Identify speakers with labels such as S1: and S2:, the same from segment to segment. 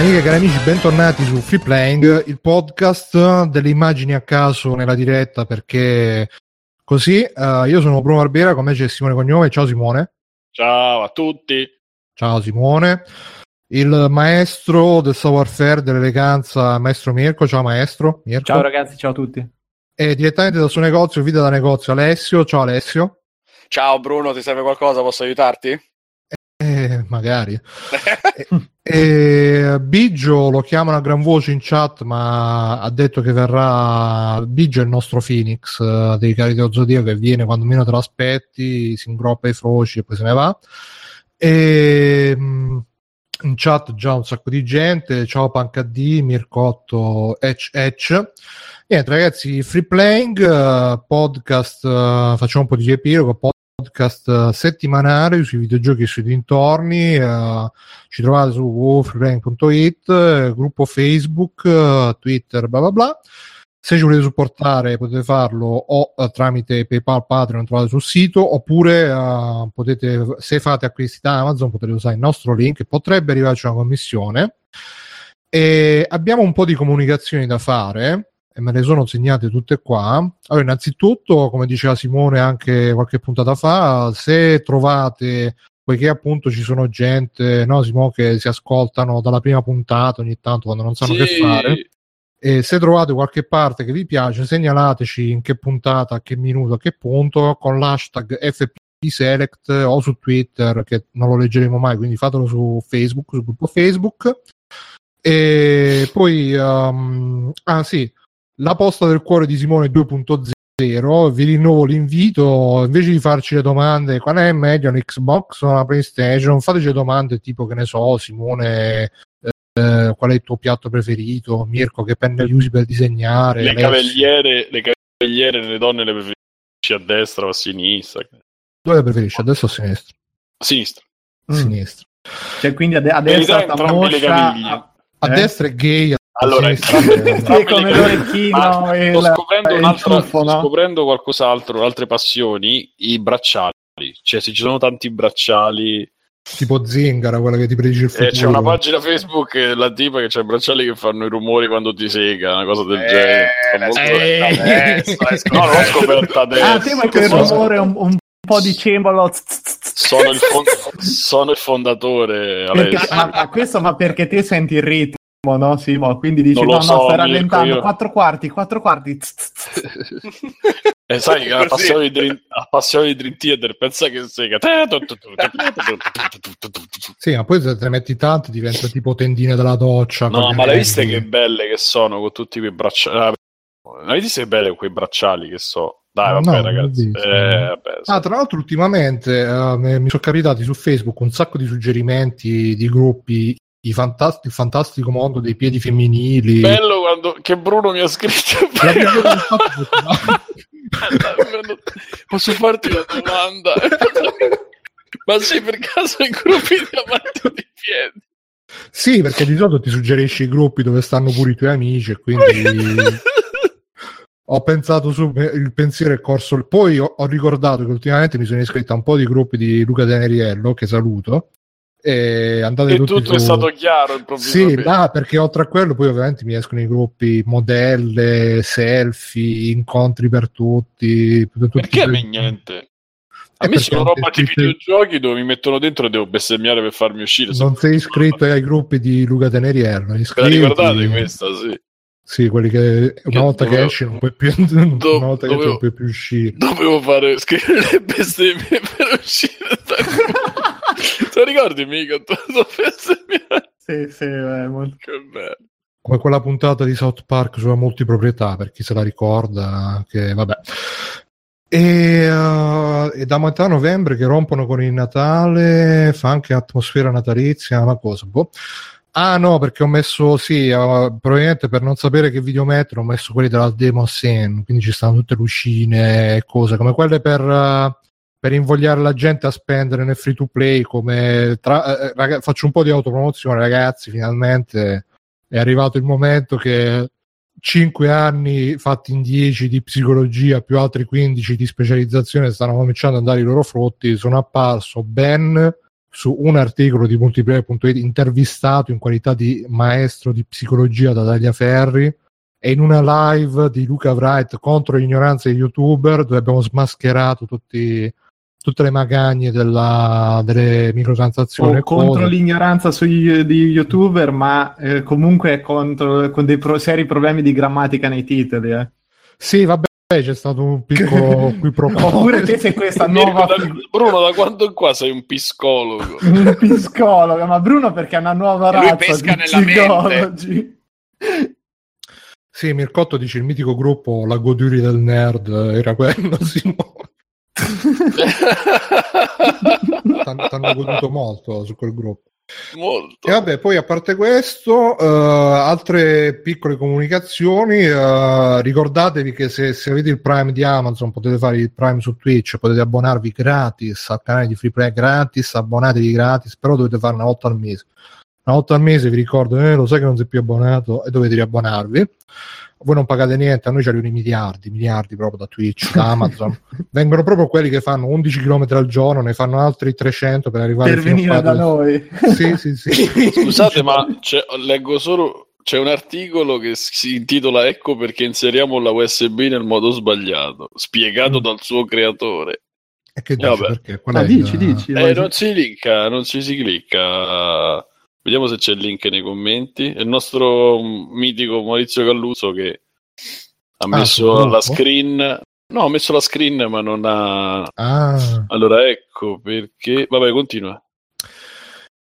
S1: Cari amiche e cari amici, bentornati su Free Playing, il podcast delle immagini a caso nella diretta perché così uh, io sono Bruno Barbera, con me c'è Simone Cognome, ciao Simone.
S2: Ciao a tutti.
S1: Ciao Simone. Il maestro del savoir-faire, dell'eleganza, maestro Mirko, ciao maestro. Mirko.
S3: Ciao ragazzi, ciao a tutti.
S1: E direttamente dal suo negozio, video da negozio, Alessio, ciao Alessio.
S2: Ciao Bruno, ti serve qualcosa? Posso aiutarti?
S1: Magari. e, Biggio lo chiamano a gran voce in chat, ma ha detto che verrà. Biggio è il nostro Phoenix uh, dei cari dello Zodiaco che viene quando meno te lo aspetti, si ingroppa i froci e poi se ne va. E um, in chat già un sacco di gente. Ciao PancD, Mircotto, Etch Etch. Niente, ragazzi, free playing, uh, podcast, uh, facciamo un po' di epilogo, podcast settimanale sui videogiochi e sui dintorni. Uh, ci trovate su www.freeplaying.it, uh, gruppo Facebook, uh, Twitter, bla bla bla. Se ci volete supportare potete farlo o tramite PayPal, Patreon, trovate sul sito, oppure potete, se fate acquisti da Amazon, potete usare il nostro link, potrebbe arrivarci una commissione. E abbiamo un po' di comunicazioni da fare e me le sono segnate tutte qua. Allora, innanzitutto, come diceva Simone anche qualche puntata fa, se trovate, poiché appunto ci sono gente, no, Simone, che si ascoltano dalla prima puntata ogni tanto quando non sanno sì. che fare. E se trovate qualche parte che vi piace, segnalateci in che puntata, a che minuto, a che punto, con l'hashtag FPSelect o su Twitter, che non lo leggeremo mai, quindi fatelo su Facebook, sul gruppo Facebook. E poi, um, ah sì, la posta del cuore di Simone 2.0 vi rinnovo l'invito invece di farci le domande qual è meglio un Xbox o una PlayStation? Fateci domande tipo che ne so Simone eh, qual è il tuo piatto preferito? Mirko che penne usi per disegnare?
S2: Le cavigliere, le cavigliere le donne le preferisci a destra o a sinistra?
S1: Dove le preferisci a destra o a sinistra?
S2: a sinistra.
S1: Mm. sinistra.
S3: Cioè quindi a, de- a destra
S1: a, a eh? destra è gay
S2: allora,
S3: sì, come l'orecchino e
S2: sto, scoprendo, il tuffo, no? scoprendo qualcos'altro, altre passioni, i bracciali. Cioè, se ci sono tanti bracciali
S1: tipo Zingara, quella che ti predice il futuro.
S2: Eh, c'è una pagina Facebook, la tipa che c'ha i bracciali che fanno i rumori quando ti sega, una cosa del eh, genere. Eh, no, l'ho scoperta adesso.
S3: Ah, sì, ma quel rumore un, un po' di cembalo.
S2: Sono il, fond- sono il fondatore.
S3: Perché, ma, questo ma perché te senti il ritmo? No Simo? Quindi dici no, no, so, stai rallentando, io... quattro quarti, quattro quarti.
S2: e sai che la passione di, Dream, la passione di Dream Theater pensa che sega.
S1: sì, ma poi se te ne metti tanto diventa tipo tendine della doccia.
S2: No, ma l'hai viste che belle che sono con tutti quei bracciali? L'hai viste che belle quei bracciali che so? Dai, vabbè, no, ragazzi. Eh, vabbè,
S1: ah, tra l'altro, ultimamente uh, mi sono capitati su Facebook un sacco di suggerimenti di gruppi fantast- il fantastico mondo dei piedi femminili.
S2: Bello quando che Bruno mi ha scritto. Posso farti una domanda? Ma sei per caso in gruppi di amanti di piedi?
S1: Sì, perché di solito ti suggerisci i gruppi dove stanno pure i tuoi amici e quindi ho pensato su il pensiero è corso poi ho, ho, ricordato che ultimamente mi sono iscritto a un po' di gruppi di Luca Teneriello che saluto e, andate
S2: e tutto su... è stato chiaro
S1: sì, là, perché oltre a quello poi ovviamente mi escono i gruppi modelle, selfie, incontri per tutti,
S2: tutti perché a me niente? A me sono roba di videogiochi dove mi mettono dentro e devo bestemmiare per farmi uscire.
S1: Non sei iscritto ai gruppi di Luca Teneriello?
S2: Iscritti... La ricordate questa? Sì.
S1: Sì, quelli che una che volta dovevo... che esci non puoi più, Do- una volta dovevo... che non puoi più uscire.
S2: Dovevo fare scrivere le bestemmie per uscire da Te ricordi mica?
S3: sì, sì, è molto che bello.
S1: Come quella puntata di South Park sulla multiproprietà, per chi se la ricorda, che vabbè. E, uh, e, da metà novembre che rompono con il Natale fa anche atmosfera natalizia, una cosa. Boh. Ah no, perché ho messo, sì, uh, probabilmente per non sapere che video mettere ho messo quelli della demo Sen, quindi ci stanno tutte lucine e cose, come quelle per... Uh, per invogliare la gente a spendere nel free to play come tra, eh, ragazzi, faccio un po' di autopromozione ragazzi finalmente è arrivato il momento che 5 anni fatti in 10 di psicologia più altri 15 di specializzazione stanno cominciando ad andare i loro frutti sono apparso Ben su un articolo di multiplayer.it intervistato in qualità di maestro di psicologia da Tagliaferri e in una live di Luca Wright contro l'ignoranza degli youtuber dove abbiamo smascherato tutti, tutte le magagne della, delle microtransazioni.
S3: O contro l'ignoranza sui, di youtuber, ma eh, comunque contro, con dei pro, seri problemi di grammatica nei titoli. Eh.
S1: Sì, vabbè, c'è stato un piccolo qui pro
S3: Oppure te sei questa nuova
S2: da, Bruno da quando in qua sei un psicologo
S3: un psicologo ma Bruno perché è una nuova razza lui pesca nella psicologi mente.
S1: sì Mircotto dice il mitico gruppo La Goduri del Nerd era quello Simone t'hanno goduto molto su quel gruppo
S2: Molto.
S1: E vabbè, poi a parte questo, uh, altre piccole comunicazioni. Uh, ricordatevi che se, se, avete il Prime di Amazon potete fare il Prime su Twitch, potete abbonarvi gratis al canale di Free Play gratis, abbonatevi gratis, però dovete fare una volta al mese. Una volta al mese vi ricordo, eh, lo sai che non sei più abbonato e dovete riabbonarvi voi non pagate niente, a noi ci arrivano i miliardi, miliardi proprio da Twitch, da Amazon. Vengono proprio quelli che fanno 11 km al giorno, ne fanno altri 300 per arrivare
S3: per venire da noi.
S1: Sì, sì, sì.
S2: Scusate, ma leggo solo c'è un articolo che si intitola Ecco perché inseriamo la USB nel modo sbagliato, spiegato mm. dal suo creatore.
S1: E che dici, perché?
S3: Ah, dici, dici.
S2: Eh, non si clicca, non ci si clicca. Vediamo se c'è il link nei commenti. Il nostro mitico Maurizio Galluso che ha ah, messo la screen. No, ha messo la screen, ma non ha.
S1: Ah.
S2: Allora ecco perché. Vabbè, continua.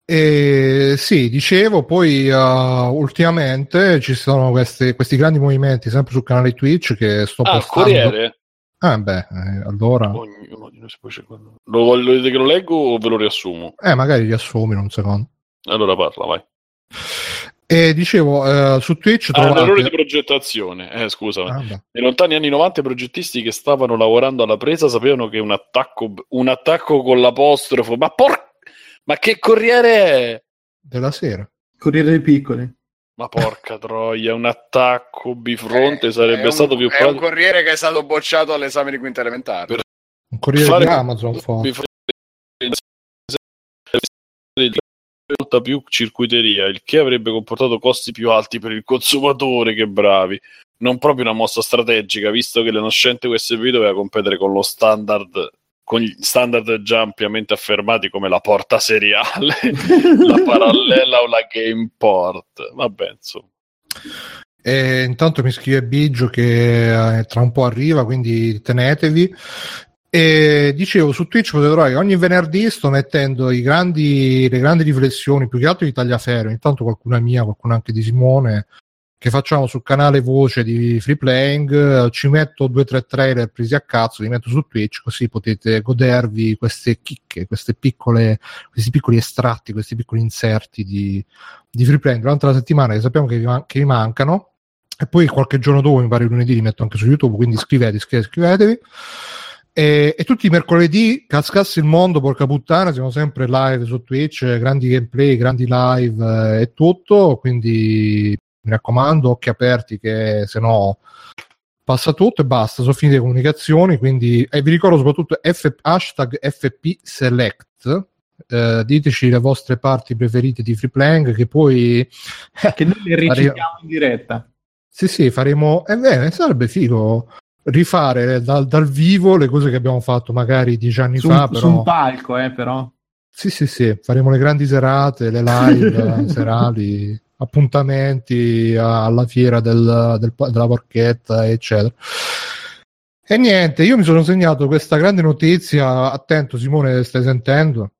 S1: E, sì, dicevo, poi uh, ultimamente ci sono questi, questi, grandi movimenti sempre sul canale Twitch che sto
S2: ah, postando. Corriere?
S1: Ah, beh, eh, allora.
S2: Ognuno di noi si può lo volete che lo leggo o ve lo riassumo?
S1: Eh, magari riassumi in un secondo.
S2: Allora parla, vai.
S1: E dicevo, eh, su Twitch
S2: ah, trovate... un errore di progettazione, eh, scusa. Ah, Nei lontani anni 90 i progettisti che stavano lavorando alla presa sapevano che un attacco, un attacco con l'apostrofo, ma por... Ma che corriere è?
S1: Della sera.
S3: Corriere dei piccoli.
S2: Ma porca troia, un attacco bifronte eh, sarebbe stato
S4: un,
S2: più
S4: pratico. È un corriere che è stato bocciato all'esame di quinta elementare. Per
S1: un corriere Fare di Amazon, forse
S2: molta più circuiteria, il che avrebbe comportato costi più alti per il consumatore. Che bravi! Non proprio una mossa strategica, visto che la nascente USB doveva competere con lo standard con gli standard già ampiamente affermati come la porta seriale, la parallela o la game port. Vabbè, insomma.
S1: E intanto mi scrive Biggio che eh, tra un po' arriva, quindi tenetevi. E dicevo su Twitch potete trovare ogni venerdì sto mettendo grandi, le grandi riflessioni, più che altro di Tagliaferro, intanto qualcuna mia, qualcuna anche di Simone, che facciamo sul canale voce di Free Playing. Ci metto due o tre trailer presi a cazzo, li metto su Twitch, così potete godervi queste chicche, queste piccole, questi piccoli estratti, questi piccoli inserti di, di Free durante la settimana che sappiamo che vi, man- che vi mancano. E poi qualche giorno dopo, mi pare lunedì, li metto anche su YouTube, quindi iscrivetevi, iscrivetevi. iscrivetevi. E, e, tutti i mercoledì, cascasse il mondo, porca puttana, siamo sempre live su Twitch, grandi gameplay, grandi live eh, e tutto, quindi mi raccomando, occhi aperti che se no passa tutto e basta, sono finite le comunicazioni, quindi e vi ricordo soprattutto F, hashtag FP Select, eh, diteci le vostre parti preferite di Freeplank che poi...
S3: che noi le recitiamo in diretta.
S1: Sì, sì, faremo... Eh, beh, sarebbe figo rifare dal, dal, vivo le cose che abbiamo fatto magari dieci anni
S3: su,
S1: fa. Però...
S3: Su un palco, eh, però.
S1: Sì, sì, sì, faremo le grandi serate, le live serali, appuntamenti alla fiera del, del, della porchetta, eccetera. E niente, io mi sono segnato questa grande notizia. Attento, Simone, stai sentendo?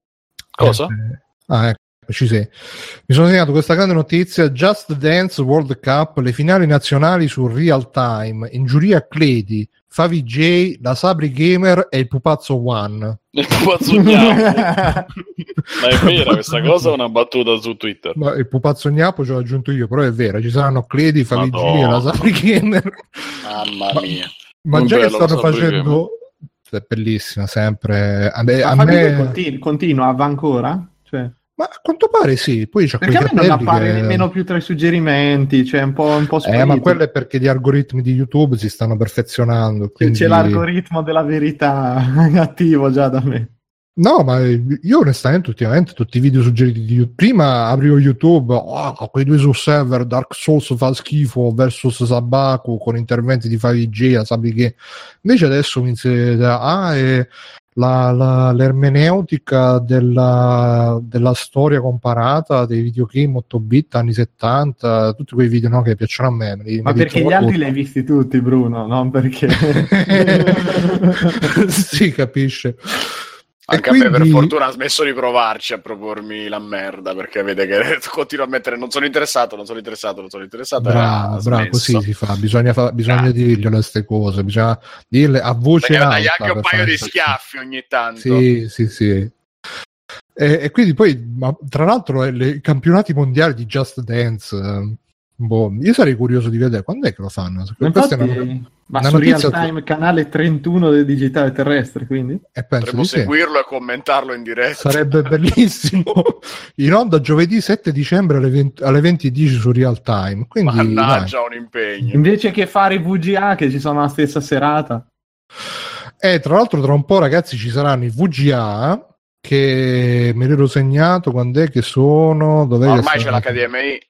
S2: Cosa? Eh,
S1: ah, ecco ci sei. Mi sono segnato questa grande notizia: Just Dance World Cup, le finali nazionali su real time. In giuria Cledi, Favi J, la Sabri Gamer e il Pupazzo One.
S2: Il Pupazzo Gnapo. Ma è vera questa cosa o una battuta su Twitter?
S1: Ma il Pupazzo Gnapo ce l'ho aggiunto io, però è vera. Ci saranno Cledi, Favi J e la Sabri Gamer.
S2: Mamma mia.
S1: Ma, ma già che stanno facendo. È bellissima, sempre. A me, a me...
S3: Continua, continua, va ancora? Cioè...
S1: Ma a quanto pare sì, poi c'è
S3: Perché a me non appare che... nemmeno più tra i suggerimenti, cioè un po', un po
S1: Eh, ma quello è perché gli algoritmi di YouTube si stanno perfezionando. Quindi...
S3: C'è l'algoritmo della verità attivo già da me.
S1: No, ma io onestamente ultimamente tutti i video suggeriti di YouTube, prima aprivo YouTube, oh, quei due sul server, Dark Souls fa schifo versus Sabaku con interventi di 5G, sappi che invece adesso mi inizia ah, è la, la, l'ermeneutica della, della, storia comparata dei videogame 8 bit anni 70, tutti quei video no, che piacciono a me.
S3: Me Ma perché gli altri li hai visti tutti, Bruno, non perché...
S1: sì, capisce.
S4: Anche quindi... a me per fortuna ha smesso di provarci a propormi la merda perché vede che continuo a mettere non sono interessato, non sono interessato, non sono interessato.
S1: Bravo, bravo, così si fa, bisogna, fa... bisogna dirglielo queste cose, bisogna dirle a voce perché alta.
S4: Dai anche un paio di schiaffi ogni tanto.
S1: Sì, sì, sì. E, e quindi poi, ma, tra l'altro, i campionati mondiali di Just Dance Boh, io sarei curioso di vedere quando è che lo fanno.
S3: Infatti, è una, ma una su Real Time, canale 31 del digitale terrestre, quindi
S1: e penso
S4: Potremmo seguirlo e commentarlo in diretta.
S1: Sarebbe bellissimo. in onda giovedì 7 dicembre alle 20, alle 20.10 su Real Time. Quindi,
S4: Mannaggia, dai. un impegno.
S3: Invece che fare i VGA che ci sono la stessa serata.
S1: E eh, tra l'altro, tra un po', ragazzi, ci saranno i VGA che me l'ero segnato quando è che sono. Dov'è
S4: ormai c'è l'HDMI.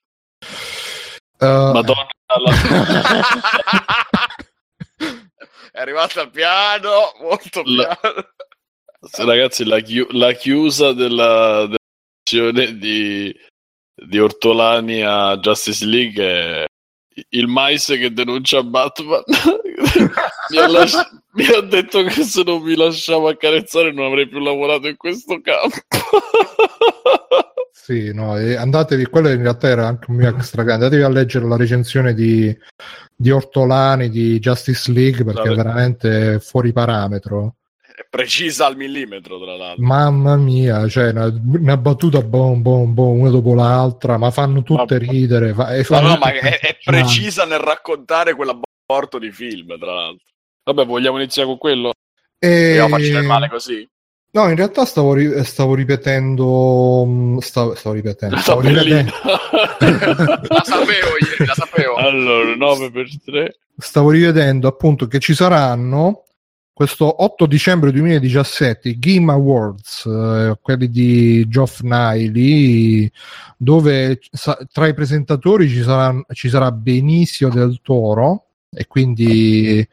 S2: Uh, Madonna,
S4: è arrivata al piano, molto piano.
S2: La... Ragazzi, la, chi... la, chiusa della, della di, di Ortolani a Justice League è il mais che denuncia Batman. mi, ha lasci... mi, ha detto che se non mi lasciavo accarezzare non avrei più lavorato in questo campo.
S1: Sì, no, andatevi, quello in realtà era anche un mio extra andatevi a leggere la recensione di, di Ortolani di Justice League perché è veramente fuori parametro.
S4: È precisa al millimetro, tra l'altro.
S1: Mamma mia, cioè una, una battuta bom, bom, bom, una dopo l'altra, ma fanno tutte ma... ridere. Fa,
S4: no,
S1: fanno
S4: no, ma è, è precisa nel raccontare quell'aborto di film, tra l'altro.
S2: Vabbè, vogliamo iniziare con quello?
S1: E...
S4: Io faccio del male così?
S1: No, in realtà stavo, ri- stavo ripetendo. Mm, stavo, stavo ripetendo. Stavo ripetendo.
S4: la sapevo ieri, la sapevo.
S2: Allora, 9 per 3.
S1: Stavo rivedendo appunto che ci saranno questo 8 dicembre 2017 i Game Awards, eh, quelli di Geoff Niley, dove sa- tra i presentatori ci sarà, ci sarà Benicio del Toro e quindi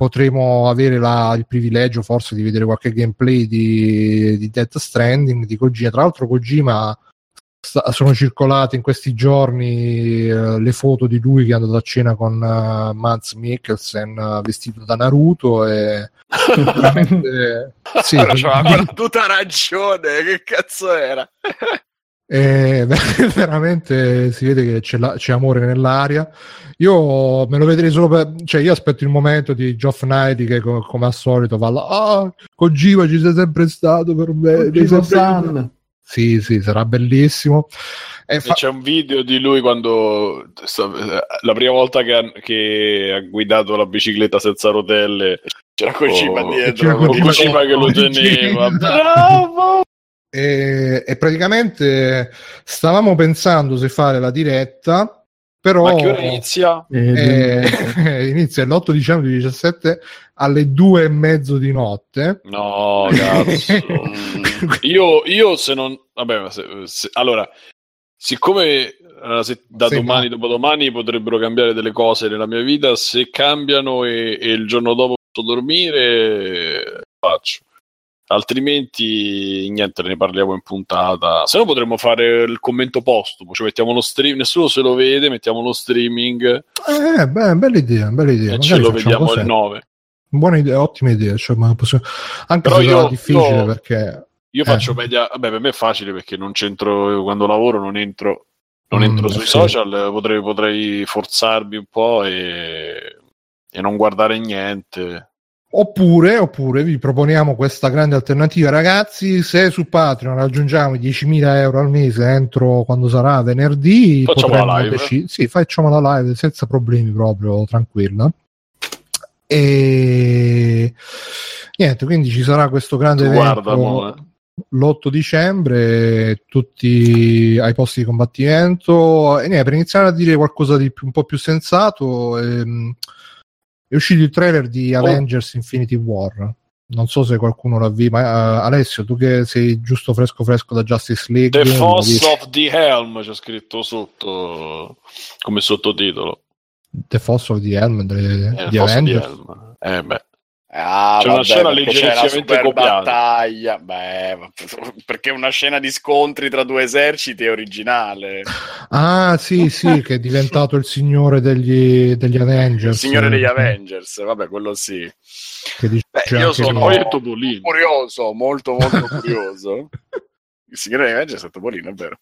S1: potremo avere la, il privilegio forse di vedere qualche gameplay di, di Death Stranding di Kojima. Tra l'altro Kojima sta, sono circolate in questi giorni uh, le foto di lui che è andato a cena con uh, Mads Mikkelsen uh, vestito da Naruto e
S4: veramente sì, allora, quella tutta ragione che cazzo era
S1: e veramente si vede che c'è, la, c'è amore nell'aria io me lo vedrei solo per. cioè, io aspetto il momento di Geoff Knight che, co- come al solito, va là. Ah, Kojima ci sei sempre stato per me. Sempre... Sì, sì, sarà bellissimo.
S2: E fa... C'è un video di lui quando la prima volta che ha, che ha guidato la bicicletta senza rotelle
S4: c'era Kojima
S2: oh,
S4: dietro,
S2: c'era Kojima, Kojima che lo teneva.
S1: Bravo! E, e praticamente stavamo pensando se fare la diretta però
S2: Ma che ora inizia?
S1: Eh, eh inizia l'8 dicembre 2017 alle due e mezzo di notte.
S2: No, cazzo. io, io, se non... Vabbè, se, se, allora, siccome uh, se, da sì, domani, ma... dopodomani potrebbero cambiare delle cose nella mia vita, se cambiano e, e il giorno dopo posso dormire, faccio altrimenti niente ne parliamo in puntata se no potremmo fare il commento postumo cioè mettiamo lo stream nessuno se lo vede mettiamo lo streaming
S1: eh beh, bella idea bella idea
S2: e Magari ce lo vediamo cos'è. il 9
S1: buona idea ottima idea cioè, possiamo... anche Però se io, difficile io, perché
S2: io eh. faccio media vabbè per me è facile perché non c'entro quando lavoro non entro non mm, entro sui sì. social potrei, potrei forzarmi un po' e, e non guardare niente
S1: Oppure, oppure vi proponiamo questa grande alternativa, ragazzi. Se su Patreon raggiungiamo i 10.000 euro al mese entro quando sarà venerdì,
S2: facciamo la live. Dec-
S1: sì, facciamo la live senza problemi, proprio tranquilla. E niente, quindi ci sarà questo grande tu evento guarda, l'8 dicembre, tutti ai posti di combattimento. E niente, per iniziare a dire qualcosa di più, un po' più sensato. Ehm, è uscito il trailer di oh. Avengers Infinity War non so se qualcuno l'ha visto, ma uh, Alessio, tu che sei giusto fresco fresco da Justice League.
S2: The Foss of the Helm c'è scritto sotto come sottotitolo.
S1: The Foss of the Helm delle,
S2: Eh,
S1: di Avengers.
S2: Helm. Eh, beh.
S4: Ah,
S2: C'è una
S4: vabbè,
S2: scena
S4: la
S2: leggerissimamente
S4: super
S2: copiata.
S4: battaglia. Beh, perché una scena di scontri tra due eserciti è originale.
S1: Ah, sì, sì, che è diventato il signore degli, degli
S4: Il
S1: Avengers.
S4: signore degli Avengers, vabbè, quello sì.
S1: Che dice
S4: Beh, io sono-
S2: Topolino.
S4: Curioso, molto molto curioso. Il signore degli Avengers è Topolino, è vero.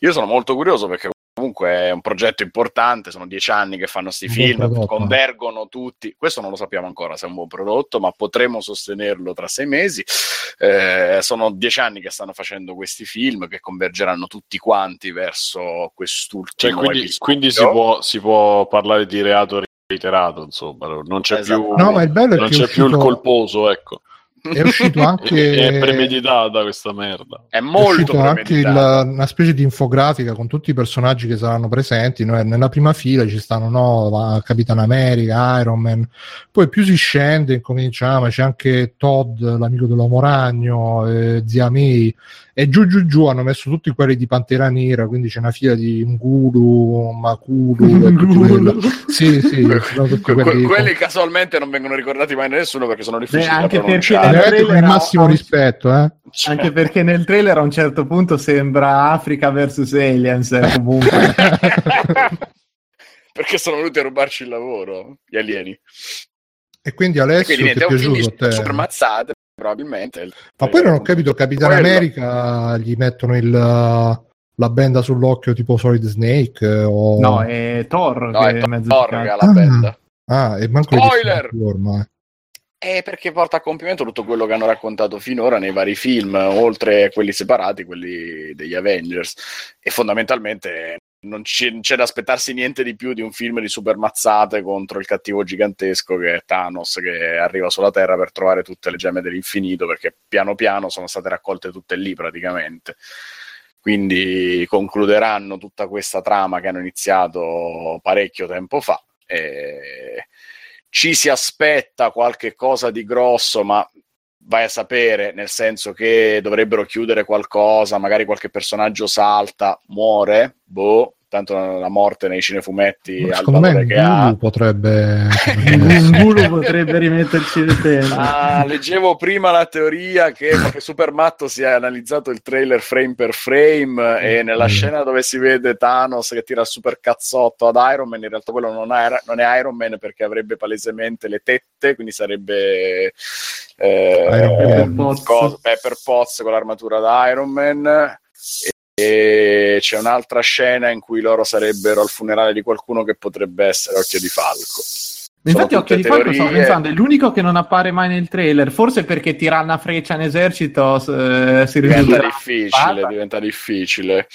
S4: Io sono molto curioso perché comunque è un progetto importante, sono dieci anni che fanno sti
S1: Un buon
S4: film,
S1: prodotto.
S4: convergono tutti. Questo non lo sappiamo ancora se è un buon prodotto, ma potremo sostenerlo tra sei mesi. Eh, sono dieci anni che stanno facendo questi film che convergeranno tutti quanti verso
S2: Cioè,
S4: quest'ultimo
S2: quindi,
S4: episodio.
S2: quindi si, può, si può parlare di reato reiterato, insomma, non c'è
S4: Esatto.
S2: più,
S1: No, ma il bello è
S2: non c'è più il colposo, ecco.
S1: È uscito anche.
S2: È premeditata questa merda.
S4: È
S1: È
S4: molto
S1: uscito anche il- una specie di infografica con tutti i personaggi che saranno presenti. no? Nella prima fila ci stanno no, Capitan America, Iron Man. Poi più si scende, incominciamo. C'è anche Todd, l'amico dell'uomo ragno, eh, Zia May. E giù giù giù hanno messo tutti quelli di Pantera Nera. Quindi c'è una fila di Ngulu, Makulu. e Sì, sì,
S4: Que- que-
S1: quelli.
S4: quelli casualmente non vengono ricordati mai da nessuno perché sono difficili
S3: Beh, anche perché
S1: Veramente con il
S3: trailer
S1: massimo
S3: ha-
S1: rispetto, eh.
S4: Cioè,
S3: Anche perché nel trailer a un certo punto sembra Africa vs Aliens eh, comunque.
S4: perché sono venuti a rubarci il lavoro gli alieni.
S1: E quindi
S4: E
S1: Alessio
S4: quindi
S1: ti
S4: niente,
S1: è
S4: è
S1: piaciuto a te?
S4: Probabilmente.
S1: Ma poi non ho capito, Capitan
S4: Quello.
S1: America gli mettono il, la benda sull'occhio tipo Solid Snake eh, o...
S3: No, è Thor
S4: No,
S3: che
S4: è
S3: è mezzo
S4: Thor che ha
S1: Ah.
S4: la benda.
S1: Ah, e manco
S4: Spoiler!
S1: più ormai.
S4: È perché porta a compimento tutto quello che hanno raccontato finora nei vari film, oltre a quelli separati, quelli degli Avengers. E fondamentalmente non c'è, c'è da aspettarsi niente di più di un film di super mazzate contro il cattivo gigantesco che è Thanos, che arriva sulla Terra per trovare tutte le gemme dell'infinito, perché piano piano sono state raccolte tutte lì praticamente. Quindi concluderanno tutta questa trama che hanno iniziato parecchio tempo fa. E ci si aspetta qualche cosa di grosso, ma vai a sapere, nel senso che dovrebbero chiudere qualcosa, magari qualche personaggio salta, muore, boh, tanto la morte nei cinefumetti
S1: Secondo me
S4: valore che ha.
S1: Potrebbe...
S3: Un culo potrebbe rimetterci il tempo.
S4: Ah, leggevo prima la teoria che perché Super Matto si è analizzato il trailer frame per frame e nella
S1: Mm.
S4: scena dove si vede Thanos che tira il super cazzotto ad Iron Man, in realtà quello non è, non è Iron Man perché avrebbe palesemente le tette, quindi sarebbe eh,
S1: Iron.
S3: Pepper Potts.
S4: cosa- Pepper Potts con l'armatura da Iron Man. E c'è un'altra scena in cui loro sarebbero al funerale di qualcuno che potrebbe essere Occhio di Falco.
S3: Infatti, Occhio di Falco stavo pensando, è l'unico che non appare mai nel trailer. Forse perché tirare una freccia in esercito eh, si
S4: diventa difficile, diventa difficile.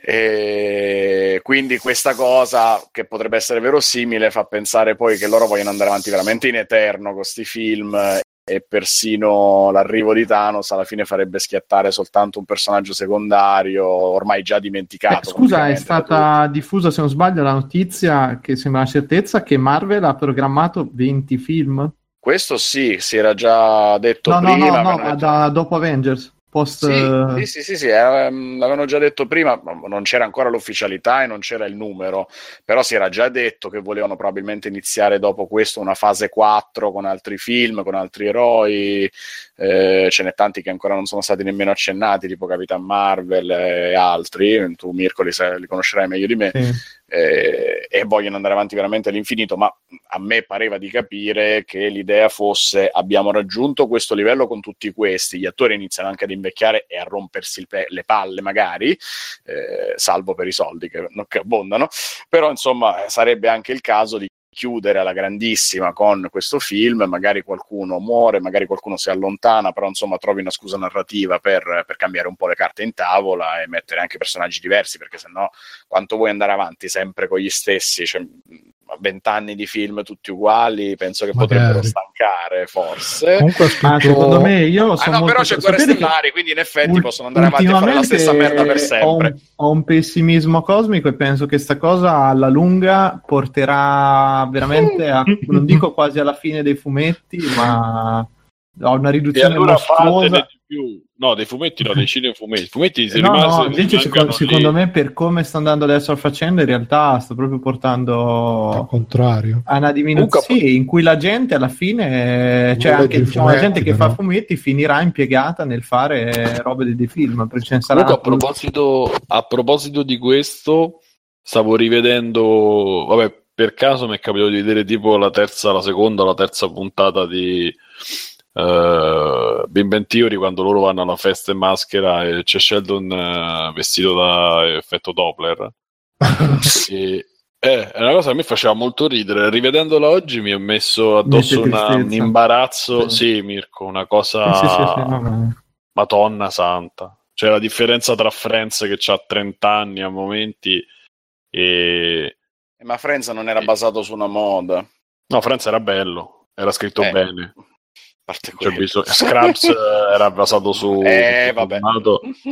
S4: E quindi questa cosa che potrebbe essere verosimile fa pensare poi che loro vogliono andare avanti veramente in eterno con questi film e persino l'arrivo di Thanos alla fine farebbe schiattare soltanto un personaggio secondario ormai già
S3: Eh,
S4: dimenticato.
S3: scusa, è stata diffusa, se non sbaglio, la notizia che sembra una certezza che Marvel ha programmato 20 film.
S4: Questo sì, si era già detto
S3: No, no,
S4: prima.
S3: no, no, ma
S4: detto-
S3: da, dopo Avengers. Post,
S4: Sì,
S3: eh,
S4: sì, sì, sì, sì, l'avevano già detto prima, ma non c'era ancora l'ufficialità e non c'era il numero, però si era già detto che volevano probabilmente iniziare dopo questo una fase 4 con altri film, con altri eroi, eh, ce n'è tanti che ancora non sono stati nemmeno accennati, tipo Capitan Marvel e altri, tu Mirko li, li conoscerai meglio di me,
S3: sì.
S4: Eh, e vogliono andare avanti veramente all'infinito, ma a me pareva di capire che l'idea fosse abbiamo raggiunto questo livello con tutti questi, gli attori iniziano anche ad invecchiare e a rompersi pe- le palle magari, eh, salvo per i soldi che, che abbondano, però insomma sarebbe anche il caso di chiudere alla grandissima con questo film, magari qualcuno muore, magari qualcuno si allontana, però insomma trovi una scusa narrativa per, per cambiare un po' le carte in tavola e mettere anche personaggi diversi, perché sennò quanto vuoi andare avanti sempre con gli stessi, cioè, vent'anni di film tutti uguali, penso che
S1: Magari.
S4: potrebbero stancare forse.
S1: Comunque scritto...
S3: secondo me io
S4: Ah
S3: sono
S4: no, però c'è Guerre Stellari, quindi in effetti
S3: ul-
S4: possono andare avanti a fare la stessa merda per
S3: ultimamente
S4: sempre.
S3: Ho un, ho un pessimismo cosmico e penso che sta cosa alla lunga porterà veramente a, non dico quasi alla fine dei fumetti, ma ha una
S2: E
S3: riduzione
S2: allora
S3: mostruosa.
S2: di più. No, dei fumetti no, dei cinefumetti. I fumetti se
S3: No,
S2: rimase-
S3: no, invece secondo, secondo me per come sta andando adesso la faccenda in realtà sta proprio
S1: Al
S3: portando
S1: contrario.
S3: a una diminuzione
S2: Comunque-
S3: sì, in cui la gente alla fine cioè
S1: Non
S3: anche diciamo, la
S1: fumetti,
S3: gente che
S1: però.
S3: fa fumetti finirà impiegata nel fare robe di film
S2: Comunque, a proposito, a proposito di questo, stavo rivedendo, vabbè, per caso mi è capitato di vedere tipo la terza, la seconda o la terza puntata di uh, Big Bang Theory quando loro vanno alla festa in maschera e c'è Sheldon eh, vestito da effetto Doppler. e, eh, è una cosa che mi faceva molto ridere. Rivedendola oggi mi ha messo addosso una- un imbarazzo.
S3: Sì.
S2: Sì, Mirko, una cosa.
S3: Sì, sì, sì, sì, no, no.
S2: Madonna santa. Cioè la differenza tra Friends che ha 30 anni a momenti e...
S4: Eh, Ma Friends non era basato su una moda.
S2: No, Friends era bello, era scritto
S4: Eh,
S2: bene.
S4: Parte
S2: C'è
S4: quello.
S2: bisogno- Scrubs eh, era basato su...
S4: Eh, vabbè.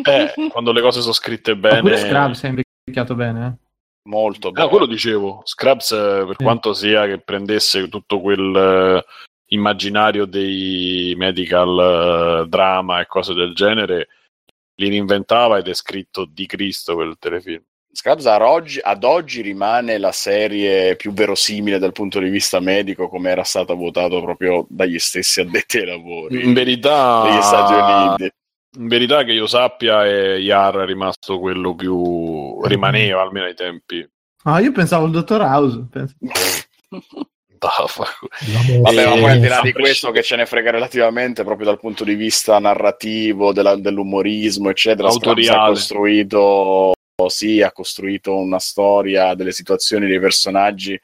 S2: Eh, quando le cose sono scritte bene...
S3: Scrubs è invecchiato bene eh.
S4: Molto
S2: Ah,
S4: bene.
S2: quello dicevo. Scrubs, eh, per
S3: Sì.
S2: quanto sia che prendesse tutto quel eh, immaginario dei medical eh, drama e cose del genere, li reinventava ed è scritto di Cristo quel telefilm.
S4: Scrubs ad oggi, ad oggi rimane la serie più verosimile dal punto di vista medico, come era stata votato proprio dagli stessi addetti ai lavori
S2: In verità,
S4: degli Stati Uniti.
S2: in verità che io sappia, è Yar è rimasto quello più rimaneva almeno ai tempi.
S3: ah io pensavo il dottor House.
S4: Vabbè, ma
S2: Eh,
S4: poi al di là di
S2: sempre
S4: questo che ce ne frega relativamente, proprio dal punto di vista narrativo, della- dell'umorismo, eccetera, Scrubs ha costruito, sì, ha costruito una storia delle situazioni dei personaggi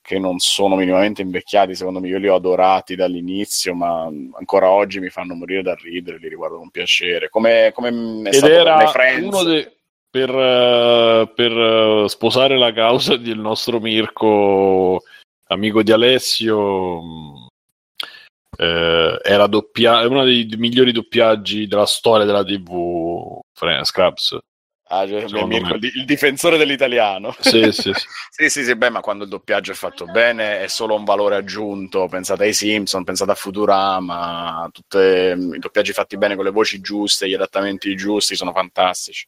S4: che non sono minimamente invecchiati, secondo me io li ho adorati dall'inizio, ma ancora oggi mi fanno morire da ridere, li riguardo con piacere. Come, come
S2: Ed
S4: per
S2: era
S4: Friends.
S2: uno de- per, eh, per, eh, sposare la causa del nostro Mirko, amico di Alessio. mh, eh, era doppia- è uno dei migliori doppiaggi della storia della TV. Scrubs.
S4: Ah, cioè, Mirko,
S2: me.
S4: il, di- il difensore dell'italiano.
S2: Sì, sì, sì.
S4: Sì, sì, sì, beh, ma quando il doppiaggio è fatto bene è solo un valore aggiunto. Pensate ai Simpson, pensate a Futurama, tutti i doppiaggi fatti bene con le voci giuste, gli adattamenti giusti sono fantastici.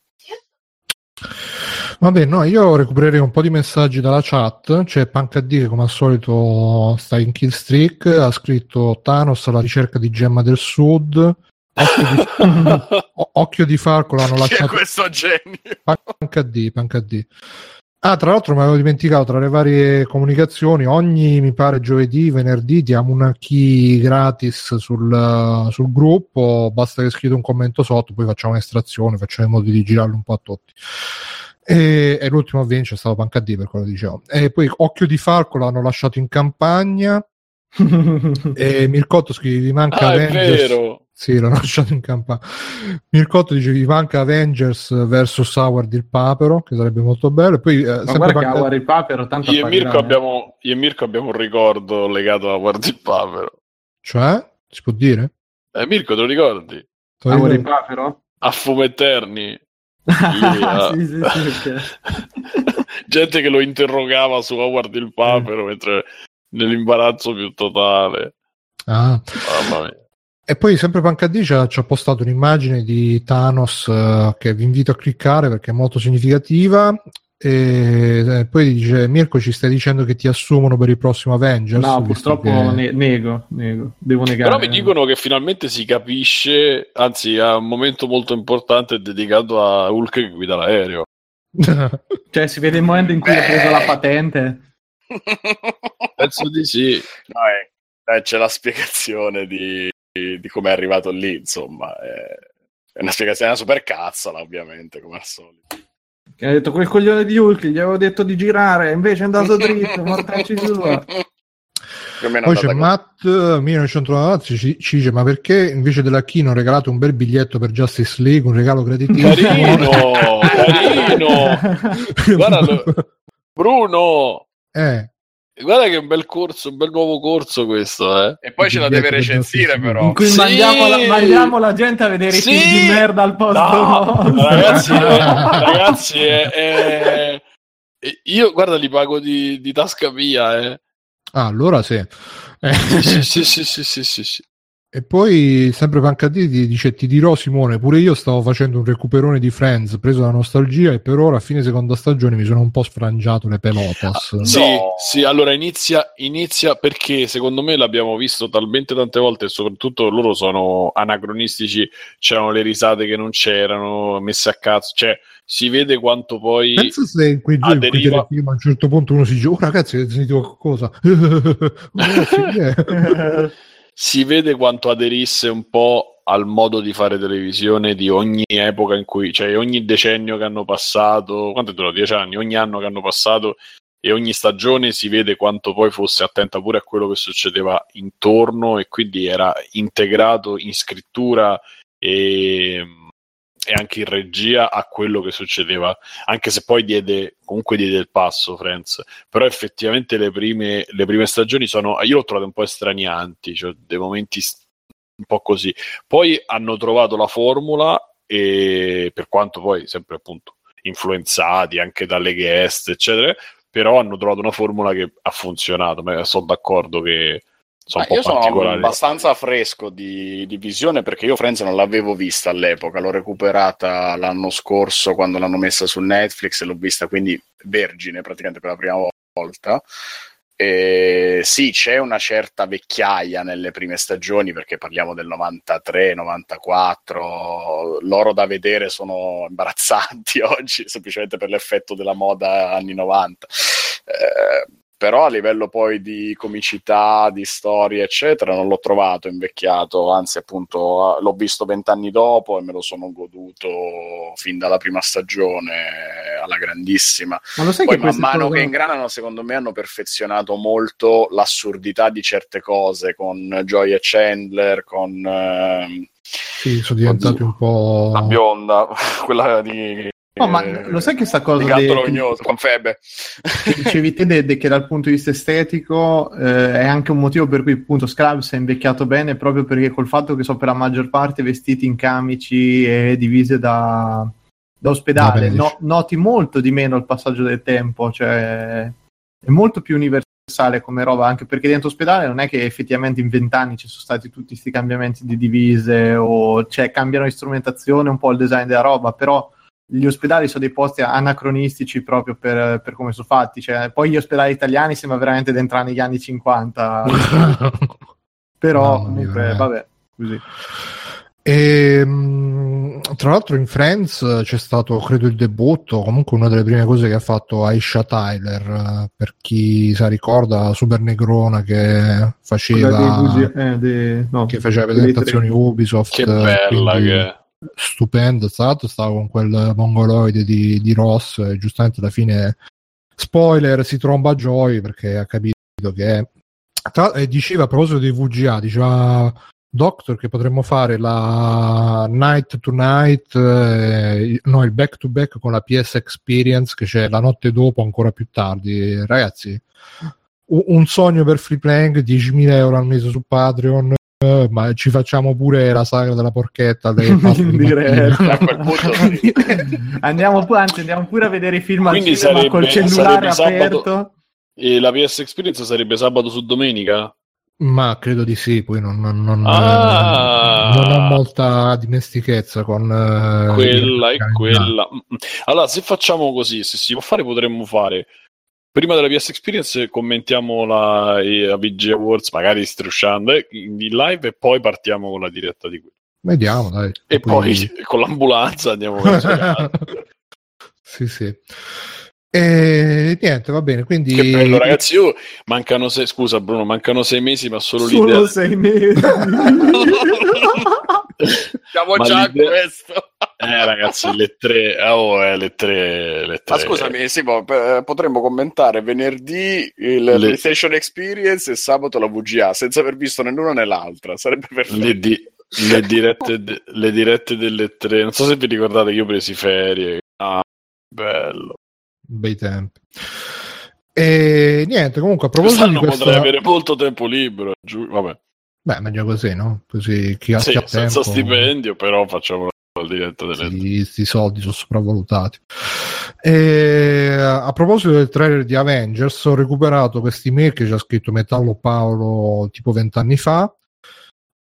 S1: Vabbè, no, io recupererei un po' di messaggi dalla chat. C'è Pancad che come al solito sta in kill streak. Ha scritto Thanos alla ricerca di Gemma del Sud. Occhio di, o- occhio di Falco l'hanno
S4: Chi è
S1: lasciato.
S4: questo genio?
S1: Pancad, Pancad. Ah, tra l'altro mi avevo dimenticato tra le varie comunicazioni, ogni mi pare giovedì, venerdì diamo una key gratis sul, sul gruppo, basta che scrivete un commento sotto, poi facciamo un'estrazione, facciamo in modo di girarlo un po' a tutti. E, e l'ultimo a vincere è stato Pancad per quello che dicevo. E poi Occhio di Falco l'hanno lasciato in campagna e Mircotto scrive vi manca
S2: Ah, è
S1: Avengers.
S2: vero.
S1: Sì, l'ho lasciato in campagna. Mircotto dice vi manca Avengers versus Howard il Papero, che sarebbe molto bello. E poi, eh,
S3: ma
S1: sempre
S3: guarda che Howard il papero tanto
S2: Io e, Mirko
S3: eh.
S2: abbiamo, io e Mirko abbiamo un ricordo legato a Guardi il Papero.
S1: Cioè, si può dire?
S2: Eh, Mirko, te lo ricordi?
S3: Howard il papero?
S2: A Fumeterni.
S3: Ah, sì, sì, sì.
S2: Gente che lo interrogava su Howard il Papero mentre nell'imbarazzo più totale.
S1: Ah.
S2: Mamma mia.
S1: E poi sempre Pancadì ci ha, ci ha postato un'immagine di Thanos eh, che vi invito a cliccare perché è molto significativa. E eh, poi dice Mirko ci stai dicendo che ti assumono per il prossimo Avengers
S3: No, purtroppo
S1: che-
S3: ne- nego, nego, devo negare.
S2: Però mi dicono che finalmente si capisce, anzi, a un momento molto importante dedicato a Hulk che guida l'aereo.
S3: Cioè, si vede il momento in cui ha preso la patente.
S2: Penso di sì.
S4: No, eh, eh, c'è la spiegazione di, di, come è arrivato lì, insomma. È, è una spiegazione una super cazzola, ovviamente, come al solito.
S3: Che ha detto quel coglione di Hulk, gli avevo detto di girare, invece è andato dritto, mortacci sua.
S1: Poi c'è Matt eh, 1990 ci, ci dice ma perché invece della key non regalate un bel biglietto per Justice League un regalo graditissimo
S2: Carino, carino. Guarda, Bruno,
S1: eh,
S2: guarda che un bel corso, un bel nuovo corso questo, eh.
S4: E poi ce la deve recensire, però.
S3: In cui
S2: Sì.
S3: mandiamo, la, mandiamo la gente a vedere
S2: Sì.
S3: i film di merda al posto
S2: No, ragazzi, eh, ragazzi, è- è- io guarda li pago di, di tasca mia, eh.
S1: ah, allora sì, Eh,
S2: Sì, sì, sì, sì, sì, sì, sì.
S1: E poi sempre Pancadì dice ti dirò Simone, pure io stavo facendo un recuperone di Friends preso da nostalgia e per ora a fine seconda stagione mi sono un po' sfrangiato le pelotas.
S2: Ah, sì, no. sì, allora inizia, inizia perché secondo me l'abbiamo visto talmente tante volte e soprattutto loro sono anacronistici, c'erano le risate che non c'erano, messe a cazzo, cioè si vede quanto poi
S1: pensa se in quei due deriva... in film a un certo punto uno si dice oh ragazzi avete sentito qualcosa
S2: si vede quanto aderisse un po' al modo di fare televisione di ogni epoca in cui, cioè ogni decennio che hanno passato, quanto è durato? Dieci anni, ogni anno che hanno passato e ogni stagione si vede quanto poi fosse attenta pure a quello che succedeva intorno e quindi era integrato in scrittura e e anche in regia a quello che succedeva, anche se poi diede, comunque diede il passo Friends, però effettivamente le prime, le prime stagioni sono, io l'ho trovato un po' estranianti, cioè dei momenti un po' così, poi hanno trovato la formula e per quanto poi sempre appunto influenzati anche dalle guest eccetera, però hanno trovato una formula che ha funzionato, ma sono d'accordo che sono
S4: io sono abbastanza fresco di, di, visione perché io Friends non l'avevo vista all'epoca, l'ho recuperata l'anno scorso quando l'hanno messa su Netflix e l'ho vista quindi vergine praticamente per la prima volta. E sì, c'è una certa vecchiaia nelle prime stagioni perché parliamo del 93, 94. Loro da vedere sono imbarazzanti oggi semplicemente per l'effetto della moda anni 90. Eh, però a livello poi di comicità, di storia, eccetera, non l'ho trovato invecchiato, anzi appunto l'ho visto vent'anni dopo e me lo sono goduto fin dalla prima stagione alla grandissima. Ma lo sai poi che man mano cose... che ingranano, secondo me hanno perfezionato molto l'assurdità di certe cose con Joy e Chandler, con... Eh,
S1: sì, sono diventati un po'...
S4: La bionda, quella di
S3: No, ma eh, lo sai che sta cosa
S4: di gatto rognoso, con febbre.
S3: che dicevi te de, de, che dal punto di vista estetico eh, è anche un motivo per cui appunto Scrubs è invecchiato bene proprio perché col fatto che sono per la maggior parte vestiti in camici e divise da, da ospedale no, noti molto di meno il passaggio del tempo cioè è molto più universale come roba anche perché dentro ospedale non è che effettivamente in vent'anni ci sono stati tutti questi cambiamenti di divise o cioè cambiano l'istrumentazione un po' il design della roba però gli ospedali sono dei posti anacronistici proprio per, per come sono fatti. Cioè, poi gli ospedali italiani sembra veramente di entrare negli anni 50. Però no, comunque, mia. vabbè, così.
S1: E, ehm, tra l'altro in Friends c'è stato, credo, il debutto, comunque una delle prime cose che ha fatto Aisha Tyler, per chi si ricorda, super negrona che faceva, eh, dei, no, che faceva presentazioni Ubisoft.
S2: Che bella
S1: quindi,
S2: che
S1: stupendo. L'altro, stavo con quel mongoloide di, di Ross, e giustamente alla fine, spoiler, si tromba Joy perché ha capito che. Tra, e diceva a proposito dei VGA, diceva Doctor che potremmo fare la night to night, eh, no, il back to back con la PS Experience che c'è la notte dopo, ancora più tardi. Ragazzi, un sogno per free playing 10.000 euro al mese su Patreon eh, ma ci facciamo pure la sagra della porchetta in diretta
S3: andiamo, pu- anzi, andiamo pure a vedere i film Quindi al cinema col cellulare aperto sabato,
S2: e la PS Experience sarebbe sabato su domenica?
S1: Ma credo di sì, poi non, non, non, ah. non ho molta dimestichezza con uh,
S2: quella e quella. Allora, se facciamo così, se si può fare, potremmo fare prima della PS Experience commentiamo la, la VG Awards, magari strusciando eh, in live e poi partiamo con la diretta di quello.
S1: Vediamo, dai.
S2: E poi, poi con l'ambulanza andiamo verso
S1: Sì, sì. E niente, va bene. Quindi...
S2: Che bello, ragazzi. Io mancano sei, scusa, Bruno, mancano sei mesi, ma solo,
S3: solo
S2: l'idea.
S3: sei mesi.
S4: Siamo ma già a questo.
S2: Eh, ragazzi, le tre, oh, eh, le tre, le tre.
S4: Ma scusami, sì, potremmo commentare venerdì il le... PlayStation Experience e sabato la VGA senza aver visto né l'una né l'altra. Sarebbe perfetto.
S2: Le, di- le, dirette de- le dirette delle tre, non so se vi ricordate che io ho presi ferie. Ah, bello
S1: bei tempi. E niente, comunque a proposito
S2: di questa... potrei avere molto tempo libero, giù... vabbè.
S1: Beh, meglio così, no? Così chi ha, sì,
S2: senza
S1: tempo...
S2: stipendio, però facciamo delle...
S1: Questi soldi sono sopravvalutati. E, a proposito del trailer di Avengers, ho recuperato questi mail che ci ha scritto Metallo Paolo tipo vent'anni fa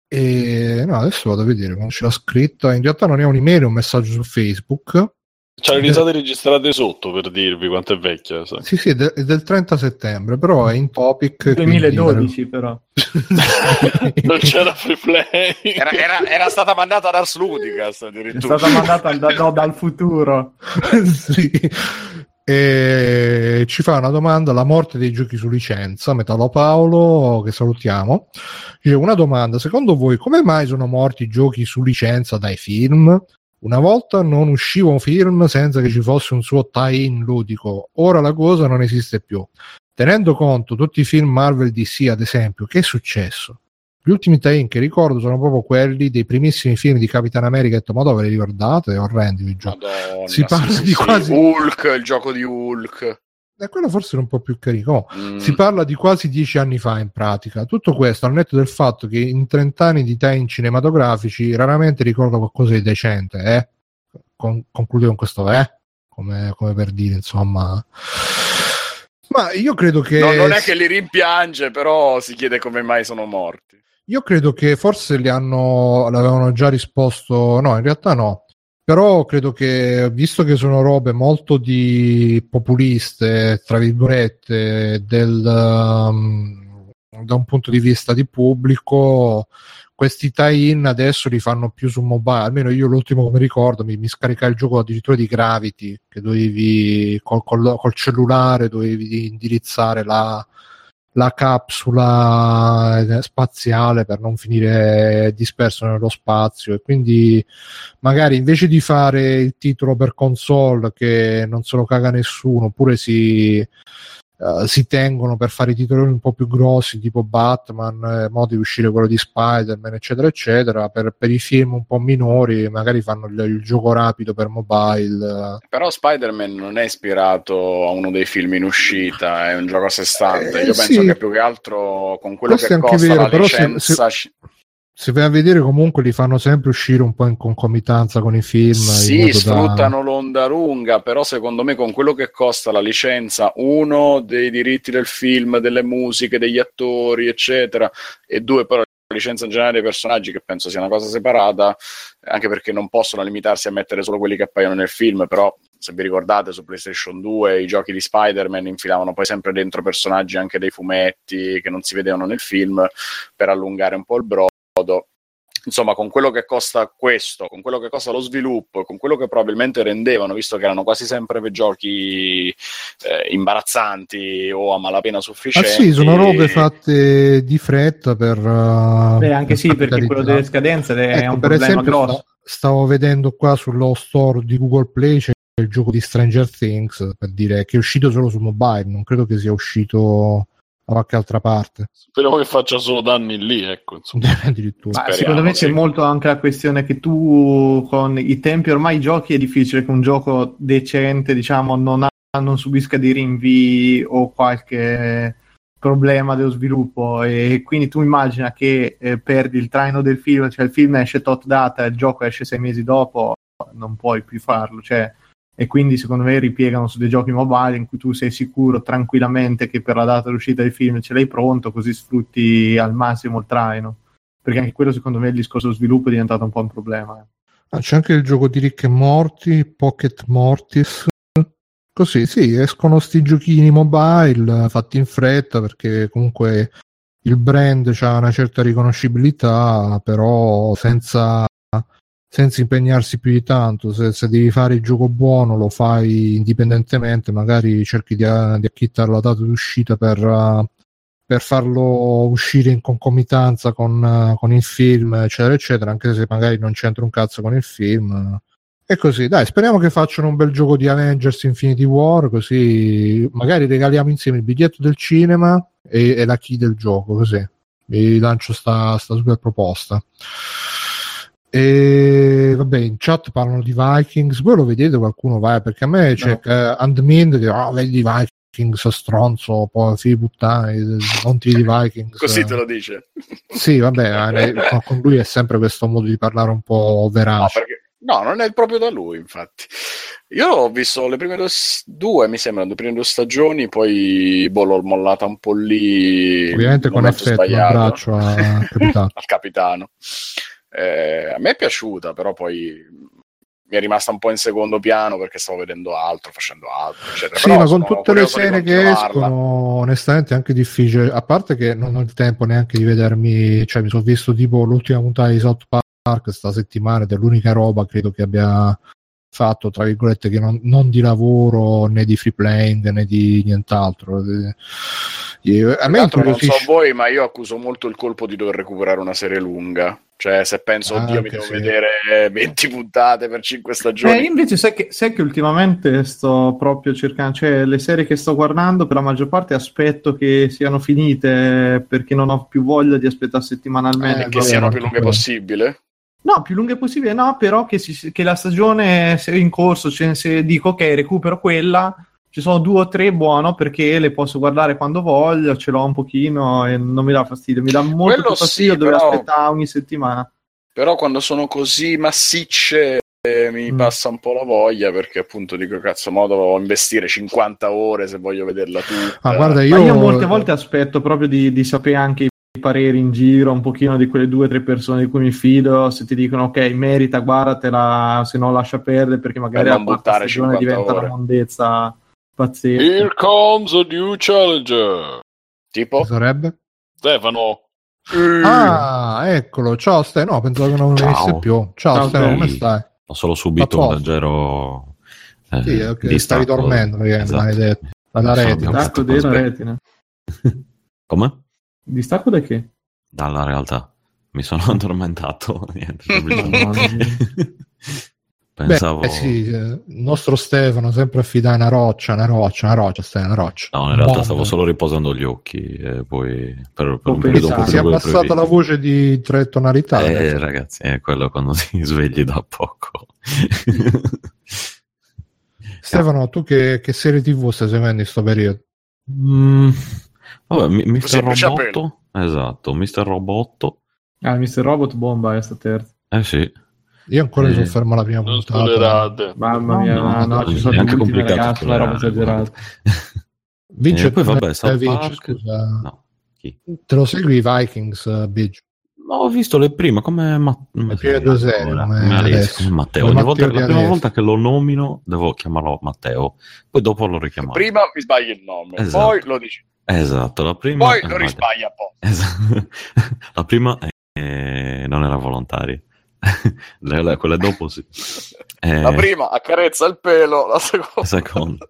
S1: E no, adesso vado a vedere come c'è la scritta. In realtà non è un'email, è un messaggio su Facebook.
S2: C'ha le risate registrate sotto per dirvi quanto è vecchia. sai.
S1: Sì, sì, è, de- è del 30 settembre, però è in topic.
S3: 2012 però.
S2: non c'era free play.
S4: Era, era- era stata mandata da Ars Ludicast
S3: È
S4: addirittura.
S3: stata mandata da- no, dal futuro.
S1: sì. E ci fa una domanda la morte dei giochi su licenza Metalo Paolo che salutiamo dice una domanda secondo voi come mai sono morti i giochi su licenza dai film una volta non usciva un film senza che ci fosse un suo tie-in ludico. Ora la cosa non esiste più. Tenendo conto tutti i film Marvel DC ad esempio che è successo? Gli ultimi tie-in che ricordo sono proprio quelli dei primissimi film di Capitan America. E detto ma dove li ricordate? È orrendi quei giochi
S4: Madonna,
S1: Si parla di quasi-
S4: Hulk, il gioco di Hulk.
S1: E quello forse era un po' più carino.
S4: Mm.
S1: Si parla di quasi dieci anni fa in pratica. Tutto questo al netto del fatto che in 30 anni di tie-in cinematografici raramente ricordo qualcosa di decente. Eh? Con- concludo con questo eh? Come, come per dire, insomma. Ma io credo che.
S4: No, non è che li rimpiange, però si chiede come mai sono morti.
S1: Io credo che forse li hanno, l'avevano già risposto, no, in realtà no. Però credo che, visto che sono robe molto di populiste, tra virgolette, del, um, da un punto di vista di pubblico, questi tie-in adesso li fanno più su mobile. Almeno io l'ultimo mi ricordo, mi, mi scaricai il gioco addirittura di Gravity, che dovevi col, col- col cellulare dovevi indirizzare la, la capsula eh, spaziale per non finire disperso nello spazio. E quindi magari invece di fare il titolo per console che non se lo caga nessuno oppure si, eh, si tengono per fare i titoli un po' più grossi tipo Batman eh, mo deve uscire quello di Spider-Man eccetera eccetera per, per i film un po' minori magari fanno il, il gioco rapido per mobile eh.
S4: Però Spider-Man non è ispirato a uno dei film in uscita, è un gioco a sé stante.
S1: Eh,
S4: Io penso
S1: sì.
S4: che più che altro con quello
S1: Questo
S4: che costa
S1: vero,
S4: la
S1: però se-
S4: licenza...
S1: se vai a vedere comunque li fanno sempre uscire un po' in concomitanza con i film
S4: Sì,
S1: modo da-
S4: sfruttano l'onda lunga, però secondo me con quello che costa la licenza, uno dei diritti del film, delle musiche, degli attori, eccetera, e due però la licenza in generale dei personaggi, che penso sia una cosa separata, anche perché non possono limitarsi a mettere solo quelli che appaiono nel film, però se vi ricordate su PlayStation 2 i giochi di Spider-Man infilavano poi sempre dentro personaggi anche dei fumetti che non si vedevano nel film per allungare un po' il brodo. Insomma, con quello che costa questo, con quello che costa lo sviluppo, con quello che probabilmente rendevano, visto che erano quasi sempre per giochi eh, imbarazzanti o a malapena
S1: Ah
S4: sufficienti.
S1: sì, sono robe fatte di fretta per... uh,
S3: Beh, anche sì, perché quello delle scadenze è
S1: Ecco,
S3: un
S1: per
S3: problema
S1: esempio,
S3: grosso.
S1: sta- stavo vedendo qua sullo store di Google Play c'è il gioco di Stranger Things per dire che è uscito solo su mobile, non credo che sia uscito da qualche altra parte.
S2: Speriamo che faccia solo danni lì, ecco. Insomma.
S1: Addirittura.
S3: Secondo me c'è
S4: sì.
S3: molto anche la questione che tu con i tempi ormai i giochi è difficile che un gioco decente diciamo non, ha- non subisca dei rinvii o qualche problema dello sviluppo e quindi tu immagina che eh, perdi il traino del film cioè il film esce tot data e il gioco esce sei mesi dopo non puoi più farlo cioè e quindi secondo me ripiegano su dei giochi mobile in cui tu sei sicuro tranquillamente che per la data d'uscita del film ce l'hai pronto così sfrutti al massimo il traino perché anche quello secondo me il discorso sviluppo è diventato un po' un problema
S1: Ah, c'è anche il gioco di Rick e Morty, Pocket Mortis. Così, sì, escono sti giochini mobile eh, fatti in fretta perché comunque il brand ha una certa riconoscibilità, però senza, senza impegnarsi più di tanto. Se, se devi fare il gioco buono, lo fai indipendentemente, magari cerchi di, di acchittare la data d'uscita per, eh, per farlo uscire in concomitanza con, eh, con il film, eccetera, eccetera, anche se magari non c'entra un cazzo con il film. E così, dai, speriamo che facciano un bel gioco di Avengers Infinity War, così magari regaliamo insieme il biglietto del cinema e, e la key del gioco, così. Vi lancio sta, sta super proposta. E vabbè, in chat parlano di Vikings. Voi lo vedete qualcuno vai? Perché a me c'è eh, Andmind che ah, vedi Vikings stronzo, poi figli puttani, non ti di Vikings.
S4: Così te lo dice.
S1: Sì, vabbè, eh, con- lui è sempre questo modo di parlare un po'
S4: No,
S1: verace.
S4: perché No, non è proprio da lui, infatti. Io ho visto le prime due, due mi sembra, le prime due stagioni, poi boh, l'ho mollata un po' lì.
S1: Ovviamente con effetto un braccio a
S4: al capitano. Eh, a me è piaciuta, però poi mi è rimasta un po' in secondo piano perché stavo vedendo altro, facendo altro, eccetera.
S1: Sì,
S4: Però
S1: ma con tutte le serie che escono, onestamente è anche difficile, a parte che non ho il tempo neanche di vedermi, cioè mi sono visto tipo l'ultima puntata di South Park sta settimana ed è l'unica roba credo che abbia fatto, tra virgolette, che non, non di lavoro né di free playing né di nient'altro.
S4: Io, a me non so voi, ma io accuso molto il colpo di dover recuperare una serie lunga. Cioè, se penso, ah, oddio, mi devo sì. vedere 20 puntate per 5 stagioni.
S3: Eh, invece sai che, sai che, ultimamente sto proprio cercando, cioè le serie che sto guardando, per la maggior parte aspetto che siano finite perché non ho più voglia di aspettare settimanalmente.
S4: Eh, che siano più lunghe possibile.
S3: No, più lunghe possibile, no, però che, si, che la stagione sia in corso, cioè se dico ok, recupero quella, ci sono due o tre buono perché le posso guardare quando voglio, ce l'ho un pochino e non mi dà fastidio, mi dà molto Quello fastidio sì, dover però... aspettare ogni settimana.
S4: Però quando sono così massicce eh, mi mm. passa un po' la voglia perché appunto dico cazzo, ma devo investire 50 ore se voglio vederla tutta.
S3: Ah, guarda, io... io molte volte aspetto proprio di, di sapere anche i pareri in giro, un pochino di quelle due o tre persone di cui mi fido, se ti dicono ok, merita, guardatela, se no lascia perdere perché magari
S4: la quarta stagione
S3: diventa
S4: ore.
S3: una mondezza pazzesca.
S2: Here comes a new challenger.
S4: Tipo?
S1: Sarebbe?
S2: Stefano.
S1: Ah, eccolo. Ciao Stefano. No, pensavo che non venisse più. Ciao, Ciao Stefano, come stai?
S5: Ho solo subito un leggero
S1: eh, sì, okay, stavi dormendo esatto. maledetto. Dalla retina.
S3: Distacco della retina.
S5: Come?
S3: Distacco da che?
S5: Dalla realtà. Mi sono addormentato. Niente,
S1: Pensavo... Beh, sì, il nostro Stefano sempre affidare una roccia, una roccia, una roccia, stai una roccia.
S5: No, in realtà Bomba. stavo solo riposando gli occhi e poi per, per un periodo
S1: un Si è abbassata la voce di tre tonalità.
S5: Eh, adesso. ragazzi, è quello quando ti svegli da poco.
S1: Stefano, tu che, che, serie tv stai seguendo in questo periodo?
S5: Mm, vabbè, Mister Robotto. Esatto, Mister Robotto.
S3: Ah, Mister Robot bomba è sta terza.
S5: Eh sì.
S1: Io ancora eh, mi sono fermo alla prima non puntata.
S2: Spoilerate.
S3: Mamma mia, no, no, no, no ci sono anche complicato la roba esagerata.
S1: Vince,
S5: eh, poi vabbè, South
S1: vince, Park... scusa. No. Chi? Te lo segui i Vikings, uh, Biggio?
S5: No, ho visto le prime come, ma...
S1: le prime due serie come,
S5: come, come Matteo. Ogni volta, la prima volta che lo nomino devo chiamarlo Matteo, poi dopo lo richiamo.
S4: Prima mi sbagli il nome, esatto. poi lo dici.
S5: Esatto, la prima.
S4: Poi lo risbaglia un po'.
S5: Esatto. la prima eh, non era volontaria. quella dopo sì.
S4: Eh, la prima accarezza il pelo, la seconda. La
S5: seconda.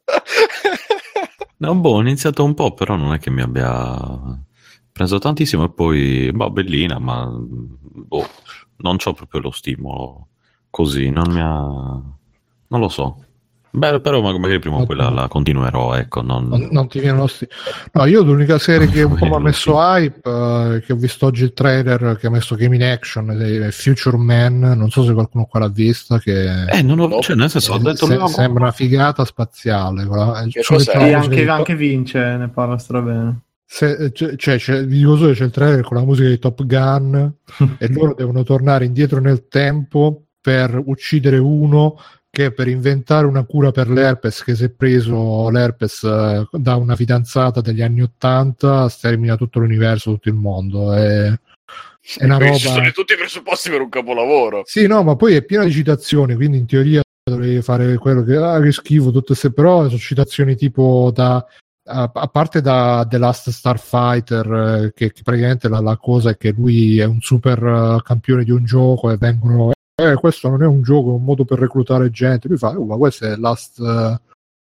S5: No, boh, ho iniziato un po', però non è che mi abbia preso tantissimo e poi, boh, bellina, ma boh, non ho proprio lo stimolo così, non mi ha... non lo so. Beh, però magari prima o poi la, la, continuerò, ecco. Non...
S1: Non, non ti viene lo sti... No, io l'unica serie che un po' mi ha messo hype, uh, che ho visto oggi il trailer, che ha messo Game in Action, è Future Man, non so se qualcuno qua l'ha vista, che...
S5: Eh, non ho... Cioè, nel senso, ho detto... Se,
S1: sembra una figata spaziale. Quella...
S3: Che cos'è? Anche, anche Vince ne parla strabene.
S1: Se, cioè, c'è, vi dico solo c'è il trailer con la musica di Top Gun e loro devono tornare indietro nel tempo per uccidere uno che per inventare una cura per l'herpes che si è preso l'herpes eh, da una fidanzata degli anni Ottanta stermina tutto l'universo, tutto il mondo. È, è una roba... Ci
S4: sono tutti i presupposti per un capolavoro.
S1: Sì, no, ma poi è piena di citazioni, quindi in teoria dovrei fare quello che, ah, che schifo, tutte queste, però sono citazioni tipo da a, parte da The Last Starfighter, eh, che, che, praticamente la, la, cosa è che lui è un super uh, campione di un gioco e vengono eh, questo non è un gioco, è un modo per reclutare gente. Lui fa, oh, ma questo è Last uh,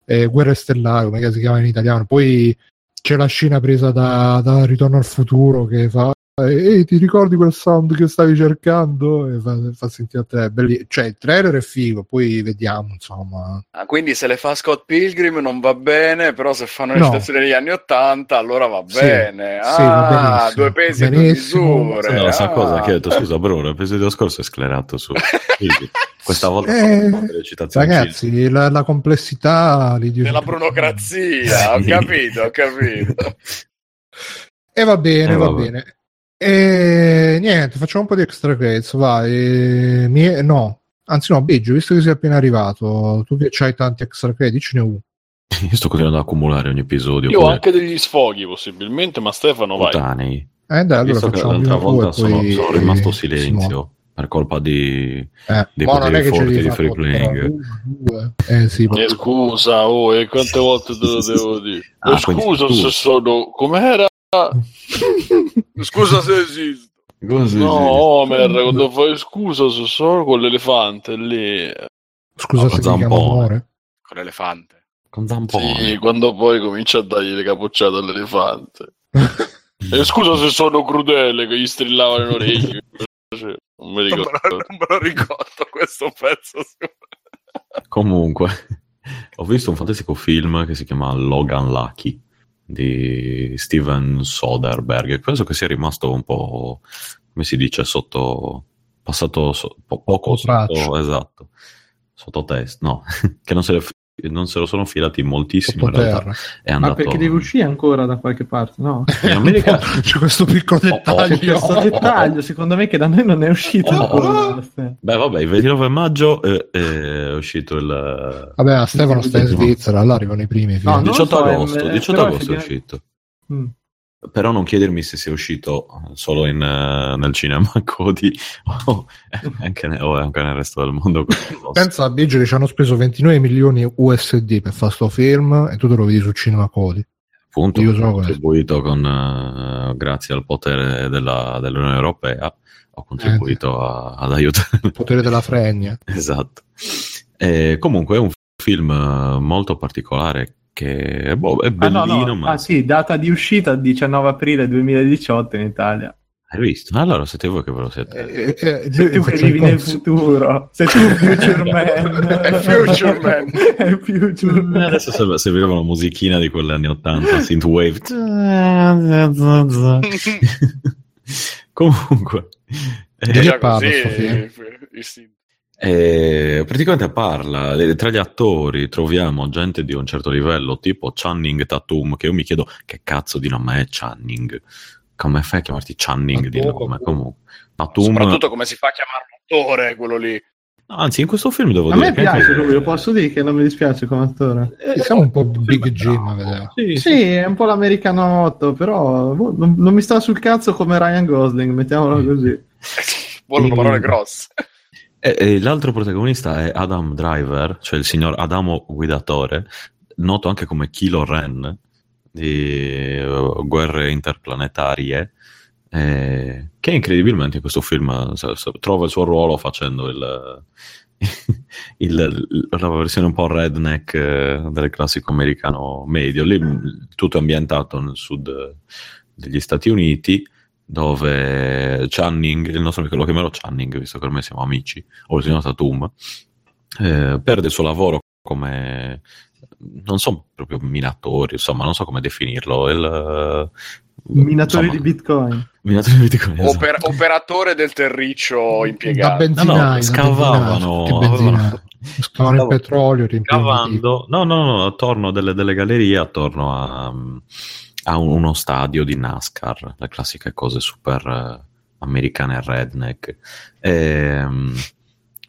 S1: eh, Guerre Stellari, come si chiama in italiano. Poi c'è la scena presa da, da Ritorno al futuro che fa ehi ti ricordi quel sound che stavi cercando? E fa, fa sentire a te belli... cioè il trailer è figo poi vediamo insomma.
S4: Ah, quindi se le fa Scott Pilgrim non va bene però se fanno le no. citazioni degli anni 80 allora va
S1: sì.
S4: bene.
S1: Sì,
S4: ah, due pesi e due misure.
S5: no, ah. cosa? Che ho detto scusa Bruno l'episodio scorso è sclerato su questa volta
S1: eh, ragazzi la, la, complessità
S4: della brunocrazia ho capito ho capito.
S1: E va bene, eh, va bene. E niente, facciamo un po' di extra credits, vai. Mi... No, Anzi, no, Biggio, visto che sei appena arrivato, tu che hai tanti extra credit, ce n'è uno.
S5: Io sto continuando ad accumulare ogni episodio.
S2: Io ho
S5: pure
S2: anche degli sfoghi, possibilmente, ma Stefano, vai.
S5: putanei.
S1: Eh, dai, allora
S5: Visto
S1: facciamo
S5: l'altra volta sono,
S1: poi
S5: sono rimasto
S1: Simone.
S5: silenzio per colpa di,
S1: Eh,
S5: dei
S1: ma
S5: poteri forti di free playing.
S1: due. Eh sì,
S2: Eh, scusa, oh, e quante volte te lo devo dire?
S5: Ah,
S2: Eh, scusa se sono... Com'era? Scusa se esisto.
S5: Così,
S2: No. Homer, quando fai scusa se sono con l'elefante lì.
S1: scusa
S5: No,
S1: se ti amore.
S4: Con l'elefante.
S5: Con zampone.
S2: Sì, quando poi comincia a dargli le capocciate all'elefante. E scusa se sono crudele che gli strillavano le orecchie. Non
S4: me,
S2: ricordo.
S4: lo, non me lo ricordo questo pezzo.
S5: Comunque, ho visto un fantastico film che si chiama Logan Lucky di Steven Soderbergh. Penso che sia rimasto un po', come si dice, sotto passato so- po- poco
S1: Sotto
S5: esatto, sotto test, no, che non se, le, non se lo sono filati moltissimo in realtà. È
S3: Ma
S5: andato
S3: perché deve uscire ancora da qualche parte, no?
S5: in America.
S1: C'è questo piccolo
S5: Oh, oh.
S1: dettaglio.
S3: C'è questo dettaglio, secondo me, che da noi non è uscito.
S5: Oh. Beh, vabbè, il 29 maggio è, è uscito il
S1: Vabbè, a Stefano sta in Svizzera, là arrivano i primi.
S3: No, non lo
S5: 18
S3: so,
S5: agosto.
S3: ehm,
S5: 18
S3: però
S5: agosto è uscito.
S3: Mm.
S5: Però non chiedermi se sia uscito solo in, eh, nel cinema Cody o anche, ne- o anche nel resto del mondo.
S1: Pensa a che ci hanno speso 29 milioni USD per fare sto film e tu te lo vedi su Cinema Codi.
S5: Appunto,
S1: Io so
S5: ho
S1: questo.
S5: contribuito con, eh, grazie al potere della- dell'Unione Europea, ho contribuito a- ad aiutare.
S1: Il potere della fregna.
S5: esatto. E comunque è un film eh, molto particolare che boh, è
S3: Ah,
S5: bellino,
S3: no, no.
S5: ma
S3: Ah, sì, data di uscita 19 aprile 2018 in Italia.
S5: hai visto? Allora siete voi che ve lo siete.
S1: Eh, eh,
S3: Se tu che vivi
S1: il
S3: nel futuro, sei tu Future Man.
S4: È Future Man.
S3: È Future Man.
S5: Adesso serve- serviva una musichina di quegli anni 80, synthwave. Comunque,
S1: Di
S5: eh,
S1: che
S4: Già così, eh, il sim-
S5: eh, praticamente parla, le- tra gli attori troviamo gente di un certo livello, tipo Channing Tatum, che io mi chiedo che cazzo di nome è Channing. Come fai a chiamarti Channing di nome? Comunque, Tatum,
S4: Soprattutto come si fa a chiamare l'attore quello lì.
S5: anzi in questo film devo
S3: A
S5: dire
S3: me
S5: che
S3: piace lui, lo posso dire che non mi dispiace come attore.
S5: Eh,
S1: Siamo un po' Big Jim.
S5: Sì, sì.
S3: Sì, è un po' l'americanotto, però boh, non, non mi sta sul cazzo come Ryan Gosling, mettiamolo così.
S4: Vogliono
S5: Mm.
S4: parole grosse.
S5: E, e l'altro protagonista è Adam Driver, cioè il signor Adamo Guidatore, noto anche come Kylo Ren di eh, Guerre Interplanetarie, eh, che incredibilmente in questo film sa- sa- trova il suo ruolo facendo il, il- la versione un po' redneck eh, del classico americano medio. Lì mh, tutto è ambientato nel sud eh, degli Stati Uniti, dove Channing, il nostro amico, lo chiamerò Channing, visto che ormai siamo amici, o il signor Tatum, eh, perde il suo lavoro come, non so, proprio minatori, insomma, non so come definirlo. Il,
S3: Minatori
S5: insomma,
S3: di Bitcoin.
S5: minatori di Bitcoin, esatto.
S4: Oper- operatore del terriccio
S1: Da
S4: impiegato.
S5: No, no, scavavano-.
S1: Scavavano il petrolio, riempivano di-
S5: Cavando, no, no, no, attorno a delle, delle gallerie, attorno a, a un- uno stadio di NASCAR, le classiche cose super eh, americane e redneck. Ehm,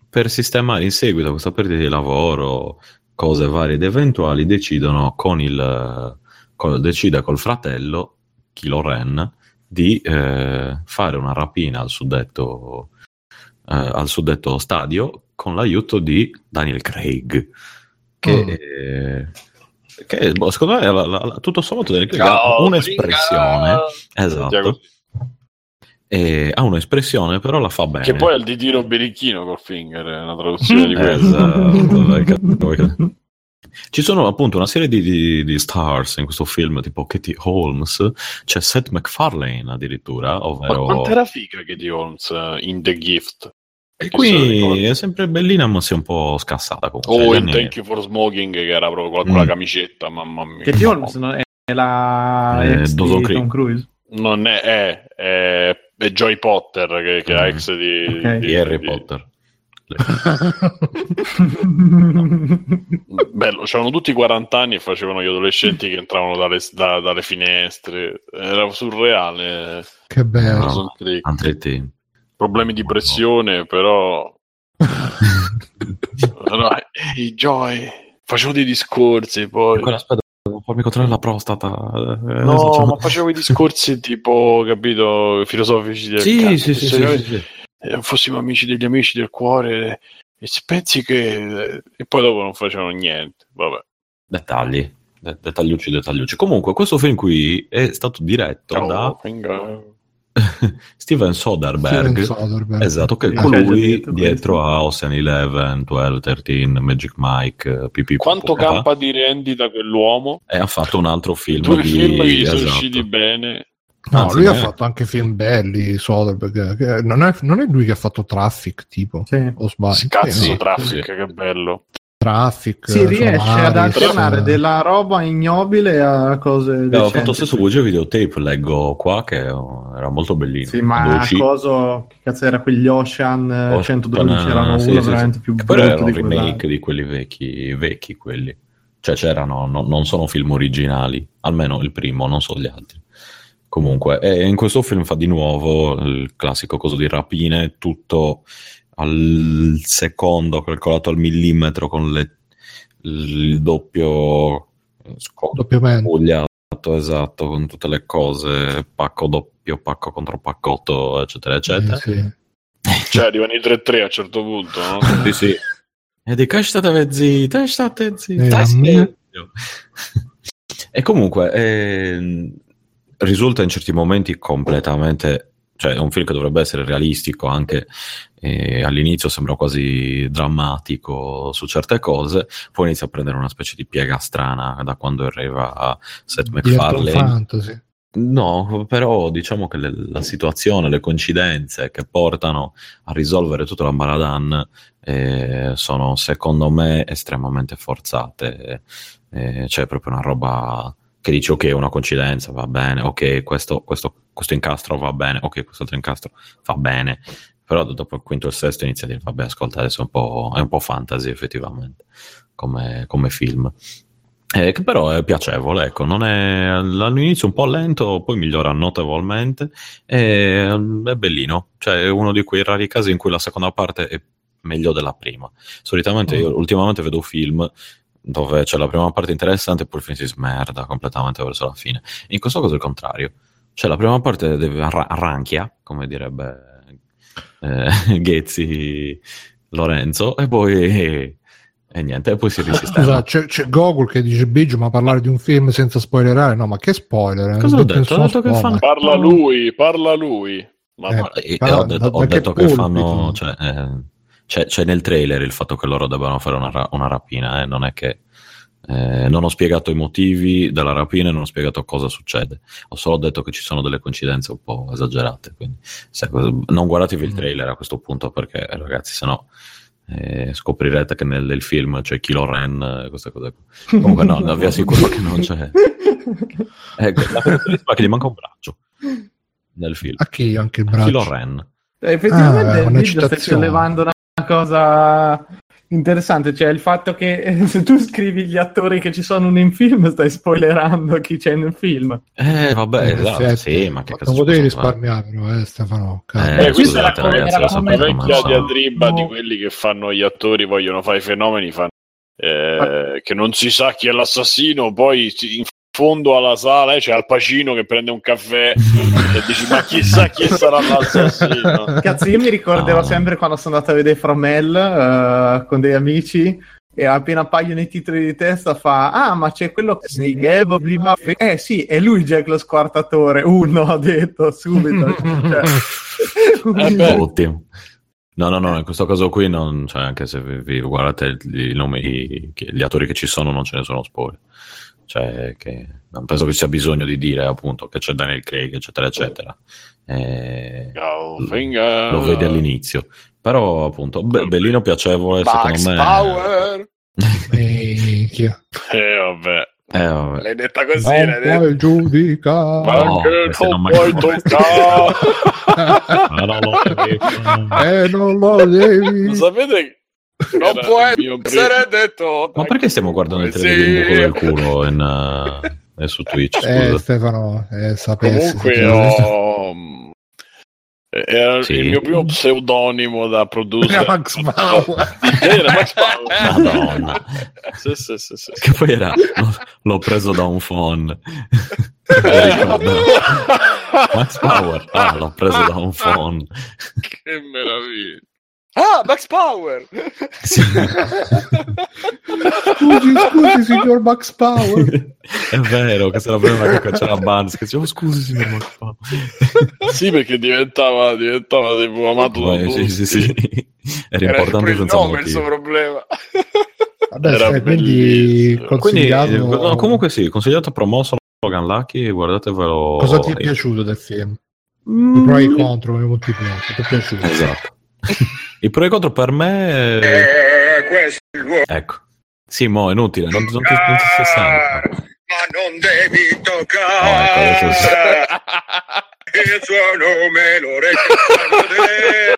S5: per sistemare in seguito questa perdita di lavoro, cose varie ed eventuali, decidono con il col- decide col fratello, Kylo Ren, di eh, fare una rapina al suddetto, eh, al suddetto stadio con l'aiuto di Daniel Craig, che,
S1: Mm.
S5: Che, boh, secondo me la- la- tutto sommato Daniel Craig ha
S2: Ciao,
S5: un'espressione, esatto, e ha un'espressione però la fa bene.
S2: Che poi è il ditino birichino col finger, è una traduzione di quello.
S5: Esatto. Ci sono appunto una serie di, di- di stars in questo film, tipo Katie Holmes, c'è Seth MacFarlane addirittura,
S2: Ma
S5: ovvero...
S2: quanto era figa Katie Holmes eh, in The Gift?
S5: E qui è sempre bellina, ma si è un po' scassata comunque.
S2: Oh,
S5: anni-
S2: Thank You for Smoking, che era proprio con quella
S5: Mm.
S2: camicetta, mamma mia.
S3: Che Holmes non è la
S5: Eh,
S3: ex di. Tom Cruise.
S2: Non è, è, è, è Joy Potter, che, che è
S5: Mm.
S2: ex di,
S3: Ok.
S5: di Harry
S2: di-
S5: Potter.
S2: Bello, c'erano tutti 40 anni e facevano gli adolescenti che entravano dalle, da- dalle finestre. Era surreale.
S1: che bello.
S5: No. Altri tempi.
S2: Problemi di pressione, però no, ehi Joy, facevo dei discorsi poi.
S5: Quella aspetta, devo farmi controllare la prostata. Eh,
S2: No,
S5: facciamo-
S2: ma facevo i discorsi tipo, capito, filosofici del
S5: Sì,
S2: cazzo,
S5: sì, sì, sì,
S2: noi,
S5: sì,
S2: eh, fossimo amici degli amici del cuore e se pensi che... e poi dopo non facevano niente, vabbè.
S5: Dettagli, de- dettagliucci, dettagliucci. Comunque, questo film qui è stato diretto
S2: Oh,
S5: da
S2: venga.
S5: Steven Soderbergh.
S1: Steven Soderbergh.
S5: Esatto, che è colui
S3: dietro
S5: dietro
S3: questo.
S5: a Ocean Eleven, 12, 13, Magic Mike, PP.
S2: Quanto campa di rendita quell'uomo?
S5: E ha fatto un altro film
S2: Due
S5: di...
S2: film che gli sono
S5: esatto.
S2: usciti bene.
S1: No,
S5: Anzi,
S1: lui ha
S5: eh.
S1: fatto anche film belli, Soderbergh. che Non è, non è lui che ha fatto Traffic, tipo,
S3: Sì.
S1: o sbaglio?
S2: Cazzo,
S1: Sì, no.
S2: traffic,
S5: sì.
S2: che bello.
S1: Traffic.
S3: Si riesce ad alternare
S1: eh,
S3: della roba ignobile a cose
S5: Ho
S3: decenti.
S5: fatto stesso VG videotape, leggo qua, che era molto bellino.
S3: Sì, ma coso, che cazzo era quegli Ocean eh,
S5: Ocean,
S3: 112 erano
S5: sì,
S3: uno
S5: sì,
S3: veramente
S5: sì.
S3: più
S5: Che
S3: brutto
S5: erano
S3: di
S5: remake
S3: quell'altro.
S5: di quelli vecchi, vecchi quelli. Cioè c'erano, no- non sono film originali, almeno il primo, non so gli altri. Comunque, e in questo film fa di nuovo il classico coso di rapine, tutto al secondo, calcolato al millimetro con le- il doppio eh, scopo
S1: Doppiamente.
S5: Spogliato, esatto, con tutte le cose, pacco doppio, pacco contro paccotto, eccetera, eccetera.
S1: Eh, sì.
S2: Cioè, arrivano i 3-3 a un certo punto, no?
S5: Sì, sì. E di che state zitti, state zitti.
S1: Eh, me-
S5: zitto. E comunque, ehm, risulta in certi momenti completamente... Cioè, è un film che dovrebbe essere realistico anche eh, all'inizio sembra quasi drammatico su certe cose, poi inizia a prendere una specie di piega strana da quando arriva Seth MacFarlane. No, però diciamo che le- la situazione, le coincidenze che portano a risolvere tutta la Baradan eh, sono secondo me estremamente forzate. Eh, c'è proprio una roba che dici ok, una coincidenza, va bene, ok, questo, questo, questo incastro va bene, ok, quest'altro incastro va bene. Però dopo il quinto e il sesto inizia a dire, vabbè, ascolta, adesso è un po', è un po' fantasy effettivamente, come, come film. Eh, che però è piacevole, ecco, non è all'inizio un po' lento, poi migliora notevolmente, e è bellino, cioè è uno di quei rari casi in cui la seconda parte è meglio della prima. Solitamente io ultimamente vedo film dove c'è la prima parte interessante e poi il film si smerda completamente verso la fine. In questo caso è il contrario, cioè la prima parte deve arra- arranchia, come direbbe eh, Ghezzi Lorenzo, e poi... E niente, e poi si risistema.
S1: Scusa, c'è, c'è Gogol che dice Biggio, ma parlare di un film senza spoilerare? No, ma che spoiler?
S5: Cosa ho detto? Ho detto che fanno-
S2: Parla lui, parla lui. Ma
S1: Eh,
S2: ma-
S5: E- e
S1: Ah,
S5: ho detto,
S1: da-
S5: ho
S1: che
S5: detto che
S1: pulpito?
S5: fanno. Cioè, eh, c'è, c'è nel trailer il fatto che loro debbano fare una, una rapina, eh, non è che. Eh, non ho spiegato i motivi della rapina e non ho spiegato cosa succede. Ho solo detto che ci sono delle coincidenze un po' esagerate. Quindi, se- non guardatevi il trailer a questo punto perché, ragazzi, se no. eh, scoprirete che nel, nel film c'è Kilo Ren, eh, queste cose. qua. Comunque, no, no, vi assicuro che non c'è. Ecco, la caratteristica è che gli manca un braccio nel film.
S1: A chi anche il
S5: Kilo
S1: braccio?
S5: Ren.
S3: Eh, Effettivamente
S1: Ah,
S3: video stai sollevando una cosa interessante, cioè il fatto che eh, se tu scrivi gli attori che ci sono in film stai spoilerando chi c'è nel film.
S5: Eh, vabbè,
S1: Eh,
S5: esatto,
S1: effetti.
S5: sì, ma che
S1: Non
S5: cazzo
S1: potevi
S5: posso fare?
S1: risparmiare, però, eh, Stefano.
S5: Eh,
S2: Eh, questa
S5: scusate,
S3: era come-
S5: ragazzi,
S3: era come-
S2: vecchia diatriba
S3: No.
S2: di quelli che fanno gli attori, vogliono fare i fenomeni, fanno, eh, che non si sa chi è l'assassino, poi si- in fondo alla sala eh, c'è Al Pacino che prende un caffè e dici ma chissà chi sarà l'assassino.
S3: Cazzo, io mi ricorderò
S5: No.
S3: sempre quando sono andato a vedere Fromel eh, con dei amici e appena appaiono i titoli di testa fa ah ma c'è quello che si Evo prima eh sì è lui Jack lo squartatore uno ha detto subito cioè,
S2: Eh beh.
S5: Ottimo. No, no, no, in questo caso qui, non, cioè, anche se vi, vi guardate i, nomi, gli attori che ci sono, non ce ne sono spoiler. Cioè, che non penso che ci sia bisogno di dire appunto che c'è Daniel Craig, eccetera, eccetera. Eh, lo vedi all'inizio. Però, appunto, be- bellino, piacevole,
S4: Max
S5: secondo me.
S4: Power!
S2: Eh, vabbè.
S5: Eh, vabbè.
S4: L'hai detta così,
S1: Non
S4: l'hai detta.
S1: puoi giudicare.
S2: Ma
S5: No,
S2: anche
S5: questi
S2: non
S5: non
S2: puoi toccare.
S5: No, no,
S1: Eh, non lo devi.
S2: Lo sapete?
S4: Non può essere detto.
S5: Ma perché stiamo guardando il
S4: Sì.
S5: televideo con il culo in, eh, eh, su Twitch?
S1: Eh,
S5: Scusa.
S1: Stefano, eh, sapessi.
S2: Comunque ho... Era
S5: Sì.
S2: il mio primo pseudonimo da producer.
S1: Era Max Bauer.
S2: Era Max Bauer.
S5: Madonna.
S2: Sì, sì, sì, sì.
S5: Che poi era. l'ho- preso da un phone. Max Power. Ah, l'ho preso da un phone.
S2: che meraviglia.
S4: Ah, Max Power!
S1: Scusi, scusi, signor Max Power.
S5: È vero, che se la prendeva che c'era Banz che diceva "Oh, scusi signor Max Power.
S2: Sì, perché diventava, diventava tipo amato da
S5: Poi,
S2: tutti.
S5: sì, sì, sì. Era
S4: Era
S5: importante senza
S4: nome il suo
S5: motivo.
S4: problema.
S1: Vabbè,
S2: Era
S1: quindi consigliato...
S5: eh, no, comunque sì, consigliato promosso Logan Lucky, guardatevelo.
S1: Cosa ti è piaciuto del film? I
S5: Mm,
S1: pro e i contro, come molti punti. Ti è piaciuto?
S5: Esatto. I pro e contro per me... eh,
S6: Eh, questo è il luogo.
S5: Ecco. Sì, mo, è inutile, non, non ti, non ti stai sentendo.
S6: Ma non devi
S5: Oh, ecco,
S6: toccare il suo nome, lo ricordo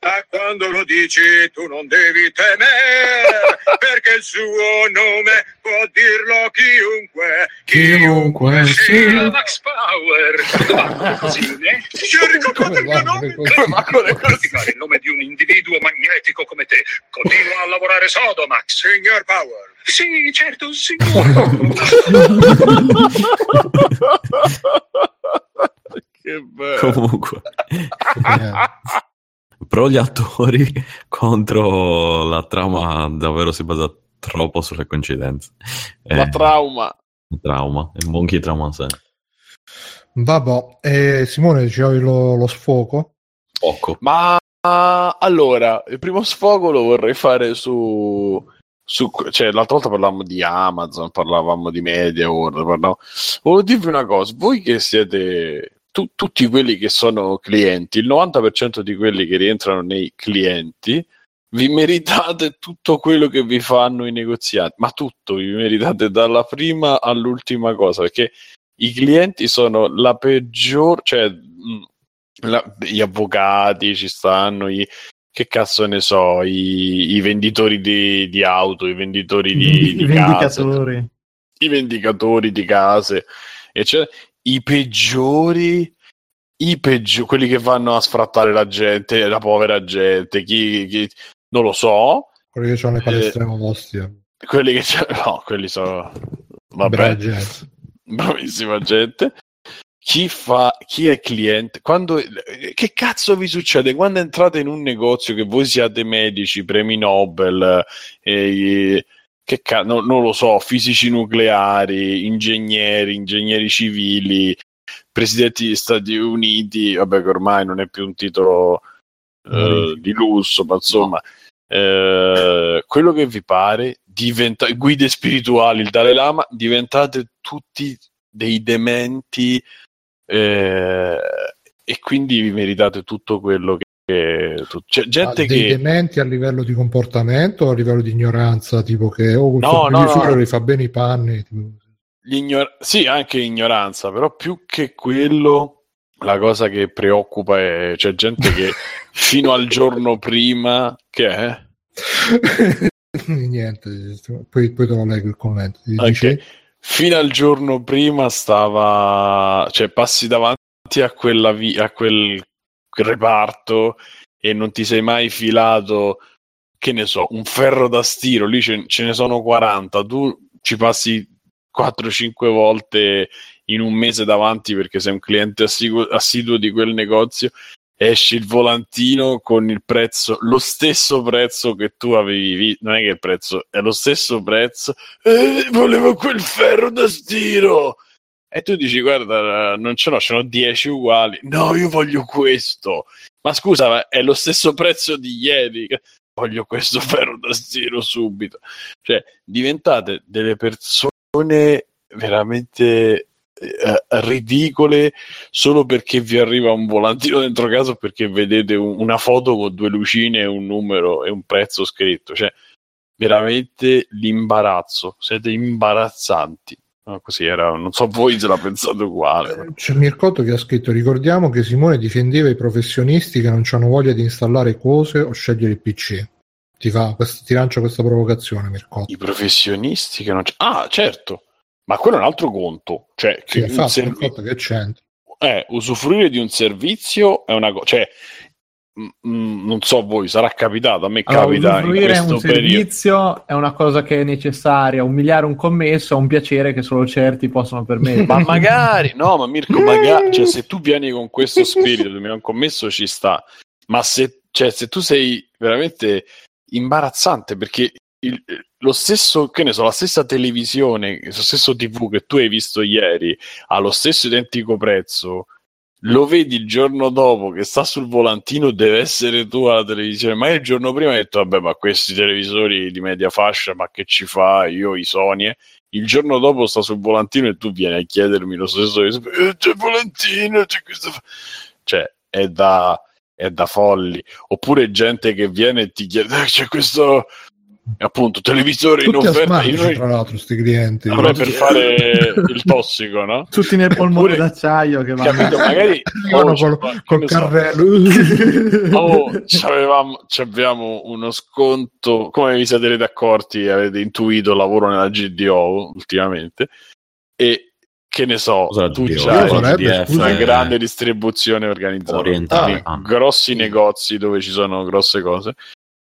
S6: A quando lo dici tu non devi temere, perché il suo nome può dirlo chiunque.
S1: Chiunque sia.
S6: Max Power. Così, eh? È ricordato il mio nome?
S4: Ma come così?
S6: Fare il nome di un individuo magnetico come te. Continua a lavorare sodo, Max. Signor Power. Sì, certo, signor
S2: che bello.
S5: Comunque, Pro gli attori contro la trama davvero si basa troppo sulle coincidenze.
S2: La
S5: Eh,
S2: trauma.
S5: trauma, il monkey trauma sé.
S1: Vabbè, eh, Simone, dicevi lo, lo sfogo?
S5: Poco.
S2: Ma allora, il primo sfogo lo vorrei fare su. su cioè, l'altra volta parlavamo di Amazon, parlavamo di Media World. Parlavo... Volevo dirvi una cosa: voi che siete tu- tutti quelli che sono clienti, il 90% di quelli che rientrano nei clienti, vi meritate tutto quello che vi fanno i negoziati, ma tutto vi meritate dalla prima all'ultima cosa perché i clienti sono la peggior, cioè mh, la- gli avvocati ci stanno, i, che cazzo ne so, i, i venditori di, di auto, i venditori di,
S3: I
S2: di case, i vendicatori di case, eccetera, i peggiori, i peggiori, quelli che vanno a sfrattare la gente, la povera gente, chi, chi- non lo so,
S1: Quelli che hanno le palestre eh.
S2: quelli che no, quelli sono vabbè,
S1: gente.
S2: bravissima gente. Chi fa, chi è cliente? Quando, che cazzo vi succede quando entrate in un negozio che voi siate medici, premi Nobel, eh, che ca- no- non lo so, fisici nucleari, ingegneri, ingegneri civili, presidenti degli Stati Uniti, vabbè che ormai non è più un titolo eh, di lusso, ma insomma, eh, quello che vi pare, diventa, guide spirituali, il Dalai Lama, diventate tutti dei dementi eh, e quindi vi meritate tutto quello che... tu- c'è
S1: Ah,
S2: gente
S1: dei
S2: che...
S1: dementi a livello di comportamento o a livello di ignoranza, tipo che oh,
S2: No, no, no.
S1: gli fa bene i panni. tipo-
S2: L'ignor- sì, anche ignoranza, però più che quello, la cosa che preoccupa è c'è gente che fino al giorno prima, che è?
S1: Niente, poi, poi te lo leggo il commento. Ti
S2: Ok.
S1: dice-
S2: Fino al giorno prima stava, cioè passi davanti a quella vi- a quel reparto e non ti sei mai filato, che ne so, un ferro da stiro, lì ce, ce ne sono 40, tu ci passi 4-5 volte in un mese davanti perché sei un cliente assiduo, assiduo di quel negozio, esce il volantino con il prezzo, lo stesso prezzo che tu avevi visto, non è che il prezzo è lo stesso prezzo, eh, volevo quel ferro da stiro. E tu dici, guarda, non ce l'ho, ce n'ho 10 uguali. No, io voglio questo. Ma scusa, ma è lo stesso prezzo di ieri. Voglio questo ferro da stiro subito. Cioè, diventate delle persone veramente eh, ridicole solo perché vi arriva un volantino dentro casa perché vedete un- una foto con due lucine un numero e un prezzo scritto. Cioè, veramente l'imbarazzo. Siete imbarazzanti. No, così era, non so voi se la pensate uguale.
S1: C'è Mircotto che ha scritto: Ricordiamo che Simone difendeva i professionisti che non hanno voglia di installare cose o scegliere il PC. Ti, fa, quest- ti lancio questa provocazione, Mircotto.
S2: I professionisti che non c'è. Ah, certo, ma quello è un altro conto. Cioè,
S1: Sì,
S2: che
S1: infatti, Mircotto che c'entra?
S2: eh, usufruire di un servizio è una cosa, cioè, non so voi, sarà capitato, a me
S3: Allora,
S2: capita in
S3: usufruire
S2: questo
S3: un
S2: periodo.
S3: servizio è una cosa che è necessaria, umiliare un commesso è un piacere che solo certi possono permettere.
S2: Ma magari, no, ma Mirko, magari, cioè, se tu vieni con questo spirito, mi un commesso ci sta, ma se, cioè, se tu sei veramente imbarazzante perché il- lo stesso, che ne so, la stessa televisione, lo stesso TV che tu hai visto ieri ha lo stesso identico prezzo. Lo vedi il giorno dopo che sta sul volantino, deve essere tu alla televisione. Ma il giorno prima hai detto: Vabbè, ma questi televisori di media fascia, ma che ci fa? Io i Sony. eh." Il giorno dopo sta sul volantino e tu vieni a chiedermi lo stesso. Eh, c'è il volantino, c'è questo. Cioè, è da, è da folli. Oppure gente che viene e ti chiede: "Eh, C'è questo appunto televisore in
S1: Tutti
S2: offerta.
S1: asmatici,
S2: Io
S1: tra l'altro, sti clienti.
S2: è per fare il tossico, no?
S3: Tutti nel polmone
S2: Oppure-
S3: d'acciaio che vanno.
S2: Capito? Magari oh,
S1: col,
S2: c'è- che
S1: col
S2: ne so,
S1: carrello.
S2: Oh, c'avevamo, c'abbiamo uno sconto, come vi siete accorti, avete intuito, lavoro nella GDO ultimamente, e che ne so,
S5: Cosa
S2: tu c'hai
S1: scusa,
S2: una
S5: eh,
S2: grande distribuzione organizzata,
S5: Ah.
S2: grossi negozi dove ci sono grosse cose,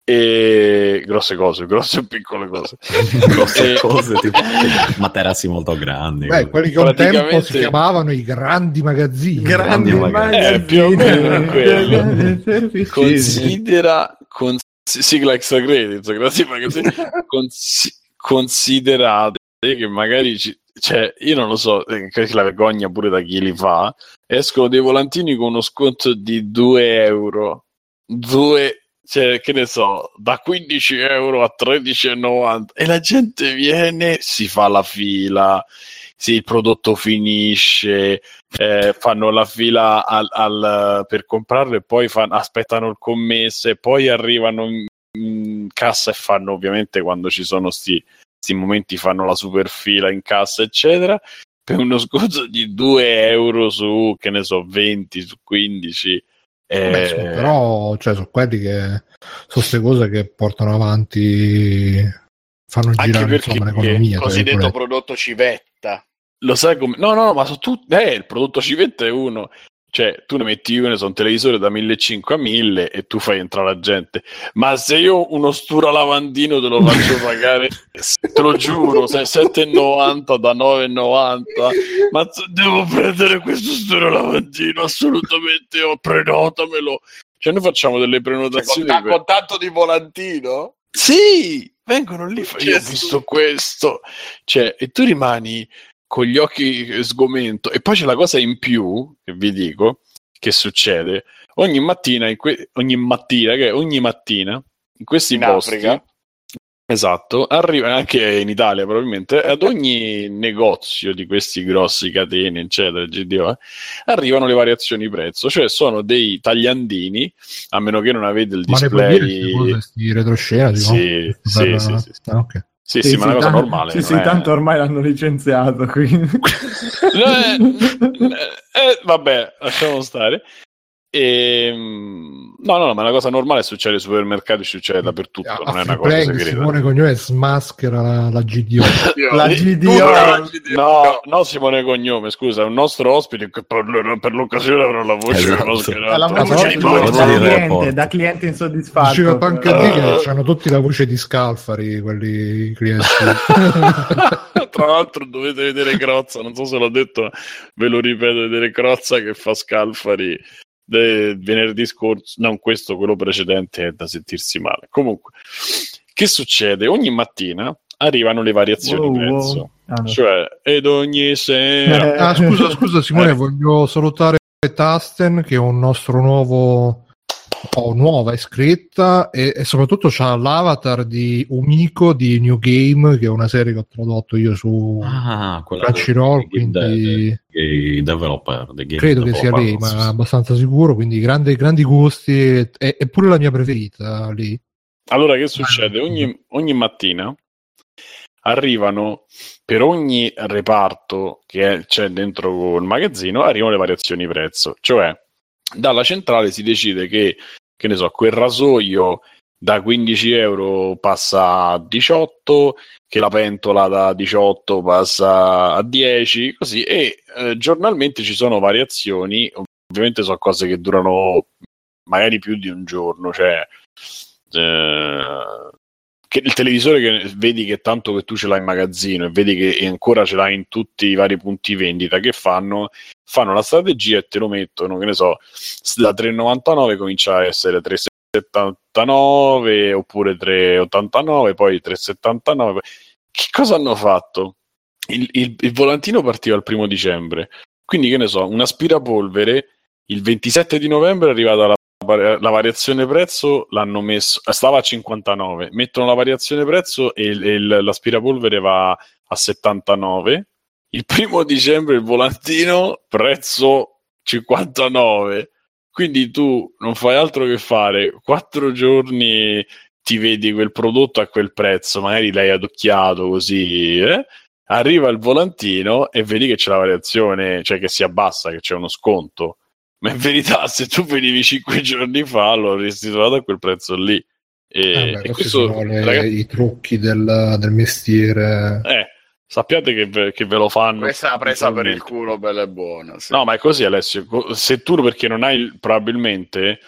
S2: e grosse cose, grosse e piccole cose.
S5: grosse
S2: E-
S5: cose tipo materassi molto grandi.
S1: Beh, quelli che un tempo
S2: Praticamente-
S1: si chiamavano i grandi magazzini.
S3: Grandi
S5: Grandi
S2: magazzini. Eh, più o meno quello. considera con, sigla extra credits grazie magazzini consi- considerate che magari ci- cioè io non lo so eh, la vergogna pure da chi li fa escono dei volantini con uno sconto di 2 euro 2 cioè che ne so da 15 euro a 13,90 e la gente viene si fa la fila sì, il prodotto finisce eh, fanno la fila al- al- per comprarlo e poi fan- aspettano il commesso e poi arrivano in, in cassa e fanno ovviamente quando ci sono sti, sti momenti fanno la super fila in cassa eccetera per uno sconto di 2 euro su che ne so 20 su 15 eh,
S1: Beh, insomma, però cioè, sono quelli che sono queste cose che portano avanti fanno girare insomma, l'economia tra
S4: cosiddetto prodotto civetta.
S2: lo sai come no no no, ma su tutti eh, il prodotto civetta è uno cioè tu ne metti uno su un televisore da 1500 a 1000 e tu fai entrare la gente ma se io uno stura lavandino te lo faccio pagare te lo giuro se 7,90 da 9,90 ma devo prendere questo stura lavandino assolutamente oh, prenotamelo cioè noi facciamo delle
S4: Cioè, con,
S2: prenotazioni
S4: ta-
S2: per-
S4: con tanto di volantino?
S2: sì, vengono lì. fa- Io ho visto questo. Cioè, e tu rimani con gli occhi eh, sgomento. E poi c'è la cosa in più, che vi dico, che succede. Ogni mattina, in que- ogni mattina, che ogni mattina, in questi
S4: In
S2: posti...
S4: Africa?
S2: Esatto, arriva anche in Italia probabilmente, ad ogni negozio di questi grossi catene, eccetera, GDO, eh, arrivano le variazioni prezzo, cioè sono dei tagliandini, a meno che non avete il
S1: Ma ne puoi dire
S2: display...
S1: sti retroscena?
S2: Sì, sì,
S1: per-
S2: sì, sì, sì.
S1: Ah, ok.
S2: Sì, sì, ma è una cosa normale.
S3: Sì, sì,
S2: è-
S3: tanto ormai l'hanno licenziato, quindi...
S2: Eh, eh, vabbè, lasciamo stare. Ehm, no, no, ma è una cosa normale, succede ai supermercati, succede dappertutto,
S1: A
S2: non è una cosa segreta.
S1: Simone Cognome smaschera la, la GDO.
S3: La
S2: Eh,
S3: GDO.
S2: no, No, no, Simone Cognome, scusa, è un nostro ospite che per, per l'occasione avrà la voce
S5: Esatto.
S2: mascherato.
S3: La
S1: voce di voce
S3: da, cliente, da cliente insoddisfatto.
S1: Diceva anche
S2: Ah.
S1: lì che hanno tutti la voce di Scalfari, quelli clienti.
S2: Tra l'altro dovete vedere Crozza, non so se l'ho detto, ve lo ripeto, vedere Crozza che fa Scalfari de- venerdì scorso, non questo, quello precedente è da sentirsi male. Comunque, che succede? Ogni mattina arrivano le variazioni
S3: Wow,
S2: di
S3: wow.
S2: prezzo,
S3: Ah, no.
S2: cioè, ed ogni sera...
S3: Eh,
S1: Ah, scusa, scusa Simone,
S2: Eh.
S1: voglio salutare Tasten che è un nostro nuovo o nuova iscritta e, e soprattutto c'ha l'avatar di Umiko di New Game che è una serie che ho tradotto io su
S5: Ah,
S1: Crunchyroll quindi
S5: dei developer, dei game
S1: credo che sia lei ma abbastanza sicuro quindi grandi, grandi gusti e- è, è pure la mia preferita lì
S2: Allora, che succede? Ogni, ogni mattina arrivano per ogni reparto che è- c'è dentro il magazzino, arrivano le variazioni prezzo. Cioè, dalla centrale si decide che, che ne so, quel rasoio da 15 euro passa a 18, che la pentola da 18 passa a 10, così, e eh, giornalmente ci sono variazioni, ovviamente sono cose che durano magari più di un giorno, cioè eh, che il televisore che vedi che tanto che tu ce l'hai in magazzino e vedi che ancora ce l'hai in tutti i vari punti vendita che fanno, fanno la strategia e te lo mettono, che ne so, da 3,99 comincia a essere 3,79 oppure 3,89, poi 3,79. Che cosa hanno fatto? Il, il, il volantino partiva il primo dicembre, quindi che ne so, un aspirapolvere il 27 di novembre è arrivata la la variazione prezzo l'hanno messo stava a 59 mettono la variazione prezzo e, il, l'aspirapolvere va a 79 il primo dicembre il volantino prezzo 59 quindi tu non fai altro che fare quattro giorni ti vedi quel prodotto a quel prezzo magari l'hai adocchiato così eh? arriva il volantino e vedi che c'è la variazione cioè che si abbassa che c'è uno sconto ma in verità se tu venivi cinque giorni fa lo avresti trovato a quel prezzo lì. E,
S1: Ah, beh,
S2: e
S1: questi
S2: questo,
S1: sono le-
S2: ragazzi,
S1: i trucchi del, del mestiere.
S2: eh, sappiate che ve, che ve lo fanno.
S4: Questa è presa per il culo bella e buona. sì.
S2: No, ma è così Alessio, se tu perché non hai probabilmente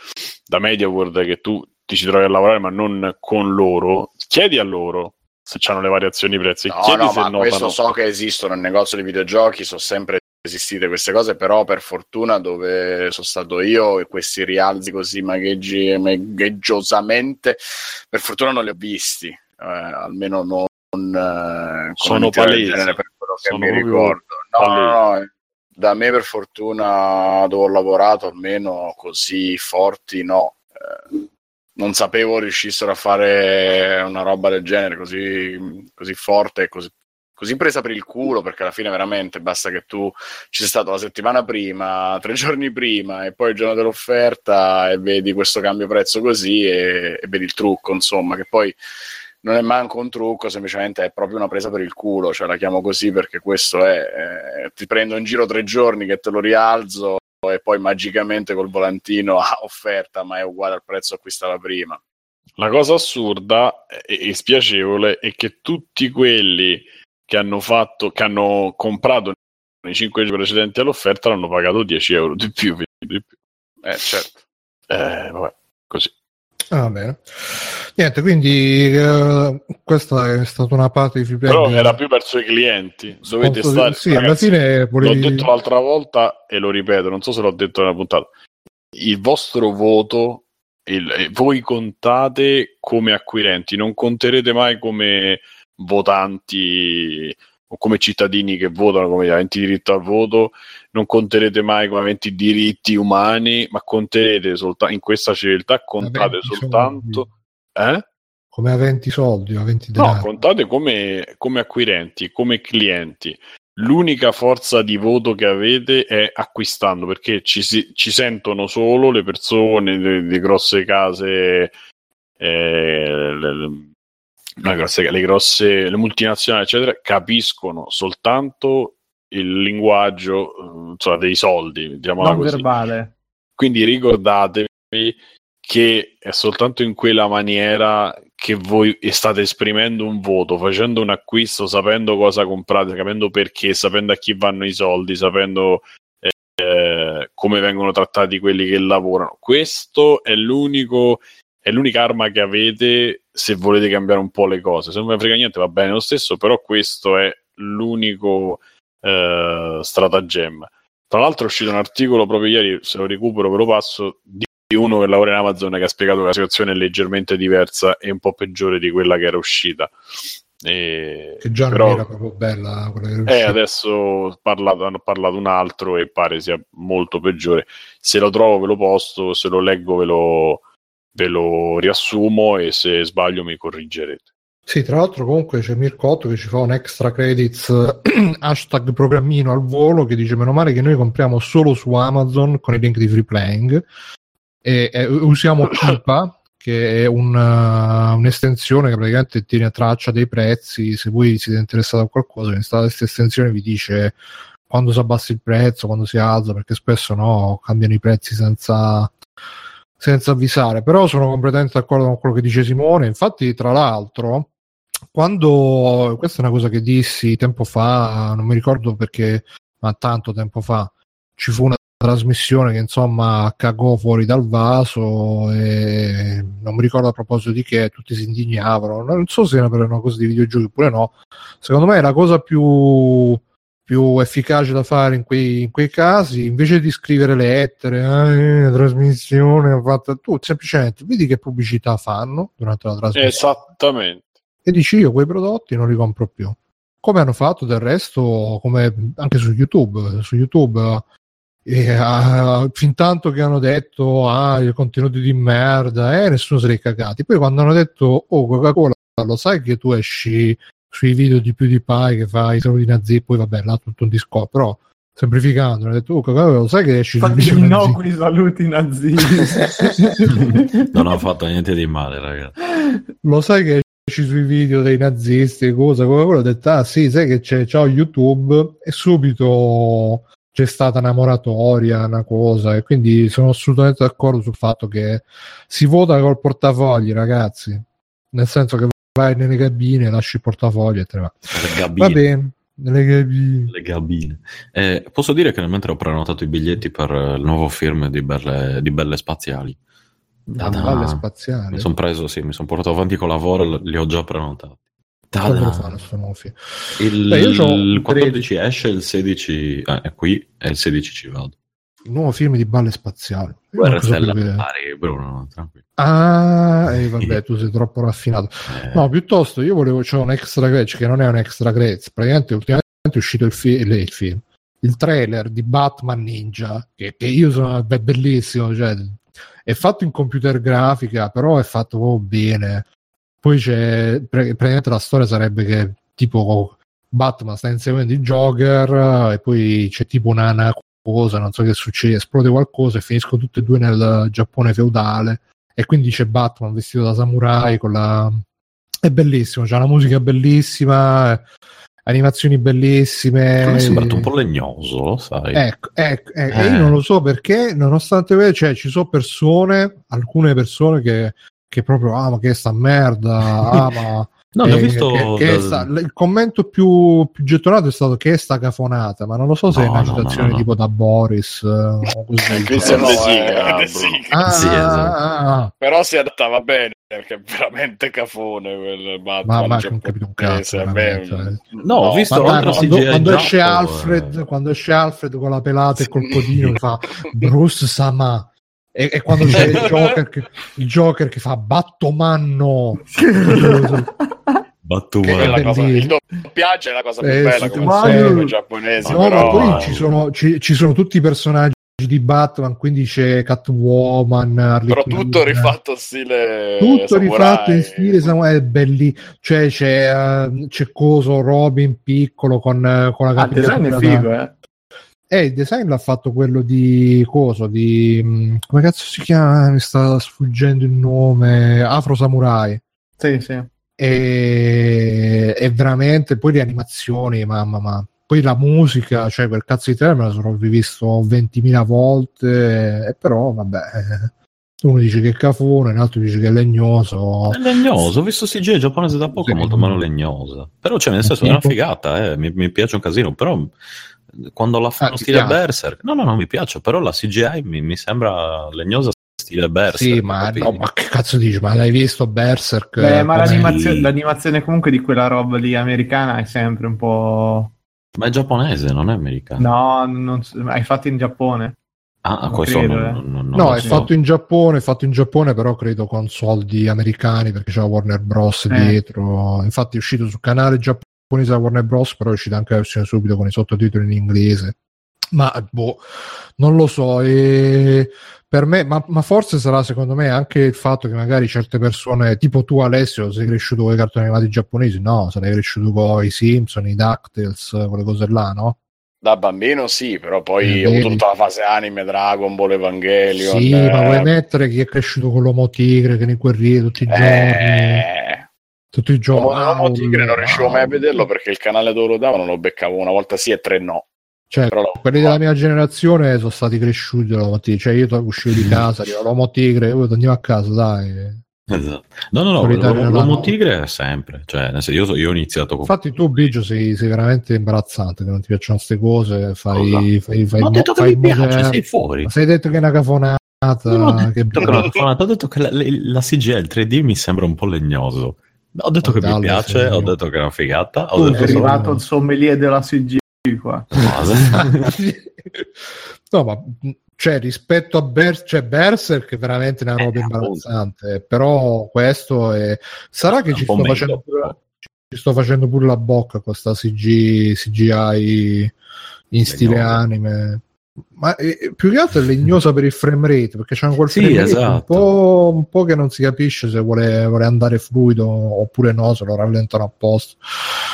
S2: da MediaWorld che tu ti ci trovi a lavorare ma non con loro, chiedi a loro se hanno le variazioni di prezzi,
S4: No,
S2: chiedi
S4: no,
S2: se
S4: ma questo
S2: notano.
S4: so che esistono nel negozio di videogiochi, sono sempre esistite queste cose, però per fortuna dove sono stato io e questi rialzi così magheggi, magheggiosamente, per fortuna non li ho visti, eh, almeno non eh,
S2: Sono palesi,
S4: genere per quello che
S2: sono
S4: mi ricordo. No, no, no, da me per fortuna dove ho lavorato almeno così forti no. Eh, non sapevo riuscissero a fare una roba del genere così, così forte e così, così presa per il culo perché alla fine veramente basta che tu ci sei stato la settimana prima, tre giorni prima e poi il giorno dell'offerta e vedi questo cambio prezzo così e, e vedi il trucco insomma che poi non è manco un trucco, semplicemente è proprio una presa per il culo, cioè la chiamo così perché questo è, eh, ti prendo in giro tre giorni che te lo rialzo e poi magicamente col volantino a offerta, ma è uguale al prezzo acquistata prima.
S2: La cosa assurda e spiacevole è che tutti quelli che hanno fatto, che hanno comprato nei 5 giorni precedenti all'offerta l'hanno pagato 10 euro di più. Di più.
S4: Eh, certo.
S2: Eh, vabbè, così.
S1: Ah, bene. Niente, quindi eh, questa è stata una parte di play.
S2: Però era più verso i clienti. Dovete
S1: Posso-
S2: stare.
S1: Sì, alla
S2: ragazzi,
S1: fine volevi...
S2: L'ho detto l'altra volta e lo ripeto, non so se l'ho detto nella puntata. Il vostro voto, il- eh, voi contate come acquirenti, non conterete mai come votanti o come cittadini che votano, come aventi diritto al voto, non conterete mai come aventi diritti umani, ma conterete soltanto in questa civiltà contate soltanto eh?
S1: come aventi soldi, aventi
S2: No,
S1: denaro.
S2: contate come, come acquirenti, come clienti. L'unica forza di voto che avete è acquistando, perché ci, si- ci sentono solo le persone di, di grosse case, eh, le, no, grosse- le grosse, le multinazionali, eccetera, capiscono soltanto il linguaggio eh, insomma, dei soldi, diciamola
S3: non
S2: così.
S3: verbale.
S2: Quindi ricordatevi che è soltanto in quella maniera che voi state esprimendo un voto, facendo un acquisto, sapendo cosa comprate, capendo perché, sapendo a chi vanno i soldi, sapendo eh, come vengono trattati quelli che lavorano. Questo è l'unico è l'unica arma che avete se volete cambiare un po' le cose. Se non ne frega niente va bene lo stesso, però questo è l'unico eh, stratagemma. Tra l'altro è uscito un articolo proprio ieri, se lo recupero ve lo passo, di uno che lavora in Amazon che ha spiegato che la situazione è leggermente diversa e un po' peggiore di quella che era uscita. E-
S1: Che già
S2: però-
S1: non era proprio bella quella che era
S2: eh,
S1: uscita.
S2: adesso parlato- hanno parlato un altro e pare sia molto peggiore. Se lo trovo ve lo posto, se lo leggo ve lo, ve lo riassumo e se sbaglio mi corrigerete.
S1: Sì, tra l'altro comunque c'è Mirko Otto che ci fa un extra credits hashtag programmino al volo che dice meno male che noi compriamo solo su Amazon con i link di free playing e, e usiamo Kipa che è un, uh, un'estensione che praticamente tiene traccia dei prezzi se voi siete interessati a qualcosa questa estensione vi dice quando si abbassa il prezzo, quando si alza perché spesso no, cambiano i prezzi senza senza avvisare, però sono completamente d'accordo con quello che dice Simone. Infatti, tra l'altro, quando questa è una cosa che dissi tempo fa, non mi ricordo perché, ma tanto tempo fa, ci fu una trasmissione che insomma cagò fuori dal vaso e non mi ricordo a proposito di che tutti si indignavano non so se era per una cosa di videogiochi oppure no secondo me la cosa più più efficace da fare in quei, in quei casi invece di scrivere lettere eh, la trasmissione fatta tu semplicemente vedi che pubblicità fanno durante la trasmissione
S2: Esattamente.
S1: e dici io quei prodotti non li compro più come hanno fatto del resto come anche su youtube su youtube e, uh, fin tanto che hanno detto ah i contenuti di merda eh, nessuno se li è cagati poi quando hanno detto oh Coca-Cola lo sai che tu esci sui video di PewDiePie che fa i saluti nazi poi vabbè là tutto un discorso però semplificando hanno detto oh lo sai che esci
S3: Fatti gli
S1: nazi
S3: innocui saluti nazisti.
S5: non ho fatto niente di male, ragazzi.
S1: lo sai che esci sui video dei nazisti e cosa Coca-Cola ha detto ah sì sai che c'è ciao YouTube e subito c'è stata una moratoria, una cosa, e quindi sono assolutamente d'accordo sul fatto che si vota col portafogli, ragazzi. Nel senso che vai nelle cabine, lasci il portafoglio e te ne va.
S5: Le gabine.
S1: Va bene, nelle cabine.
S5: Le gabine. Eh, posso dire che nel mentre ho prenotato i biglietti per eh, il nuovo film di Belle, di Belle Spaziali.
S1: Le
S5: Ta-da.
S1: balle spaziali.
S5: Mi sono preso, sì, mi sono portato avanti con lavoro, li ho già prenotati.
S1: Film?
S5: Il,
S1: Beh,
S5: il
S1: un
S5: 14 esce, il 16 eh, è qui e il 16 ci vado.
S1: Il nuovo film di balle spaziali.
S5: Guerra Stella
S1: che-
S5: pari, Bruno, tranquillo.
S1: Ah, e vabbè, tu sei troppo raffinato.
S5: Eh,
S1: No, piuttosto io volevo, c'è un extra credits che non è un extra credits, praticamente ultimamente è uscito il, fi- il- il film, il trailer di Batman Ninja, che, che io sono è bellissimo, cioè, è fatto in computer grafica, però è fatto proprio bene. Poi c'è, pre- praticamente la storia sarebbe che tipo Batman sta inseguendo il Joker e poi c'è tipo una, una cosa, non so che succede, esplode qualcosa e finiscono tutte e due nel Giappone feudale e quindi c'è Batman vestito da samurai con la è bellissimo, c'è una musica bellissima, animazioni bellissime.
S5: mi è sembrato un po' legnoso, lo sai.
S1: Ecco, ecco, ecco,
S5: Eh.
S1: io non lo so perché, nonostante cioè, ci sono persone, alcune persone che, che proprio, ah, ma che sta merda, ah, ma...
S5: no,
S1: eh,
S5: visto...
S1: che- che è sta- il commento più, più gettonato è stato che è sta cafonata, ma non lo so se è
S5: No,
S1: una
S5: no, no,
S1: citazione
S5: no, no.
S1: tipo da Boris eh, o così.
S2: Questo è
S4: No, eh.
S1: Ah,
S5: Sì, esatto.
S1: ah, ah,
S4: Però si adattava bene, perché è veramente cafone quel Batman.
S1: ma, ma
S4: cioè,
S1: non ho capito un cazzo. veramente.
S5: No, ho visto
S1: Ma quando,
S5: CGI
S1: quando esce Alfred,
S5: eh.
S1: quando esce Alfred con la pelata e col codino che fa Bruce Sama e, e quando c'è il Joker che, il Joker che fa Battomanno
S5: Battuman.
S4: La cosa, il doppiaggio è la cosa più
S1: Eh,
S4: bella come
S1: ma-
S4: sempre i giapponesi,
S1: no,
S4: però
S1: ma poi ci sono, ci, ci sono tutti i personaggi di Batman quindi c'è Catwoman Harley
S4: però
S1: Quinn,
S4: tutto rifatto stile
S1: tutto
S4: samurai.
S1: rifatto in stile samurai è belli cioè c'è, eh, c'è coso Robin piccolo con, con la
S3: Ah, il design è
S1: capigliatura da-
S3: figo, eh.
S1: Eh, il design l'ha fatto quello di coso, di mh, come cazzo si chiama? Mi sta sfuggendo il nome. Afro Samurai.
S3: Sì, sì.
S1: E, e veramente poi le animazioni, mamma ma poi la musica, cioè quel cazzo di trailer me la sono rivisto 20.000 volte, e però vabbè. Uno dice che è cafone, l'altro dice che è legnoso.
S5: È legnoso, ho visto CGI giapponese da poco,
S1: Sì.
S5: molto meno legnosa. Però, cioè, nel senso, è una figata, eh, mi, mi piace un casino, però quando la fanno
S1: Ah, ti
S5: stile
S1: piace?
S5: Berserk, no, no, no, mi piace, però la CGI mi, mi sembra legnosa stile Berserk.
S1: Sì, ma, no, ma che cazzo dici? Ma l'hai visto Berserk?
S3: Beh, ma
S1: Come-
S3: l'animazione, comunque di quella roba lì americana è sempre un po'...
S5: Ma è giapponese, non è americano.
S3: No, non hai fatto in Giappone.
S5: Ah,
S3: non
S5: questo
S3: credo,
S5: non,
S3: eh.
S5: non- non
S1: No, è
S5: so.
S1: fatto in Giappone, è fatto in Giappone, però credo con soldi americani perché c'è la Warner Bros.
S3: Eh.
S1: dietro. Infatti è uscito sul canale giapponese la Warner Bros. però è uscita anche la versione subito con i sottotitoli in inglese. Ma boh, non lo so. E per me, ma, ma forse sarà secondo me anche il fatto che magari certe persone, tipo tu Alessio, sei cresciuto con i cartoni animati giapponesi? No, sarei cresciuto con i Simpson, i DuckTales, quelle cose là, no?
S4: Da bambino sì, però poi
S1: Eh,
S4: ho avuto tutta la fase anime, Dragon Ball, Evangelion.
S1: Sì,
S4: eh,
S1: ma vuoi mettere chi è cresciuto con l'uomo tigre che ne guerrieri tutti i giorni? Tutti i giorni.
S4: L'uomo l'uomo
S1: Wow,
S4: tigre non riuscivo mai a vederlo perché il canale dove lo davano lo beccavo una volta sì e tre no.
S1: Cioè,
S4: Però
S1: quelli della mia generazione sono stati cresciuti dalla mattina. Cioè, io uscivo di casa, arrivavo l'uomo tigre, io andiamo a casa, dai.
S5: Esatto. No, no, no, l'uomo, l'uomo tigre è sempre. Cioè, nel senso, io, so- io ho iniziato con...
S1: Infatti, tu, Biggio, sei, sei veramente imbarazzante, che non ti piacciono queste cose. Fai, fai, fai,
S5: Ma ho detto che
S1: fai
S5: mi piace, sei fuori.
S1: Ma sei detto che è una cafonata.
S5: Non ho detto
S1: che
S5: che era una cafonata, ho detto che la, la CGI, il 3D mi sembra un po' legnoso. Ho detto
S1: Oh,
S5: che mi piace, ho detto che è una figata, ho detto
S1: solo-
S3: arrivato il sommelier della CG qua.
S1: no, ma cioè, rispetto a Berserk, cioè, Berserk è veramente una roba
S5: Eh, appunto.
S1: imbarazzante. Però questo è. Sarà che
S5: Un
S1: ci sto, facendo pure, ci sto facendo pure la bocca con sta CG, CGI in stile
S5: Legnosa.
S1: anime. Ma eh, più che altro è legnosa per il frame rate perché c'è quel
S5: Sì,
S1: rate un,
S5: esatto.
S1: po', un po' che non si capisce se vuole, vuole andare fluido oppure no, se lo rallentano apposta.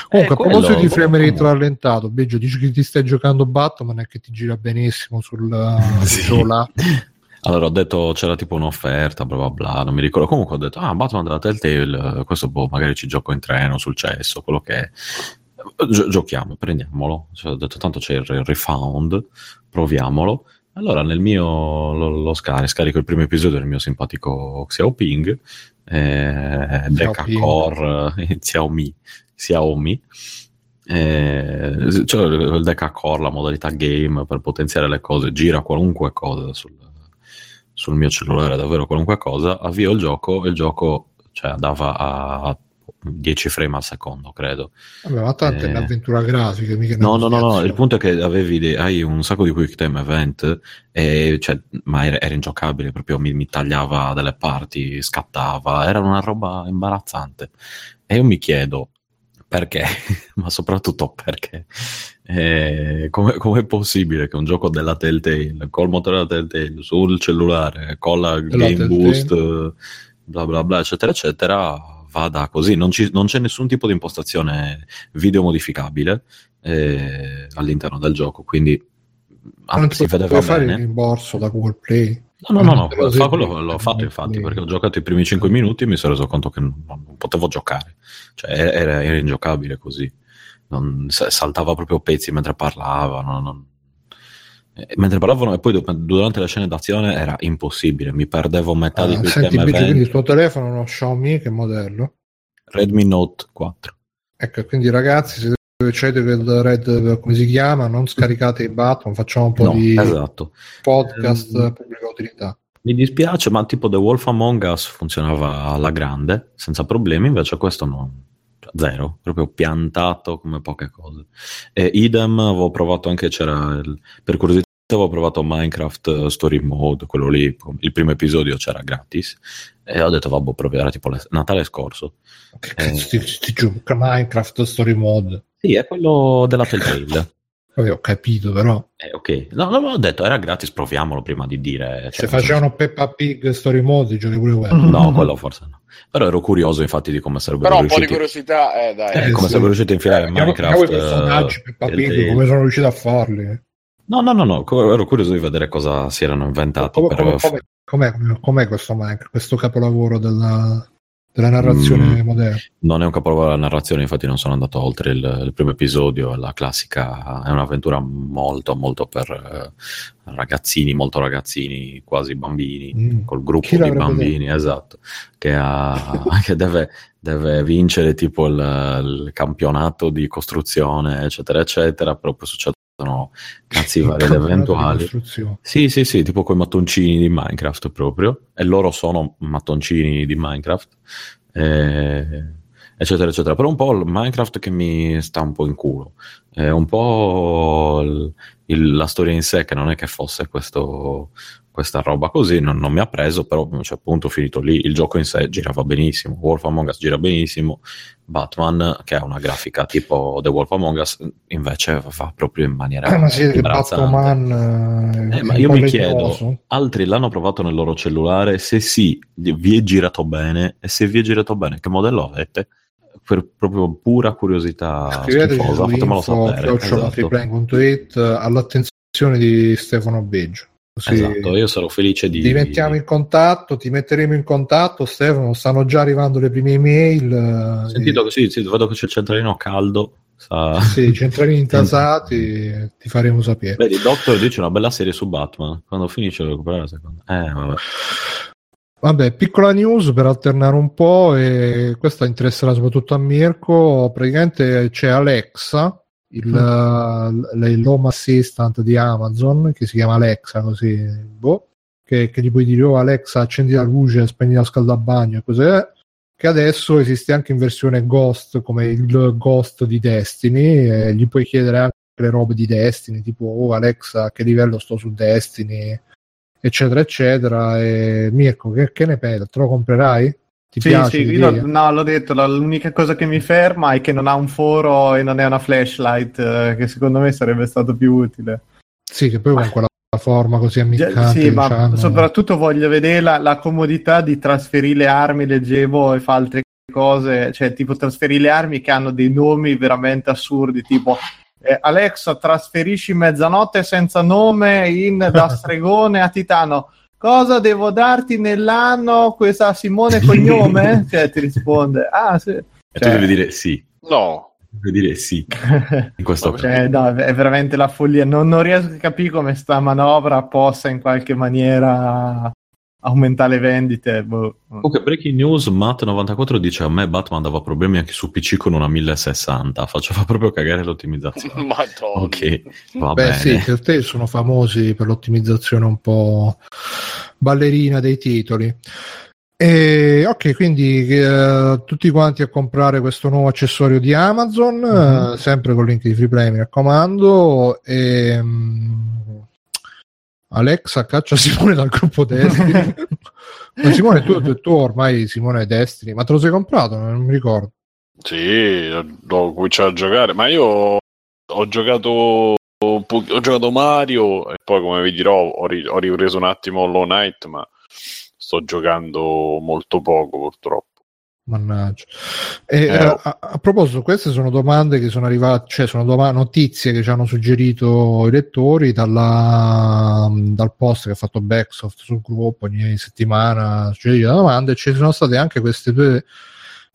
S1: Comunque, a
S5: quello-
S1: proposito di frame rate
S5: comunque.
S1: rallentato, Biggio, dici che ti stai giocando Batman e che ti gira benissimo sul
S5: Sì.
S1: sul là.
S5: Allora ho detto c'era tipo un'offerta, bla bla bla, non mi ricordo. Comunque ho detto, ah, Batman della Telltale, eh, questo boh, magari ci gioco in treno, sul cesso, quello che è. Gio- giochiamo, prendiamolo. Cioè, ho detto tanto c'è il re- refound, proviamolo. Allora nel mio lo, lo scarico, scarico il primo episodio del mio simpatico Xiaoping, eh, Deca. Core eh, Xiaomi, Xiaomi. Eh, cioè il Deca Core, la modalità game per potenziare le cose, gira qualunque cosa sul, sul mio cellulare, davvero qualunque cosa, avvio il gioco e il gioco cioè, andava a 10 frame al secondo, credo.
S1: Vabbè, ma tanto è
S5: Eh.
S1: un'avventura grafica, mica
S5: No, no, no, no, il punto è che avevi dei- hai un sacco di quick time event, e, cioè, ma era, era ingiocabile, proprio mi, mi tagliava delle parti, scattava, era una roba imbarazzante. E io mi chiedo perché, ma soprattutto perché, eh, come è possibile che un gioco della Telltale, col motore della Telltale, sul cellulare, con la Game
S1: Telltale.
S5: Boost, bla bla bla, eccetera, eccetera, vada così. Non, ci- non c'è nessun tipo di impostazione video modificabile eh, all'interno del gioco, quindi ah,
S1: non
S5: si vedeva
S1: fare il rimborso da Google Play.
S5: No, no, no, no, fa- quello l'ho fatto infatti, perché ho giocato i primi 5 minuti e mi sono reso conto che non, non potevo giocare, cioè era, era ingiocabile così, Non- sa- saltava proprio pezzi mentre parlava, non- non- mentre parlavano e poi durante le scene d'azione era impossibile, mi perdevo metà di
S1: Ah,
S5: quei
S1: senti,
S5: tema
S1: quindi il tuo telefono è uno Xiaomi, che modello?
S5: Redmi Note 4.
S1: Ecco, quindi ragazzi, se succede quel Red, come si chiama, non scaricate i Batman, facciamo un po'
S5: No,
S1: di
S5: esatto.
S1: podcast
S5: Ehm,
S1: pubblica utilità.
S5: Mi dispiace, ma tipo The Wolf Among Us funzionava alla grande, senza problemi, invece questo no. Cioè, Zero, proprio piantato come poche cose. E idem, avevo provato anche, c'era il- per curiosità, avevo provato Minecraft eh, Story Mode, quello lì, il primo episodio c'era gratis, e ho detto, vabbè, proprio era tipo le- Natale scorso.
S1: Che
S5: eh.
S1: cazzo ti, ti gioca Minecraft Story Mode?
S5: Sì, è quello della Telltale.
S1: Vabbè, ho capito, però.
S5: eh, ok, no, no, ho detto, era gratis, proviamolo prima di dire...
S1: Se
S5: cioè,
S1: facevano Peppa Pig Story Mode, giochi pure quello.
S5: No, quello forse no. Però ero curioso infatti di come sarebbero
S4: Però un po' di
S5: riusciti...
S4: curiosità, eh, dai.
S5: Eh,
S1: Eh,
S5: come
S1: sì.
S5: sarebbero riusciti a infilare
S1: Vediamo-
S5: Minecraft
S1: vediamo i personaggi
S5: eh,
S1: Peppa Pig, come sono riusciti a farli.
S5: No, no, no, no, ero curioso di vedere cosa si erano inventati
S1: Come-
S5: per
S1: come- come- com'è, com'è- com'è questo Minecraft, questo capolavoro della, della narrazione
S5: Mm.
S1: moderna?
S5: Non è un capolavoro della narrazione, infatti non sono andato oltre il, il primo episodio, la classica, è un'avventura molto, molto per eh, ragazzini, molto ragazzini, quasi bambini,
S1: Mm.
S5: col gruppo di bambini, esatto, che, ha- che deve, deve vincere tipo il, il campionato di costruzione, eccetera, eccetera, però poi succedono cazzi vari ed eventuali. Sì, sì, sì, tipo quei mattoncini di Minecraft proprio, e loro sono mattoncini di Minecraft, eh, eccetera, eccetera. Però un po' il Minecraft che mi sta un po' in culo, è un po' il- il- la storia in sé che non è che fosse questo, questa roba così, non, non mi ha preso, però cioè, appunto finito lì, il gioco in sé girava benissimo, Wolf Among Us gira benissimo, Batman che ha una grafica tipo The Wolf Among Us invece fa proprio in maniera
S1: Eh, ma sì. Batman
S5: Eh,
S1: è
S5: ma
S1: un
S5: io mi chiedo, altri l'hanno provato nel loro cellulare, se sì, vi è girato bene, e se vi è girato bene, che modello avete? Per proprio pura curiosità
S1: Scriveteci su
S5: fatemelo sapere. Esatto.
S1: chiocciola.freeplane.it, all'attenzione di Stefano Beggio. Così
S5: Esatto, io sarò felice di...
S1: ti mettiamo in contatto, ti metteremo in contatto, Stefano. Stanno già arrivando le prime email. eh,
S5: Ho sentito che sì, sì, vedo che c'è il centralino caldo, Sa...
S1: Sì, centralini intasati, ti faremo sapere.
S5: Vedi, Doctor dice una bella serie su Batman. Quando finisce lo recuperare la seconda. Eh, vabbè.
S1: Vabbè, piccola news per alternare un po', e questa interesserà soprattutto a Mirko. Praticamente c'è Alexa, il, mm. il home assistant di Amazon, che si chiama Alexa, così, boh, che, che gli puoi dire, oh Alexa, accendi la luce, spegni la scaldabagno e così che adesso esiste anche in versione Ghost, come il Ghost di Destiny, e gli puoi chiedere anche le robe di Destiny, tipo, oh Alexa, a che livello sto su Destiny, eccetera, eccetera. E Mirko, che, che ne pensi? Te lo comprerai? Ti
S3: sì,
S1: piace
S3: sì, io, no, l'ho detto, l'unica cosa che mi ferma è che non ha un foro e non è una flashlight, eh, che secondo me sarebbe stato più utile.
S1: Sì, che poi con quella forma così ammiccante,
S3: sì, ma
S1: diciamo.
S3: soprattutto voglio vedere la, la comodità di trasferire le armi, leggevo e fa altre cose, cioè tipo trasferire le armi che hanno dei nomi veramente assurdi, tipo eh, Alexa trasferisci mezzanotte senza nome in da stregone a Titano. Cosa devo darti nell'anno questa Simone cognome? cioè ti risponde, ah sì.
S5: E tu
S3: Cioè-
S5: devi dire sì.
S2: No,
S5: Devi dire sì. In questo caso.
S3: Cioè, no, è veramente la follia. Non, non riesco a capire come sta manovra possa in qualche maniera aumentare le vendite. Boh.
S5: Comunque, breaking news, Matt94 dice a me Batman dava problemi anche su PC con una 1060, faceva proprio cagare l'ottimizzazione.
S2: madonna.
S5: ok, va
S1: Beh,
S5: bene.
S1: sì, Telltale sono famosi per l'ottimizzazione un po' ballerina dei titoli. E, ok, quindi eh, tutti quanti a comprare questo nuovo accessorio di Amazon,
S3: Mhm.
S1: eh, sempre con link di Freeplay, mi raccomando. E, mm, Alexa caccia Simone dal gruppo Destiny. ma Simone, tu, tu, tu ormai Simone Destiny, ma te lo sei comprato? Non mi ricordo.
S2: Sì, ho cominciato a giocare, ma io ho giocato ho giocato Mario e poi come vi dirò ho, ri- ho ripreso un attimo Hollow Knight, ma sto giocando molto poco purtroppo.
S1: Mannaggia. E,
S2: Eh,
S1: eh, a, a proposito, queste sono domande che sono arrivate, cioè sono doma- notizie che ci hanno suggerito i lettori dalla- dal post che ha fatto Backsoft sul gruppo ogni settimana, suggerito domande, e ci sono state anche queste due,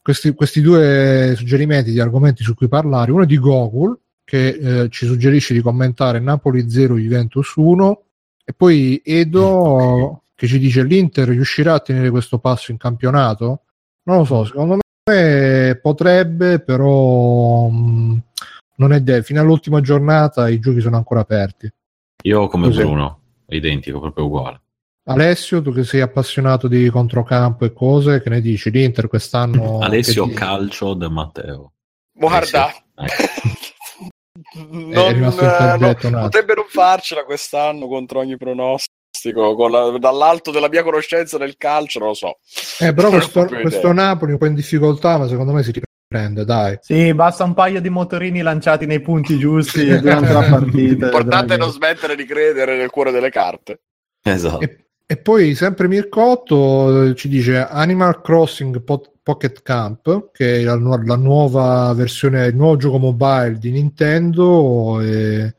S1: questi, questi due suggerimenti di argomenti su cui parlare. Uno è di Gogol, che eh, ci suggerisce di commentare Napoli 0 Juventus 1, e poi Edo che ci dice l'Inter riuscirà a tenere questo passo in campionato? Non lo so, secondo me potrebbe, però mh, non è de- fino all'ultima giornata i giochi sono ancora aperti.
S5: Io come
S1: Cos'è?
S5: Bruno, è identico, proprio uguale.
S1: Alessio, tu che sei appassionato di controcampo e cose, che ne dici? L'Inter quest'anno...
S5: Alessio
S1: di-
S5: Calcio de Matteo.
S4: Guarda,
S5: Ecco.
S4: non, eh, non farcela quest'anno contro ogni pronostico. Con la- dall'alto della mia conoscenza del calcio, non lo so.
S1: Eh, però questo, questo. Napoli un po' in difficoltà, ma secondo me si riprende, dai.
S3: Sì, basta un paio di motorini lanciati nei punti giusti durante la partita.
S4: L'importante è non smettere di credere nel cuore delle carte.
S5: Esatto.
S1: E, e poi sempre Mircotto eh, ci dice Animal Crossing Pot- Pocket Camp, che è la, nu- la nuova versione, il nuovo gioco mobile di Nintendo, eh,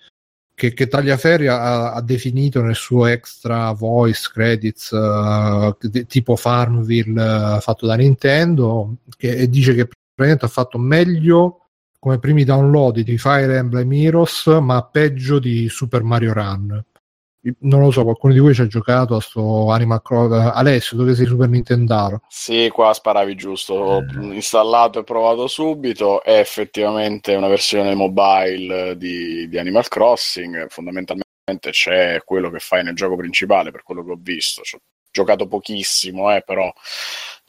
S1: che, che Tagliaferri ha, ha definito nel suo extra voice credits eh, de- tipo Farmville eh, fatto da Nintendo, che e dice che praticamente ha fatto meglio come primi download di Fire Emblem Heroes, ma peggio di Super Mario Run non lo so, qualcuno di voi ci ha giocato a sto Animal Crossing. Alessio, dove sei Super Nintendaro?
S4: Sì, qua sparavi giusto. Ho installato e provato subito. È effettivamente una versione mobile di, di Animal Crossing. Fondamentalmente c'è quello che fai nel gioco principale, per quello che ho visto. Ci ho giocato pochissimo, eh, però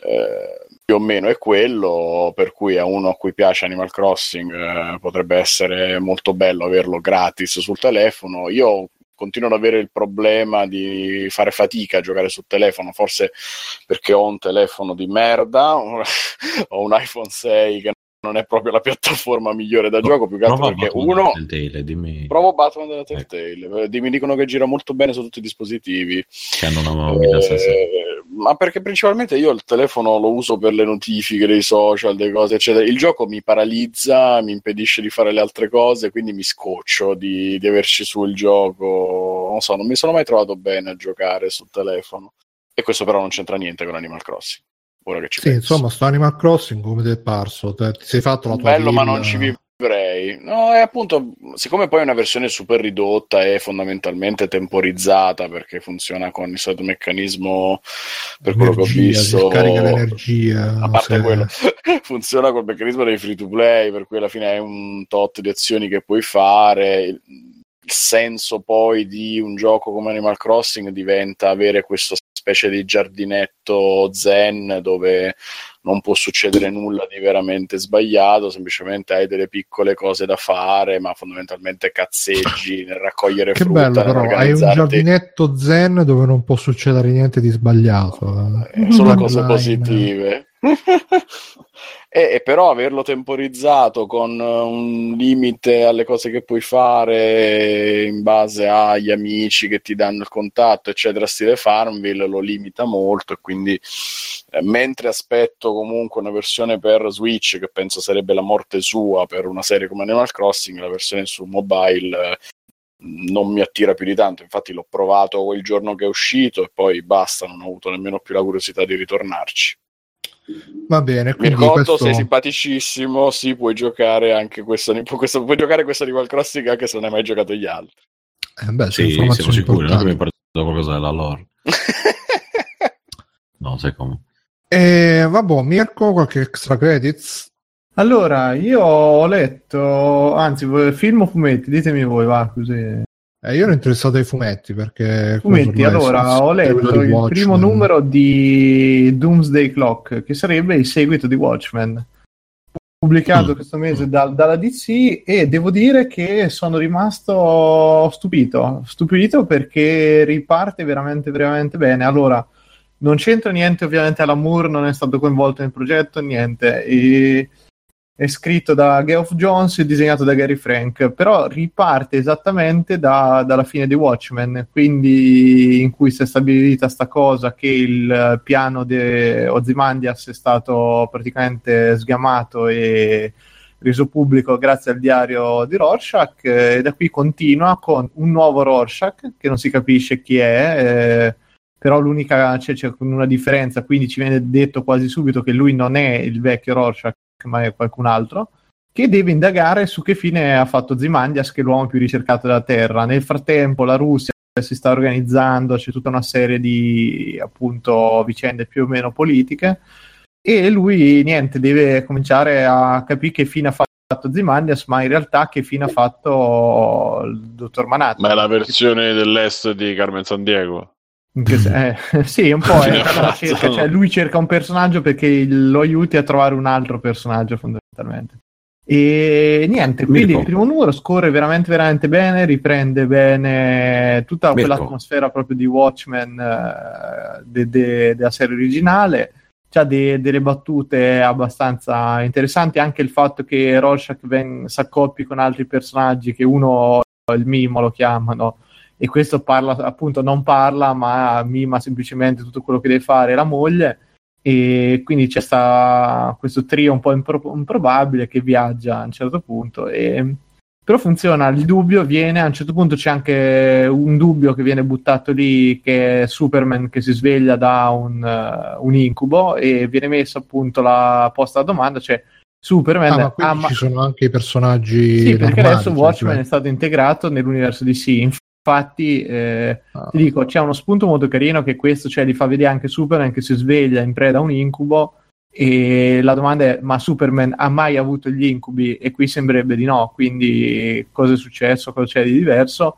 S4: eh, più o meno è quello. Per cui a uno a cui piace Animal Crossing eh, potrebbe essere molto bello averlo gratis sul telefono. Io continuo ad avere il problema di fare fatica a giocare sul telefono, forse perché ho un telefono di merda, ho un iPhone 6 che non è proprio la piattaforma migliore da gioco, più che altro perché
S5: Batman
S4: uno...
S5: Telltale, dimmi
S4: Provo Batman della Telltale, eh, mi dicono che gira molto bene su tutti i dispositivi.
S5: che hanno una 1060.
S4: Eh, ma perché principalmente io il telefono lo uso per le notifiche dei social, delle cose, eccetera. Il gioco mi paralizza, mi impedisce di fare le altre cose, quindi mi scoccio di, di averci su il gioco. Non so, non mi sono mai trovato bene a giocare sul telefono. E questo però non c'entra niente con Animal Crossing. Ora che ci
S1: Sì,
S4: penso.
S1: insomma, sto Animal Crossing come ti è parso? Te- ti sei fatto la tua
S4: Bello, ma
S1: kill?
S4: non ci vivrei. Ok. No, è appunto, siccome poi è una versione super ridotta e fondamentalmente temporizzata perché funziona con il solito meccanismo, per quello che ho visto,
S1: scarica l'energia.
S4: a parte
S1: se-
S4: quello, funziona col meccanismo dei free to play, per cui alla fine hai un tot di azioni che puoi fare. Il, il senso poi di un gioco come Animal Crossing diventa avere questa specie di giardinetto zen dove non può succedere nulla di veramente sbagliato, semplicemente hai delle piccole cose da fare, ma fondamentalmente cazzeggi nel raccogliere
S1: Che
S4: frutta,
S1: bello, però hai un giardinetto zen dove non può succedere niente di sbagliato.
S4: Eh, solo
S1: Online.
S4: cose positive. e, e però averlo temporizzato con eh, un limite alle cose che puoi fare in base agli amici che ti danno il contatto, eccetera, stile Farmville, lo limita molto e quindi eh, mentre aspetto comunque una versione per Switch che penso sarebbe la morte sua per una serie come Animal Crossing, la versione su mobile eh, non mi attira più di tanto, infatti l'ho provato quel giorno che è uscito e poi basta, non ho avuto nemmeno più la curiosità di ritornarci.
S1: Va bene, quindi
S4: Mircotto,
S1: questo...
S4: sei simpaticissimo, sì, puoi giocare anche questo, questo- puoi giocare questo Animal Crossing anche se non hai mai giocato gli altri.
S1: Eh, beh, sono
S5: Sì, siamo
S1: informazioni
S5: sicuri, non è che mi
S1: importanti.
S5: hai qualcosa della lore. No, sai come.
S1: E vabbè, Mirko, qualche extra credits?
S3: Allora, io ho letto, anzi, film o fumetti? Ditemi voi, va, così.
S1: Eh, io ero interessato ai fumetti perché...
S3: Fumetti, allora, ho letto il
S1: Watchmen.
S3: primo numero di Doomsday Clock, che sarebbe il seguito di Watchmen, pubblicato
S5: Mm.
S3: questo mese dal- dalla DC e devo dire che sono rimasto stupito, stupito perché riparte veramente, veramente bene. Allora, non c'entra niente ovviamente Alan Moore, non è stato coinvolto nel progetto, niente. E- è scritto da Geoff Jones e disegnato da Gary Frank, però riparte esattamente da- dalla fine di Watchmen, quindi in cui si è stabilita sta cosa che il eh, piano di Ozymandias è stato praticamente sgamato e reso pubblico grazie al diario di Rorschach eh, e da qui continua con un nuovo Rorschach che non si capisce chi è, eh, però l'unica c'è, c'è una differenza, quindi ci viene detto quasi subito che lui non è il vecchio Rorschach ma è qualcun altro, che deve indagare su che fine ha fatto Zimandias, che è l'uomo più ricercato della Terra. Nel frattempo la Russia si sta organizzando, c'è tutta una serie di appunto vicende più o meno politiche e lui niente, deve cominciare a capire che fine ha fatto Zimandias, ma in realtà che fine ha fatto il dottor Manhattan.
S2: Ma è la versione dell'est di Carmen San Diego.
S3: Se- eh, sì, un po' è
S2: fatto.
S3: cerca, cioè lui cerca un personaggio perché lo aiuti a trovare un altro personaggio fondamentalmente. E niente, quindi
S5: Mirko.
S3: il primo numero scorre veramente veramente bene, riprende bene tutta
S5: Mirko.
S3: quell'atmosfera proprio di Watchmen eh, de- de- della serie originale. C'ha de- delle battute abbastanza interessanti, anche il fatto che Rorschach si accoppi con altri personaggi, che uno il mimo lo chiamano, e questo parla appunto non parla ma mima semplicemente tutto quello che deve fare la moglie e quindi c'è sta questo trio un po' impro- improbabile che viaggia a un certo punto e però funziona il dubbio viene a un certo punto c'è anche un dubbio che viene buttato lì che è Superman che si sveglia da un, eh, un incubo e viene messa appunto la posta la domanda cioè Superman
S1: Ah, ma
S3: ama-
S1: ci sono anche i personaggi
S3: sì, perché
S1: normali,
S3: adesso
S1: cioè,
S3: Watchmen
S1: cioè-
S3: è stato integrato nell'universo DC. Infatti, eh,
S1: Ah.
S3: ti dico, c'è uno spunto molto carino che questo, cioè, li fa vedere anche Superman che si sveglia in preda a un incubo. E la domanda è: ma Superman ha mai avuto gli incubi? E qui sembrerebbe di no. Quindi, cosa è successo? Cosa c'è di diverso?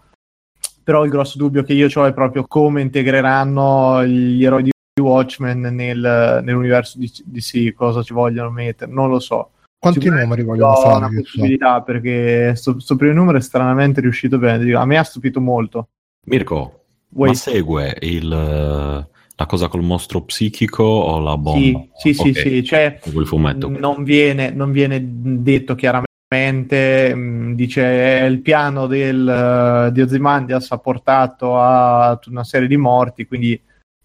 S3: Però il grosso dubbio che io ho è proprio come integreranno gli eroi di Watchmen nel- nell'universo di DC, cosa ci vogliono mettere, non lo so.
S1: Quanti numeri vogliono fare?
S3: una
S1: che so?
S3: possibilità perché sto, sto primo numero è stranamente riuscito bene. Dico, A me ha stupito molto.
S5: Mirko,
S3: Vuoi-
S5: ma segue il, eh, la cosa col mostro psichico o la bomba?
S3: Sì, sì, sì,
S5: Ok,
S3: sì, cioè
S5: fumetto.
S3: non viene, non viene detto chiaramente, mh, dice è il piano del, eh, di Ozymandias ha portato a una serie di morti, quindi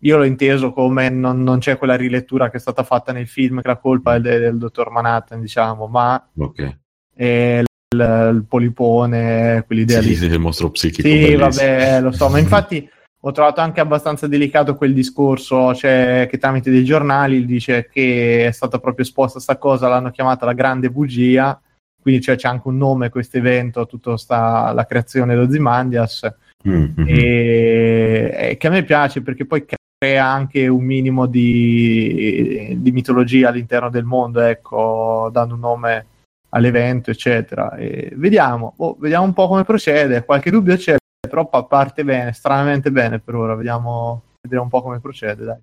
S3: io l'ho inteso come non, non c'è quella rilettura che è stata fatta nel film che la colpa è del, del dottor Manhattan, diciamo, ma
S5: Ok.
S3: è il, il polipone, quell'idea
S5: Sì,
S3: lì.
S5: sì, il mostro psichico.
S3: Sì,
S5: bellissimo.
S3: vabbè, lo so, ma infatti ho trovato anche abbastanza delicato quel discorso, cioè che tramite dei giornali dice che è stata proprio esposta sta cosa, l'hanno chiamata la grande bugia quindi cioè, c'è anche un nome questo evento, tutta sta, la creazione dello Zimandias,
S5: Mm-hmm.
S3: e, e che a me piace perché poi crea anche un minimo di, di mitologia all'interno del mondo, ecco, dando un nome all'evento, eccetera. E vediamo, oh, vediamo un po' come procede, qualche dubbio c'è, però pa- parte bene, stranamente bene per ora, vediamo, vediamo un po' come procede, dai.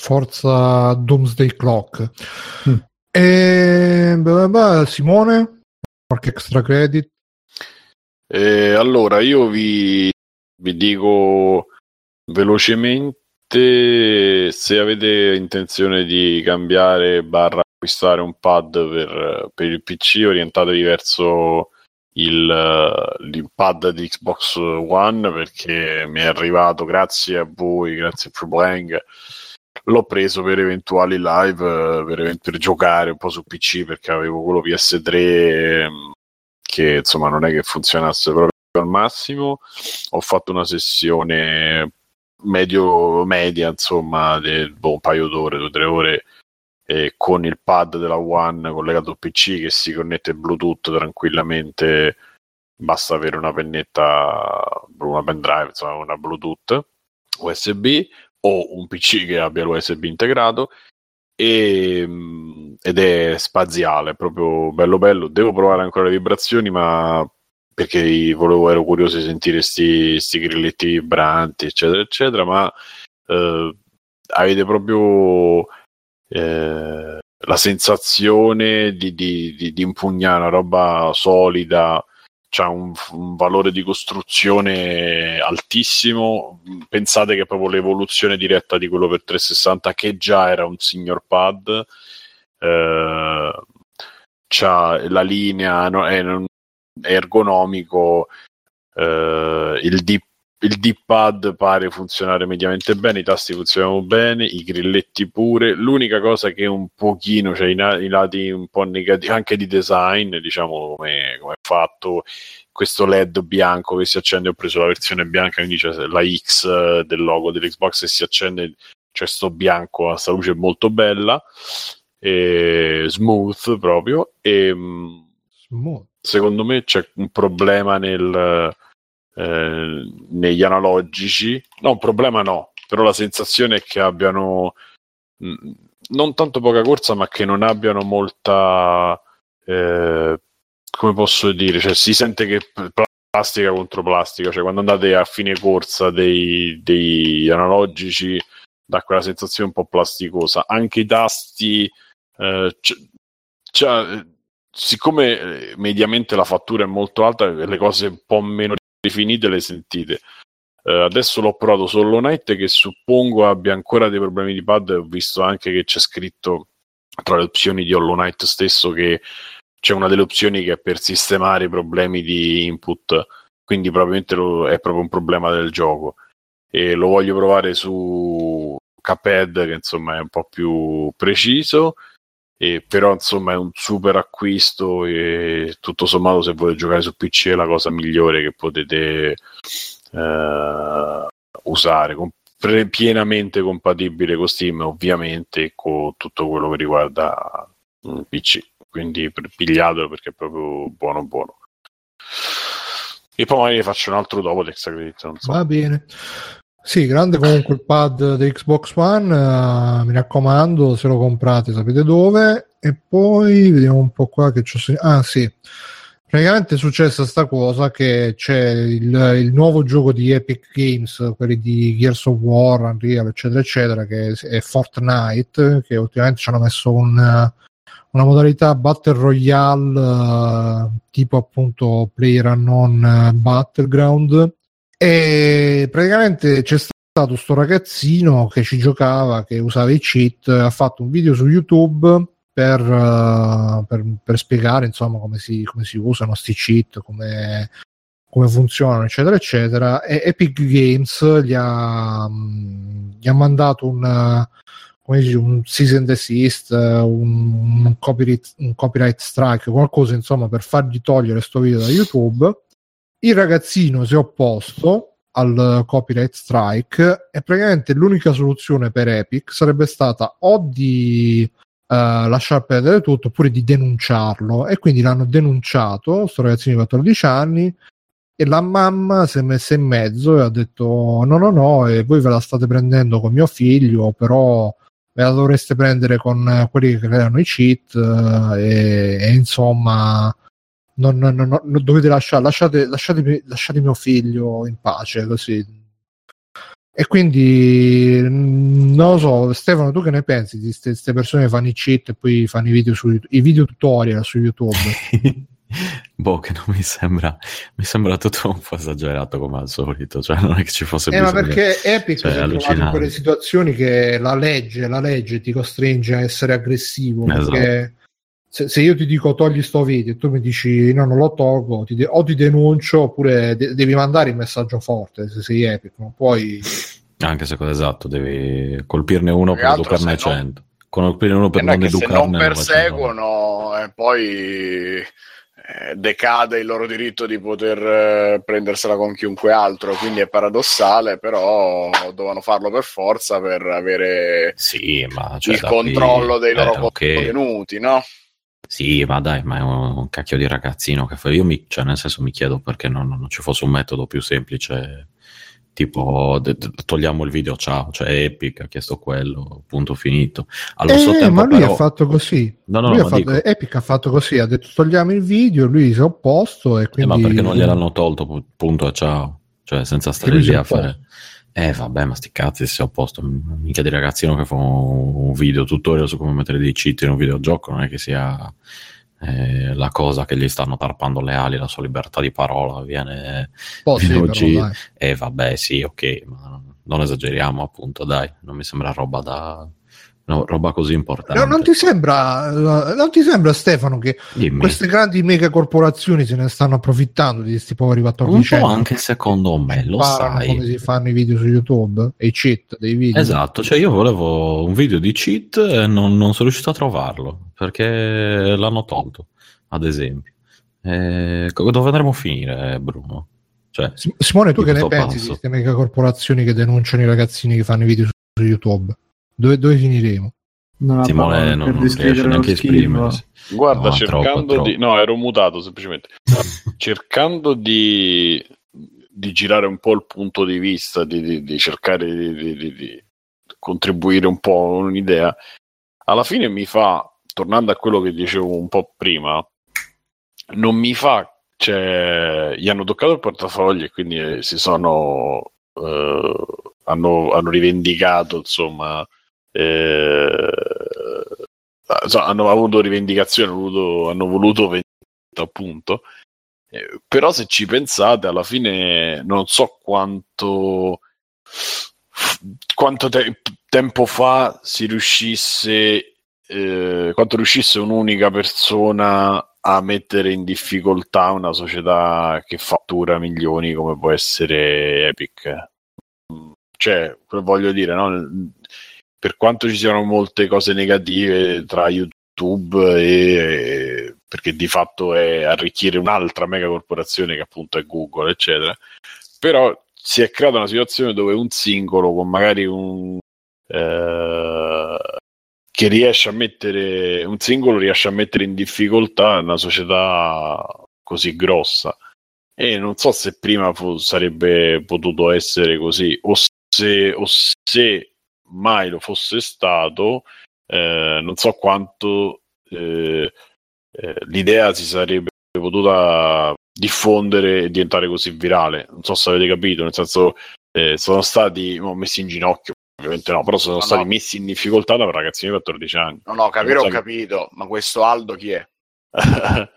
S1: Forza Doomsday Clock.
S3: Mm.
S1: E, beh, beh, Simone, qualche extra credit?
S2: Eh, allora, io vi, vi dico velocemente se avete intenzione di cambiare barra acquistare un pad per, per il PC, orientatevi verso il, pad di Xbox One perché mi è arrivato grazie a voi, grazie a Problang. L'ho preso per eventuali live, per, per giocare un po' su PC perché avevo quello PS3 ehm, che insomma non è che funzionasse proprio al massimo. Ho fatto una sessione medio media, insomma, di boh, un paio d'ore, due o tre ore eh, con il pad della One collegato al PC che si connette Bluetooth tranquillamente. Basta avere una pennetta, una pendrive, insomma, una Bluetooth USB o un PC che abbia l'USB integrato e, mm, ed è spaziale, proprio bello bello. Devo provare ancora le vibrazioni, ma perché volevo, ero curioso di sentire sti, sti grilletti vibranti, eccetera, eccetera, ma eh, avete proprio eh, la sensazione di, di, di, di impugnare una roba solida, c'ha un, un, valore di costruzione altissimo. Pensate che proprio l'evoluzione diretta di quello per 360, che già era un signor pad. Eh, c'ha la linea, no, è, è ergonomico. Eh, il deep il D-pad pare funzionare mediamente bene, i tasti funzionano bene, i grilletti pure. L'unica cosa che un pochino, cioè i, na- i lati un po' negativi, anche di design, diciamo come è fatto, questo LED bianco che si accende. Ho preso la versione bianca, quindi c'è la X del logo dell'Xbox e si accende, c'è sto bianco, questa luce è molto bella, smooth proprio. E, Secondo me c'è un problema nel eh, negli analogici. No, un problema no, però la sensazione è che abbiano mh, non tanto poca corsa, ma che non abbiano molta. Eh, come posso dire? Cioè, si sente che plastica contro plastica, cioè quando andate a fine corsa dei, dei analogici dà quella sensazione un po' plasticosa. Anche i tasti, eh, c- c- siccome eh, mediamente la fattura è molto alta, le cose un po' meno definite le sentite. Uh, adesso l'ho provato su Hollow Knight che suppongo abbia ancora dei problemi di pad. Ho visto anche che c'è scritto tra le opzioni di Hollow Knight stesso che c'è una delle opzioni che è per sistemare i problemi di input. Quindi probabilmente lo, è proprio un problema del gioco. E lo voglio provare su Cuphead che insomma è un po' più preciso e però insomma è un super acquisto e tutto sommato se volete giocare su PC è la cosa migliore che potete eh, usare Com- pre- pienamente compatibile con Steam ovviamente con tutto quello che riguarda il PC quindi pigliatelo perché è proprio buono buono e poi magari faccio un altro dopo Tex Credit non so.
S1: Va bene. Sì, grande comunque il pad di Xbox One, uh, mi raccomando, se lo comprate sapete dove. E poi vediamo un po' qua che c'ho segnato. Ah sì, praticamente è successa sta cosa che c'è il, il, nuovo gioco di Epic Games, quelli di Gears of War, Unreal, eccetera, eccetera, che è Fortnite, che ultimamente ci hanno messo un, una modalità Battle Royale uh, tipo appunto Player Unknown Battleground e praticamente c'è stato sto ragazzino che ci giocava, che usava i cheat, ha fatto un video su YouTube per, uh, per, per spiegare insomma come si, come si usano questi cheat, come, come funzionano, eccetera, eccetera. E Epic Games gli ha, mh, gli ha mandato un, come dice, un cease and desist, un, un, copyright, un copyright strike, qualcosa insomma per fargli togliere questo video da YouTube il ragazzino si è opposto al copyright strike e praticamente l'unica soluzione per Epic sarebbe stata o di lasciar perdere tutto oppure di denunciarlo. E quindi l'hanno denunciato sto ragazzino di 14 anni e la mamma si è messa in mezzo e ha detto no no no e voi ve la state prendendo con mio figlio però ve la dovreste prendere con quelli che creano i cheat eh, e, e insomma non, non, non, non dovete lasciare lasciate, lasciate, lasciate mio figlio in pace così e quindi mm, non lo so, Stefano, tu che ne pensi di queste persone che fanno i cheat e poi fanno i video, su, i video tutorial su YouTube?
S5: boh, che non mi sembra, mi sembra tutto un po' esagerato come al solito, cioè non è che ci fosse
S1: eh,
S5: bisogno.
S1: ma perché Epic
S5: cioè,
S1: si è trovato in quelle situazioni che la legge, la legge ti costringe a essere aggressivo, esatto. perché se, se, io ti dico togli sto video e tu mi dici no non lo tolgo ti de- o ti denuncio oppure de- devi mandare il messaggio forte se sei epic non puoi
S5: anche se esatto devi colpirne uno per educarne cento colpirne uno per non educarne
S4: se non perseguono e poi eh, decade il loro diritto di poter eh, prendersela con chiunque altro, quindi è paradossale, però dovevano farlo per forza per avere
S5: sì, ma cioè,
S4: il controllo qui... dei loro
S5: eh, okay.
S4: contenuti, no?
S5: Sì, ma dai, ma è un, cacchio di ragazzino che fa. Io mi, cioè, nel senso, mi chiedo perché non, non ci fosse un metodo più semplice, tipo de, de, togliamo il video, ciao, cioè Epic ha chiesto quello, punto finito.
S1: Allo eh, tempo, ma lui però... ha fatto così. No, no, no, ha fatto, Epic ha fatto così, ha detto togliamo il video, lui si è opposto e quindi...
S5: Eh, ma perché non gliel'hanno tolto, punto e ciao. Cioè, senza stare lì a fare... Eh vabbè, ma sti cazzi si è opposto. Mica di ragazzino che fa un video tutorial su come mettere dei cheat in un videogioco, non è che sia eh, la cosa che gli stanno tarpando le ali, la sua libertà di parola viene,
S1: oh, viene
S5: oggi. E eh, vabbè, sì, ok, ma non esageriamo appunto, dai, non mi sembra roba da No, roba così importante.
S1: No, non, ti sembra, non ti sembra, Stefano, che Dimmi. queste grandi mega corporazioni se ne stanno approfittando di questi poveri 14
S5: Un po' anche secondo me, lo sai.
S1: come si fanno i video su YouTube e i cheat dei video.
S5: Esatto, cioè io volevo un video di cheat e non, non sono riuscito a trovarlo perché l'hanno tolto, ad esempio. E dove andremo a finire, Bruno? Cioè,
S1: Simone, tu che ne pensi di queste mega corporazioni che denunciano i ragazzini che fanno i video su YouTube? Dove, dove finiremo?
S5: Non Simone non, non riesce neanche a esprimersi.
S2: Guarda, no, cercando troppo, di... No, ero mutato semplicemente. cercando di... di girare un po' il punto di vista, di, di, di cercare di, contribuire un po' a un'idea, alla fine mi fa, tornando a quello che dicevo un po' prima, non mi fa... Cioè, gli hanno toccato il portafoglio e quindi eh, si sono... Eh, hanno, hanno rivendicato, insomma eh, insomma, hanno avuto rivendicazioni, hanno voluto, hanno appunto. Eh, però se ci pensate, alla fine non so quanto, quanto te- tempo fa si riuscisse, eh, quanto riuscisse un'unica persona a mettere in difficoltà una società che fattura milioni come può essere Epic. Cioè, voglio dire, no? Per quanto ci siano molte cose negative tra YouTube e perché di fatto è arricchire un'altra mega corporazione che appunto è Google, eccetera. Però si è creata una situazione dove un singolo con magari un eh, che riesce a mettere un singolo riesce a mettere in difficoltà una società così grossa e non so se prima fu, sarebbe potuto essere così o se, o se mai lo fosse stato, eh, non so quanto eh, eh, l'idea si sarebbe potuta diffondere e diventare così virale. Non so se avete capito, nel senso eh, sono stati no, messi in ginocchio. Ovviamente no, però sono no, stati no. messi in difficoltà da ragazzini di 14 anni.
S4: No, no, capire ho capito, ma questo Aldo chi è?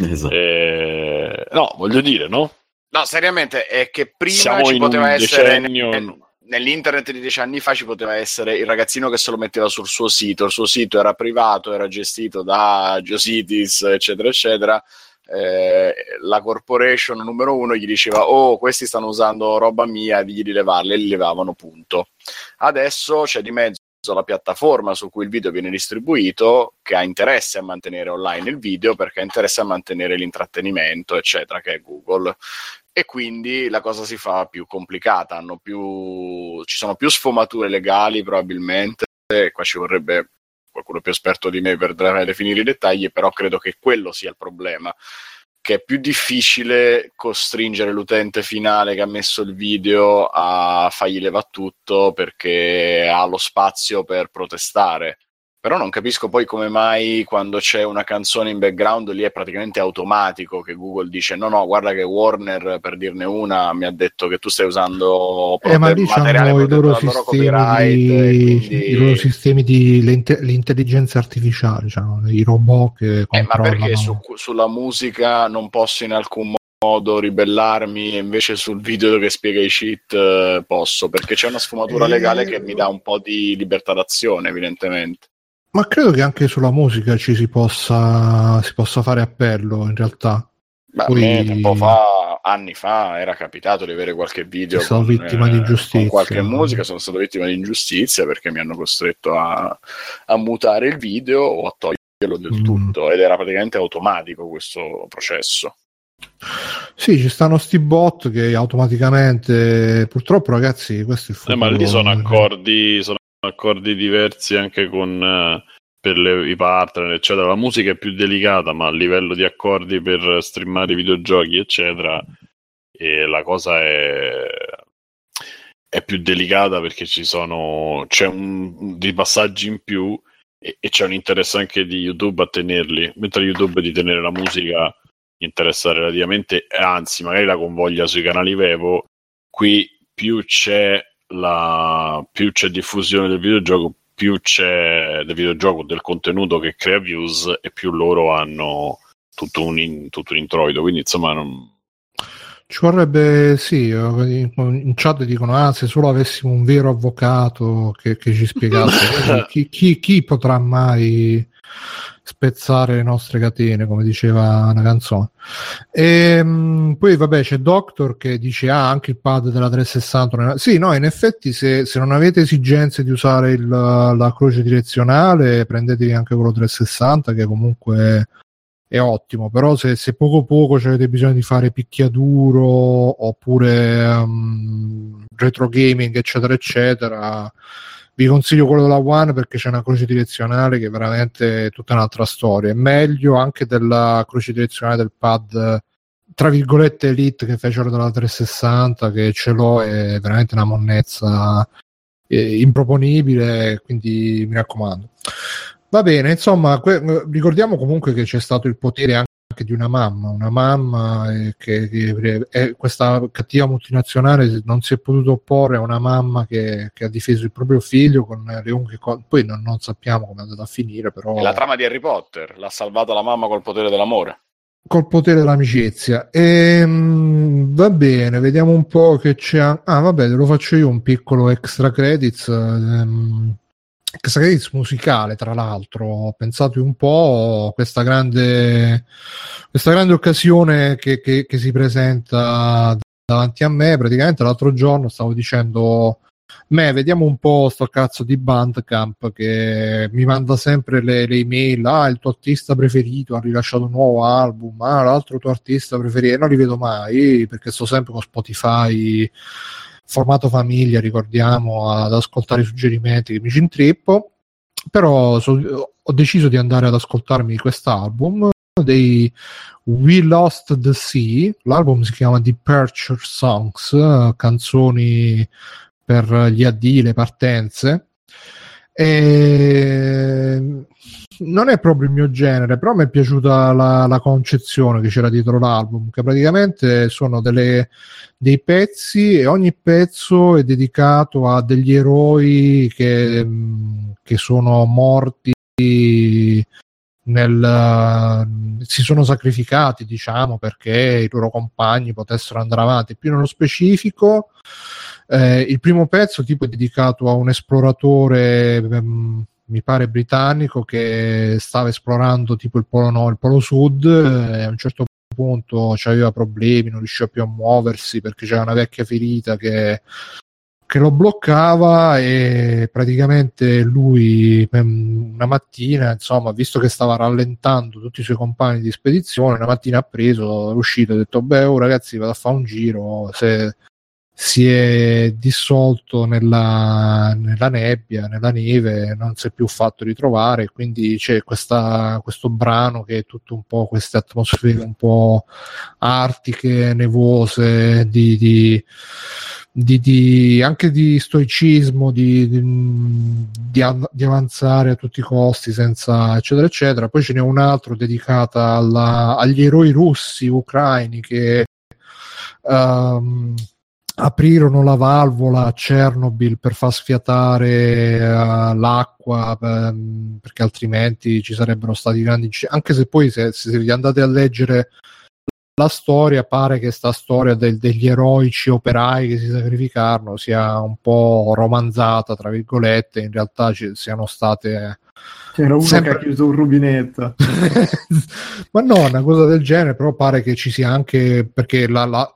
S2: esatto. eh, no, voglio dire, no?
S4: No, seriamente, è che prima Siamo ci poteva essere decennio nell'internet di dieci anni fa ci poteva essere il ragazzino che se lo metteva sul suo sito, il suo sito era privato, era gestito da Geocities, eccetera, eccetera. Eh, la corporation numero uno gli diceva oh questi stanno usando roba mia digli di levarli e li levavano punto. Adesso c'è di mezzo la piattaforma su cui il video viene distribuito che ha interesse a mantenere online il video perché ha interesse a mantenere l'intrattenimento eccetera che è Google e quindi la cosa si fa più complicata, più, ci sono più sfumature legali probabilmente, e qua ci vorrebbe qualcuno più esperto di me per definire i dettagli, però credo che quello sia il problema che è più difficile costringere l'utente finale che ha messo il video a fargli leva tutto perché ha lo spazio per protestare. Però non capisco poi come mai quando c'è una canzone in background lì è praticamente automatico che Google dice no no guarda che Warner per dirne una mi ha detto che tu stai usando
S1: eh, ma lì
S4: materiale
S1: i loro, sistemi
S4: copyright
S1: di, i loro sistemi di l'intelligenza artificiale, cioè, i robot che
S4: Eh, ma perché su- sulla musica non posso in alcun modo ribellarmi e invece sul video che spiega i cheat eh, posso? Perché c'è una sfumatura
S1: Eh,
S4: legale che mi dà un po' di libertà d'azione, evidentemente.
S1: Ma credo che anche sulla musica ci si possa, si possa fare appello in realtà.
S4: Beh,
S1: Poi-
S4: tempo fa, anni fa, era capitato di avere qualche video
S1: stato
S4: con,
S1: vittima di
S4: eh,
S1: ingiustizia.
S4: con qualche musica, sono stato vittima di ingiustizia perché mi hanno costretto a, a mutare il video o a toglierlo del
S1: Mm.
S4: tutto ed era praticamente automatico questo processo.
S1: Sì, ci stanno sti bot che automaticamente, purtroppo ragazzi, questo è il
S2: Eh,
S1: futuro.
S2: ma lì sono accordi, sono accordi diversi anche con eh, per le- i partner, eccetera. La musica è più delicata, ma a livello di accordi per streamare i videogiochi, eccetera, e la cosa è, è più delicata perché ci sono c'è un di passaggi in più e, e c'è un interesse anche di YouTube a tenerli, mentre YouTube di tenere la musica interessa relativamente, anzi, magari la convoglia sui canali Vevo, qui più c'è la più c'è diffusione del videogioco, più c'è del videogioco del contenuto che crea views e più loro hanno tutto un, in- tutto un introito. Quindi, insomma, non-
S1: Ci vorrebbe, sì, in in chat dicono, ah, se solo avessimo un vero avvocato che, che ci spiegasse, chi, chi- chi potrà mai spezzare le nostre catene, come diceva una canzone. E, poi, vabbè, c'è Doctor che dice, ah, anche il pad della 360. non è-" Sì, no, in effetti, se, se non avete esigenze di usare il- la croce direzionale, prendetevi anche quello 360, che comunque è ottimo, però se, se poco poco avete bisogno di fare picchiaduro oppure um, retro gaming eccetera eccetera vi consiglio quello della One perché c'è una croce direzionale che è veramente tutta un'altra storia. È meglio anche della croce direzionale del pad tra virgolette elite che fecero dalla 360 che ce l'ho è veramente una monnezza eh, improponibile quindi mi raccomando. Va bene, insomma, que- ricordiamo comunque che c'è stato il potere anche di una mamma, una mamma eh, che, che eh, questa cattiva multinazionale non si è potuto opporre a una mamma che, che ha difeso il proprio figlio con le unghie, poi non, non sappiamo come è andata a finire, però
S4: È la trama di Harry Potter, l'ha salvata la mamma col potere dell'amore.
S1: col potere dell'amicizia. Ehm, va bene, vediamo un po' che c'è. Ah, vabbè, lo faccio io un piccolo extra credits. ehm, credits musicale, tra l'altro. Ho pensato un po' questa grande, questa grande occasione che, che- che si presenta davanti a me. Praticamente l'altro giorno stavo dicendo. Me, vediamo un po' sto cazzo di Bandcamp che mi manda sempre le, le email. Ah, il tuo artista preferito ha rilasciato un nuovo album. Ah, l'altro tuo artista preferito. E non li vedo mai perché sto sempre con Spotify, formato famiglia, ricordiamo, ad ascoltare i suggerimenti che mi ci intrippo. Però so- ho deciso di andare ad ascoltarmi quest'album dei We Lost the Sea. L'album si chiama Departure Songs, eh, canzoni per gli addii, le partenze. E non è proprio il mio genere, però mi è piaciuta la, la concezione che c'era dietro l'album, che praticamente sono delle, dei pezzi e ogni pezzo è dedicato a degli eroi che, che sono morti nel, si sono sacrificati, diciamo, perché i loro compagni potessero andare avanti. Più nello specifico, eh, il primo pezzo tipo è dedicato a un esploratore, ehm, mi pare britannico, che stava esplorando tipo il polo nord, il polo sud, eh, e a un certo punto aveva problemi, non riusciva più a muoversi perché c'era una vecchia ferita che, che lo bloccava e praticamente lui ehm, una mattina, insomma, visto che stava rallentando tutti i suoi compagni di spedizione, una mattina ha preso, è uscito e ha detto, beh, oh, ragazzi, vado a fare un giro, se si è dissolto nella, nella, nebbia, nella neve, non si è più fatto ritrovare, quindi c'è questa, questo brano che è tutto un po' queste atmosfere un po' artiche, nevose, di, di, di, di anche di stoicismo, di, avanzare a tutti i costi, senza eccetera eccetera. Poi ce n'è un altro dedicato agli eroi russi, ucraini che... Um, aprirono la valvola a Chernobyl per far sfiatare uh, l'acqua um, perché altrimenti ci sarebbero stati grandi anche se poi se, se vi andate a leggere la storia pare che sta storia del, degli eroici operai che si sacrificarono sia un po' romanzata tra virgolette in realtà ci siano state
S3: c'era uno sempre... che ha chiuso un rubinetto.
S1: Ma no una cosa del genere però pare che ci sia anche perché la, la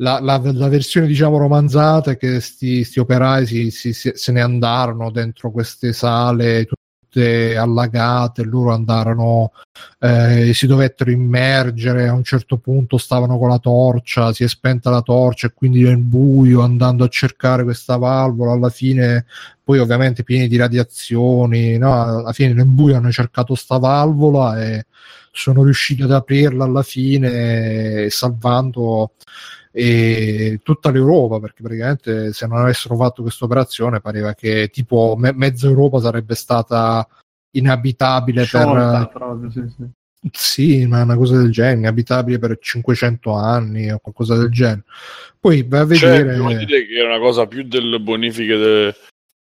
S1: la, la, la, versione diciamo romanzata che questi operai si, si, si, se ne andarono dentro queste sale tutte allagate loro andarono eh, si dovettero immergere a un certo punto stavano con la torcia si è spenta la torcia e quindi nel buio andando a cercare questa valvola alla fine poi ovviamente pieni di radiazioni no? alla fine nel buio hanno cercato sta valvola e sono riusciti ad aprirla alla fine salvando e tutta l'Europa perché praticamente se non avessero fatto questa operazione pareva che tipo me- mezza Europa sarebbe stata inabitabile Sciolta, per proprio, sì, sì. Sì, ma una cosa del genere, inabitabile per 500 anni o qualcosa del genere. Poi vai a cioè, vedere.
S2: Cioè, dire che era una cosa più delle bonifiche de...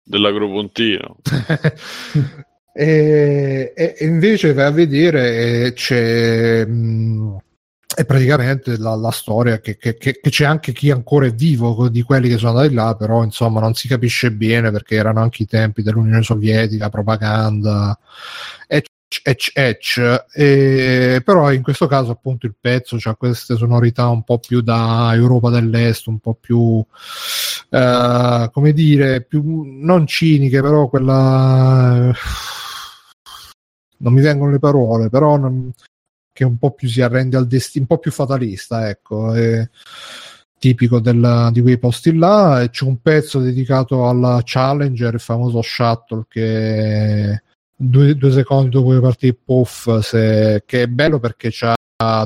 S2: dell'agropontino.
S1: e, e, invece vai a vedere c'è. Mh, è praticamente la, la storia che, che, che, c'è anche chi ancora è vivo di quelli che sono andati là, però insomma non si capisce bene perché erano anche i tempi dell'Unione Sovietica, propaganda, ecc, ecc, e, però in questo caso appunto il pezzo ha queste sonorità un po' più da Europa dell'Est, un po' più uh, come dire, più non ciniche, però quella non mi vengono le parole, però non, che un po' più si arrende al destino, un po' più fatalista, ecco. È tipico della, di quei posti là. E c'è un pezzo dedicato alla Challenger, il famoso shuttle che due, due secondi dopo che partì Puff, se, che è bello perché c'ha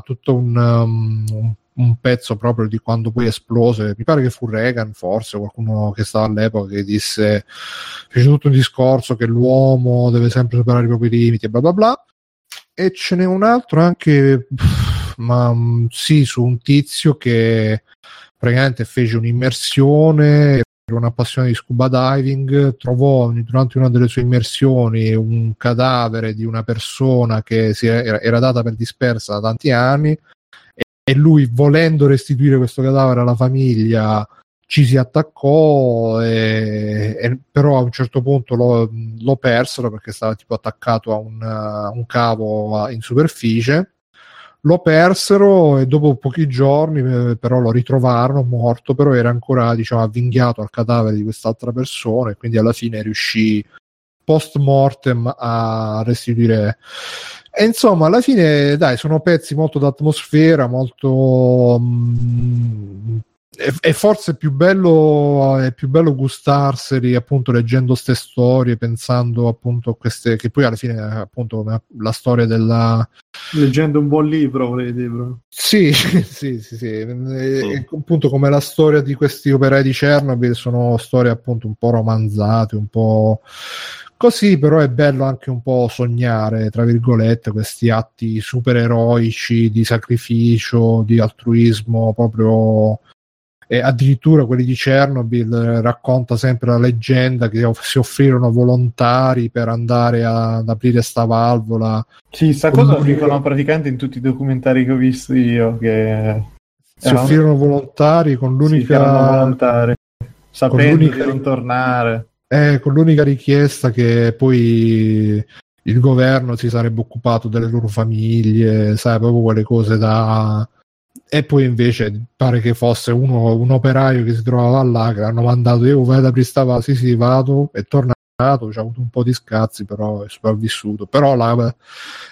S1: tutto un, um, un, pezzo proprio di quando poi esplose. Mi pare che fu Reagan, forse qualcuno che stava all'epoca, che disse: fece tutto un discorso che l'uomo deve sempre superare i propri limiti bla bla bla e ce n'è un altro anche, ma mm, sì, su un tizio che praticamente fece un'immersione per una passione di scuba diving, trovò durante una delle sue immersioni un cadavere di una persona che era, era data per dispersa da tanti anni e lui volendo restituire questo cadavere alla famiglia ci si attaccò, e, e, però a un certo punto lo, lo, persero perché stava tipo attaccato a un, a un cavo in superficie. Lo persero e dopo pochi giorni eh, però lo ritrovarono morto, però era ancora diciamo avvinghiato al cadavere di quest'altra persona e quindi alla fine riuscì post mortem a restituire e insomma, alla fine, dai, sono pezzi molto d'atmosfera, molto mh, mm, è, è, forse più bello, è più bello gustarseli appunto leggendo queste storie, pensando appunto a queste, che poi alla fine appunto la storia della...
S3: Leggendo un buon libro, volete dire?
S1: Sì, sì, sì, sì. E, mm. appunto come la storia di questi operai di Chernobyl sono storie appunto un po' romanzate, un po' così, però è bello anche un po' sognare, tra virgolette, questi atti supereroici di sacrificio, di altruismo proprio e addirittura quelli di Chernobyl eh, racconta sempre la leggenda che si offrirono volontari per andare a, ad aprire sta valvola.
S3: Sì, sta cosa lo dicono praticamente in tutti i documentari che ho visto io che
S1: si offrirono volontari con l'unica
S3: sì, volontari, sapendo l'unica... di non tornare.
S1: Eh, con l'unica richiesta che poi il governo si sarebbe occupato delle loro famiglie, sai, proprio quelle cose da e poi invece pare che fosse uno, un operaio che si trovava là che l'hanno mandato io vai ad aprire sta sì sì vado e torna c'ha avuto un po' di scazzi, però è sopravvissuto. Però la,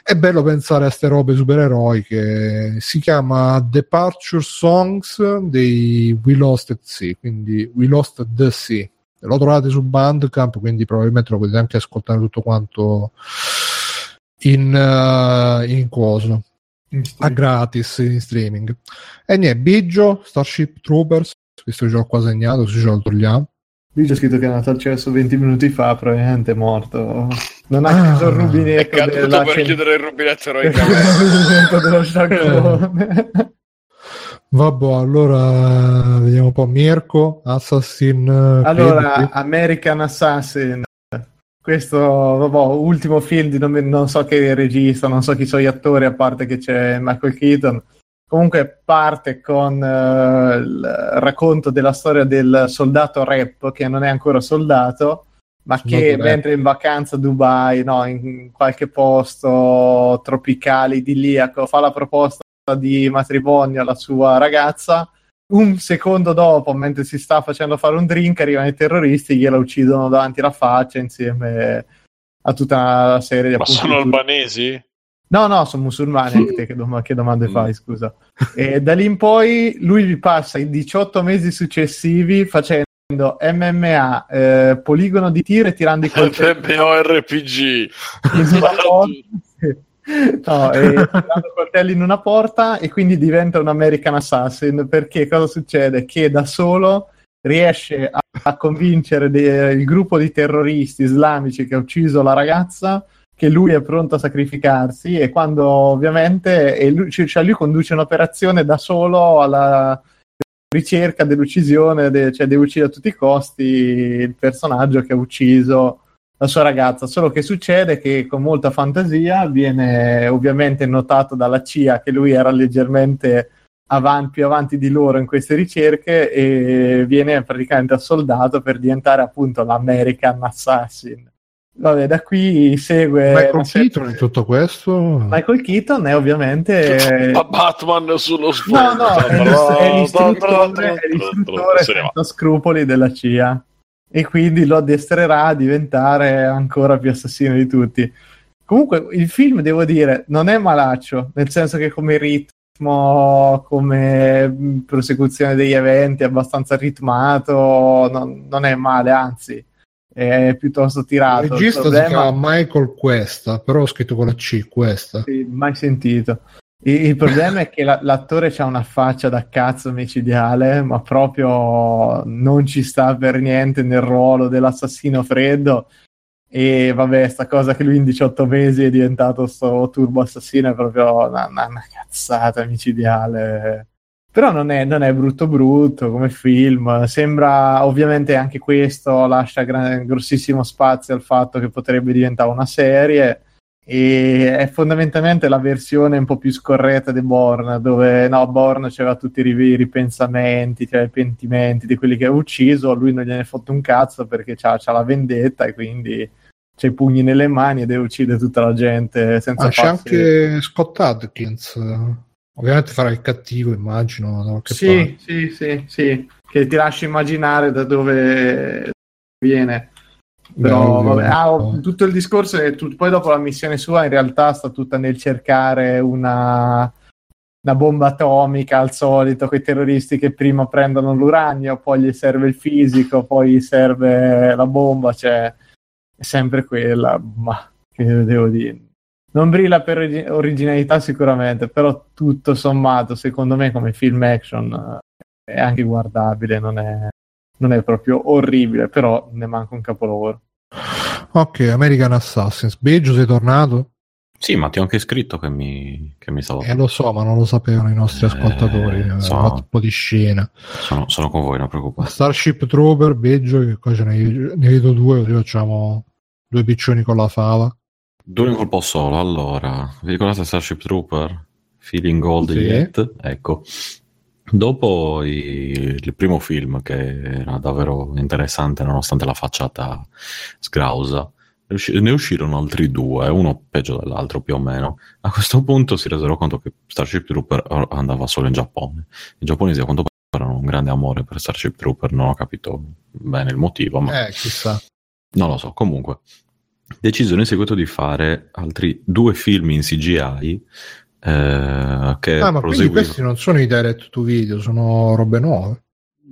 S1: è bello pensare a queste robe supereroiche. Si chiama Departure Songs dei We Lost at Sea, quindi We Lost at the Sea. Lo trovate su Bandcamp, quindi probabilmente lo potete anche ascoltare tutto quanto in, uh, in coso a gratis in streaming. E niente, Biggio, Starship Troopers, ce l'ho qua segnato, se ce lo togliamo.
S3: Lì c'è scritto che è andato al cesso 20 minuti fa, probabilmente è morto. Non ha chiuso il
S4: È
S3: rubinetto
S4: caduto
S3: della
S4: per chiudere il rubinetto eroicamente.
S3: rubinetto dello sciacquone.
S1: Vabbè, allora vediamo un po'. Mirko, Assassin. eh,
S3: Allora, American Assassin. Questo, vabbè, ultimo film di non, non so che regista, non so chi sono gli attori, a parte che c'è Michael Keaton. Comunque parte con eh, il racconto della storia del soldato rap che non è ancora soldato, ma
S1: Soldato
S3: che mentre in vacanza a Dubai, no, in qualche posto tropicale, idilliaco, fa la proposta di matrimonio alla sua ragazza. Un secondo dopo, mentre si sta facendo fare un drink, arrivano i terroristi gliela uccidono davanti alla faccia insieme a tutta una serie di
S2: Ma sono
S3: di-
S2: albanesi?
S3: No, no, sono musulmani te, che, dom- che domande
S2: Mm.
S3: fai, scusa. E da lì in poi lui vi passa i 18 mesi successivi facendo MMA, eh, poligono di tiro e tirando i coltelli.
S2: MMORPG.
S3: No, e coltelli in una porta e quindi diventa un American Assassin perché cosa succede? Che da solo riesce a, a convincere de- il gruppo di terroristi islamici che ha ucciso la ragazza che lui è pronto a sacrificarsi e quando ovviamente e lui, cioè lui conduce un'operazione da solo alla ricerca dell'uccisione, de- cioè deve uccidere a tutti i costi il personaggio che ha ucciso la sua ragazza, solo che succede che con molta fantasia viene ovviamente notato dalla CIA che lui era leggermente avanti, più avanti di loro in queste ricerche e viene praticamente assoldato per diventare appunto l'American Assassin. Vabbè, da qui segue
S1: Michael Keaton in tutto questo.
S3: Michael Keaton è ovviamente
S2: Ma Batman sullo sfondo.
S3: No, no, è, l'is- è l'istruttore, è l'istruttore senza scrupoli della CIA e quindi lo addestrerà a diventare ancora più assassino di tutti. Comunque il film, devo dire, non è malaccio, nel senso che come ritmo, come mh, prosecuzione degli eventi è abbastanza ritmato, non, non è male, anzi è piuttosto
S1: Il
S3: tirato. Il
S1: regista si
S3: problema-
S1: chiama Michael Questa, però ho scritto con la C, Questa.
S3: sì, mai sentito. Il, problema è che la- l'attore ha una faccia da cazzo micidiale, ma proprio non ci sta per niente nel ruolo dell'assassino freddo. E vabbè, sta cosa che lui in 18 mesi è diventato sto turbo assassino è proprio una, una- una cazzata micidiale. Però non è, non è brutto brutto come film. Sembra, ovviamente, anche questo lascia gran- grossissimo spazio al fatto che potrebbe diventare una serie e è fondamentalmente la versione un po' più scorretta di Born, dove no, Born c'era tutti i ri- ripensamenti, c'era i pentimenti di quelli che ha ucciso, lui non gliene è fatto un cazzo perché c'ha, c'ha la vendetta e quindi c'ha i pugni nelle mani e deve uccidere tutta la gente senza
S1: Ah, c'è
S3: farsi-
S1: anche Scott Adkins. Ovviamente farà il cattivo, immagino.
S3: Sì, sì, sì, sì, che ti lascia immaginare da dove viene. Però
S1: Bello,
S3: vabbè, ah, tutto il discorso è tut- poi dopo la missione sua in realtà sta tutta nel cercare una, una bomba atomica al solito, quei terroristi che prima prendono l'uranio, poi gli serve il fisico, poi gli serve la bomba, cioè è sempre quella, ma che devo dire. Non brilla per origi- originalità sicuramente, però tutto sommato, secondo me come film action eh, è anche guardabile, non è, non è proprio orribile, però ne manca un capolavoro.
S1: Ok, American Assassins. Beggio, sei tornato?
S5: Sì, ma ti ho anche scritto che mi, che mi stavo...
S1: Eh, lo so, ma non lo sapevano i nostri
S5: Eh,
S1: ascoltatori. Eh,
S5: so.
S1: ho fatto un po' di scena.
S5: Sono, sono con voi, non preoccupate.
S1: Starship Trooper, Beggio, che qua ce ne, ne vedo due, così facciamo due piccioni con la fava.
S5: Due in colpo solo, allora, vi ricordate Starship Trooper? Feeling Old
S1: Sì.
S5: Yet? Ecco. Dopo i- il primo film, che era davvero interessante nonostante la facciata sgrausa, ne usci- ne uscirono altri due, uno peggio dell'altro più o meno. A questo punto si resero conto che Starship Trooper andava solo in Giappone. I giapponesi a quanto pare hanno un grande amore per Starship Trooper, non ho capito bene il motivo, ma
S1: Eh, chissà.
S5: Non lo so, comunque. Decisero in seguito di fare altri due film in CGI eh, che
S1: Ah, ma quindi
S5: proseguivano.
S1: questi non sono i direct to video, sono robe nuove.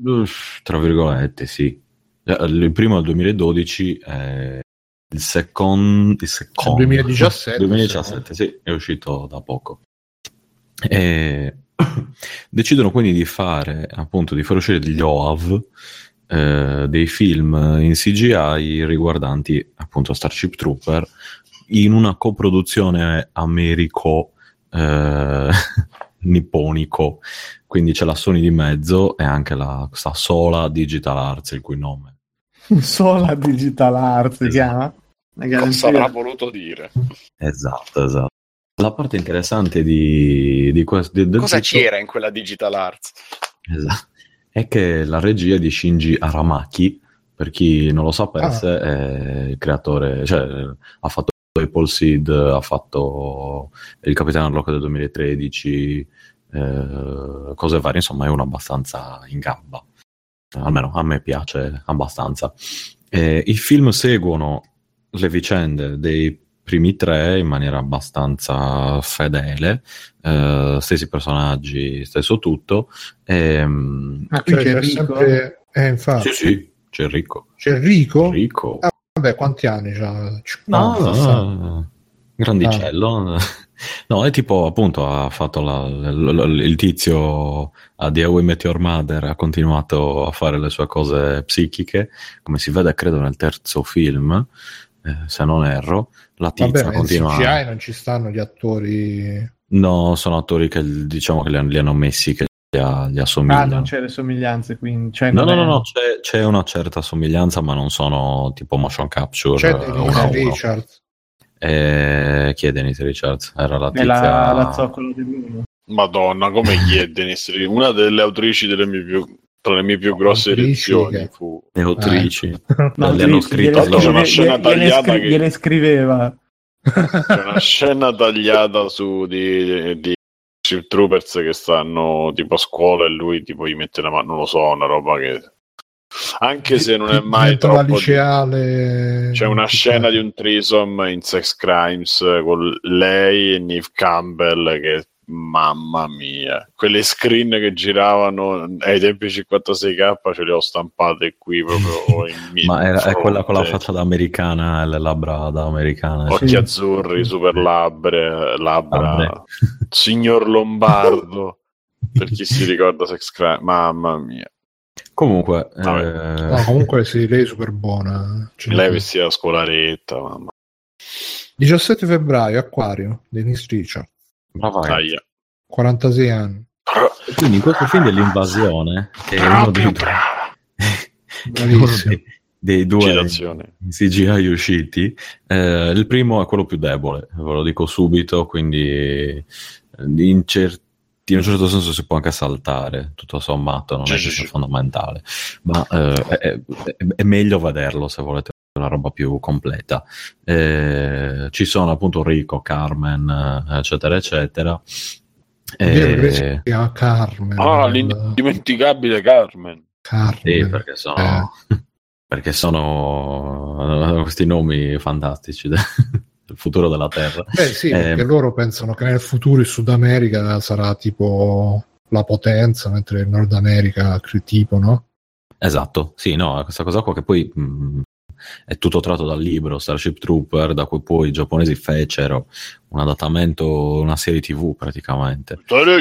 S5: Uff, Tra virgolette, sì. Eh, Il primo è il 2012, eh, il secondo... Il secondo
S1: 2017,
S5: 2017, sì, è uscito da poco. E decidono quindi di fare, appunto, di far uscire degli OAV, eh, dei film in CGI riguardanti, appunto, Starship Trooper, in una coproduzione americo... eh, nipponico quindi c'è la Sony di mezzo e anche la questa Sola Digital Arts il cui nome
S3: Sola Digital Art si
S5: Esatto.
S3: chiama?
S4: Cosa avrà voluto dire?
S5: esatto esatto la parte interessante di, di questo di-
S4: Cosa
S5: tutto-
S4: c'era in quella Digital Arts?
S5: Esatto. è che la regia di Shinji Aramaki per chi non lo sapesse è il creatore cioè ha fatto Apple Seed ha fatto il Capitano Rocca del 2013 eh, cose varie insomma è uno abbastanza in gamba almeno a me piace abbastanza. Eh, I film seguono le vicende dei primi tre in maniera abbastanza fedele, eh, stessi personaggi, stesso tutto. ehm,
S3: Ah, qui c'è
S1: c'è
S3: Rico.
S1: sempre... Eh, infatti.
S5: sì, sì, c'è Rico.
S1: C'è Rico?
S5: Rico.
S1: Ah, Vabbè, quanti anni?
S5: No,
S1: 50,
S5: no,
S1: 60.
S5: no, grandicello. No, è tipo appunto ha fatto la- l- l- il tizio a The How I Met Your Mother, ha continuato a fare le sue cose psichiche, come si vede credo nel terzo film, eh, se non erro, la tizia
S1: Vabbè,
S5: continua...
S1: CGI non ci stanno gli attori...
S5: No, sono attori che diciamo che li, han- li hanno messi che gli, gli
S3: Ah,
S5: assomigliano.
S3: non c'è le somiglianze, quindi... Cioè,
S5: No, no, no,
S3: è-
S5: no, c'è, c'è una certa somiglianza, ma non sono tipo motion capture.
S1: C'è
S5: eh,
S1: Denise. Richards.
S5: Eh, chi è Denise Richards? Era la
S3: È
S5: tizia...
S3: la, la zoccola di Bruno.
S2: Madonna, come gli è Dennis Lee? Una delle autrici delle mie più, tra le mie più grosse
S1: che-
S2: fu...
S5: Le autrici.
S3: No,
S5: le hanno scritto
S3: gliele
S2: c'è una scena
S3: gliele- gliele
S2: tagliata
S3: scri-
S2: che-
S3: gliele scriveva.
S2: C'è una scena tagliata su di, di Troopers che stanno tipo a scuola e lui tipo gli mette la mano, non lo so, una roba che... Anche se non è mai troppo...
S1: liceale...
S2: C'è una scena di un threesome in Sex Crimes con lei e Neve Campbell che mamma mia, quelle screen che giravano ai tempi 56k ce le ho stampate qui proprio in
S5: Ma era, è quella con la faccia da americana e le labbra da americana.
S2: occhi
S3: Sì.
S2: azzurri, super labbra, labbra, signor Lombardo per chi si ricorda Sex Crimes, mamma mia,
S5: Comunque, eh,
S1: No, comunque sì, lei è super buona. Ne
S2: lei vestita da scolaretta, mamma.
S1: 17 febbraio, Acquario, Denise Richards,
S5: brava ragazzi.
S2: mia.
S1: 46 anni.
S5: E Quindi in questo film dell'invasione, che è uno dei, uno dei, dei due. CGI usciti, eh, il primo è quello più debole, ve lo dico subito, quindi eh, in, cer- in un certo senso si può anche saltare, tutto sommato, non è che sia fondamentale, ma eh, è, è- è meglio vederlo se volete una roba più completa. Eh, ci sono appunto Rico, Carmen, eh, eccetera, eccetera.
S1: Vero,
S5: Eh,
S1: Carmen.
S2: Ah,
S1: il-
S2: l'indimenticabile Carmen.
S1: Carmen.
S5: Sì, perché sono, perché sono questi nomi fantastici del, futuro della Terra.
S1: Beh sì,
S5: Eh,
S1: perché loro pensano che nel futuro il Sud America sarà tipo la potenza, mentre il Nord America tipo, no?
S5: Esatto, sì, no, questa cosa qua che poi mh, è tutto tratto dal libro Starship Trooper, da cui pui i giapponesi fecero un adattamento, una serie tv praticamente.
S2: Eh,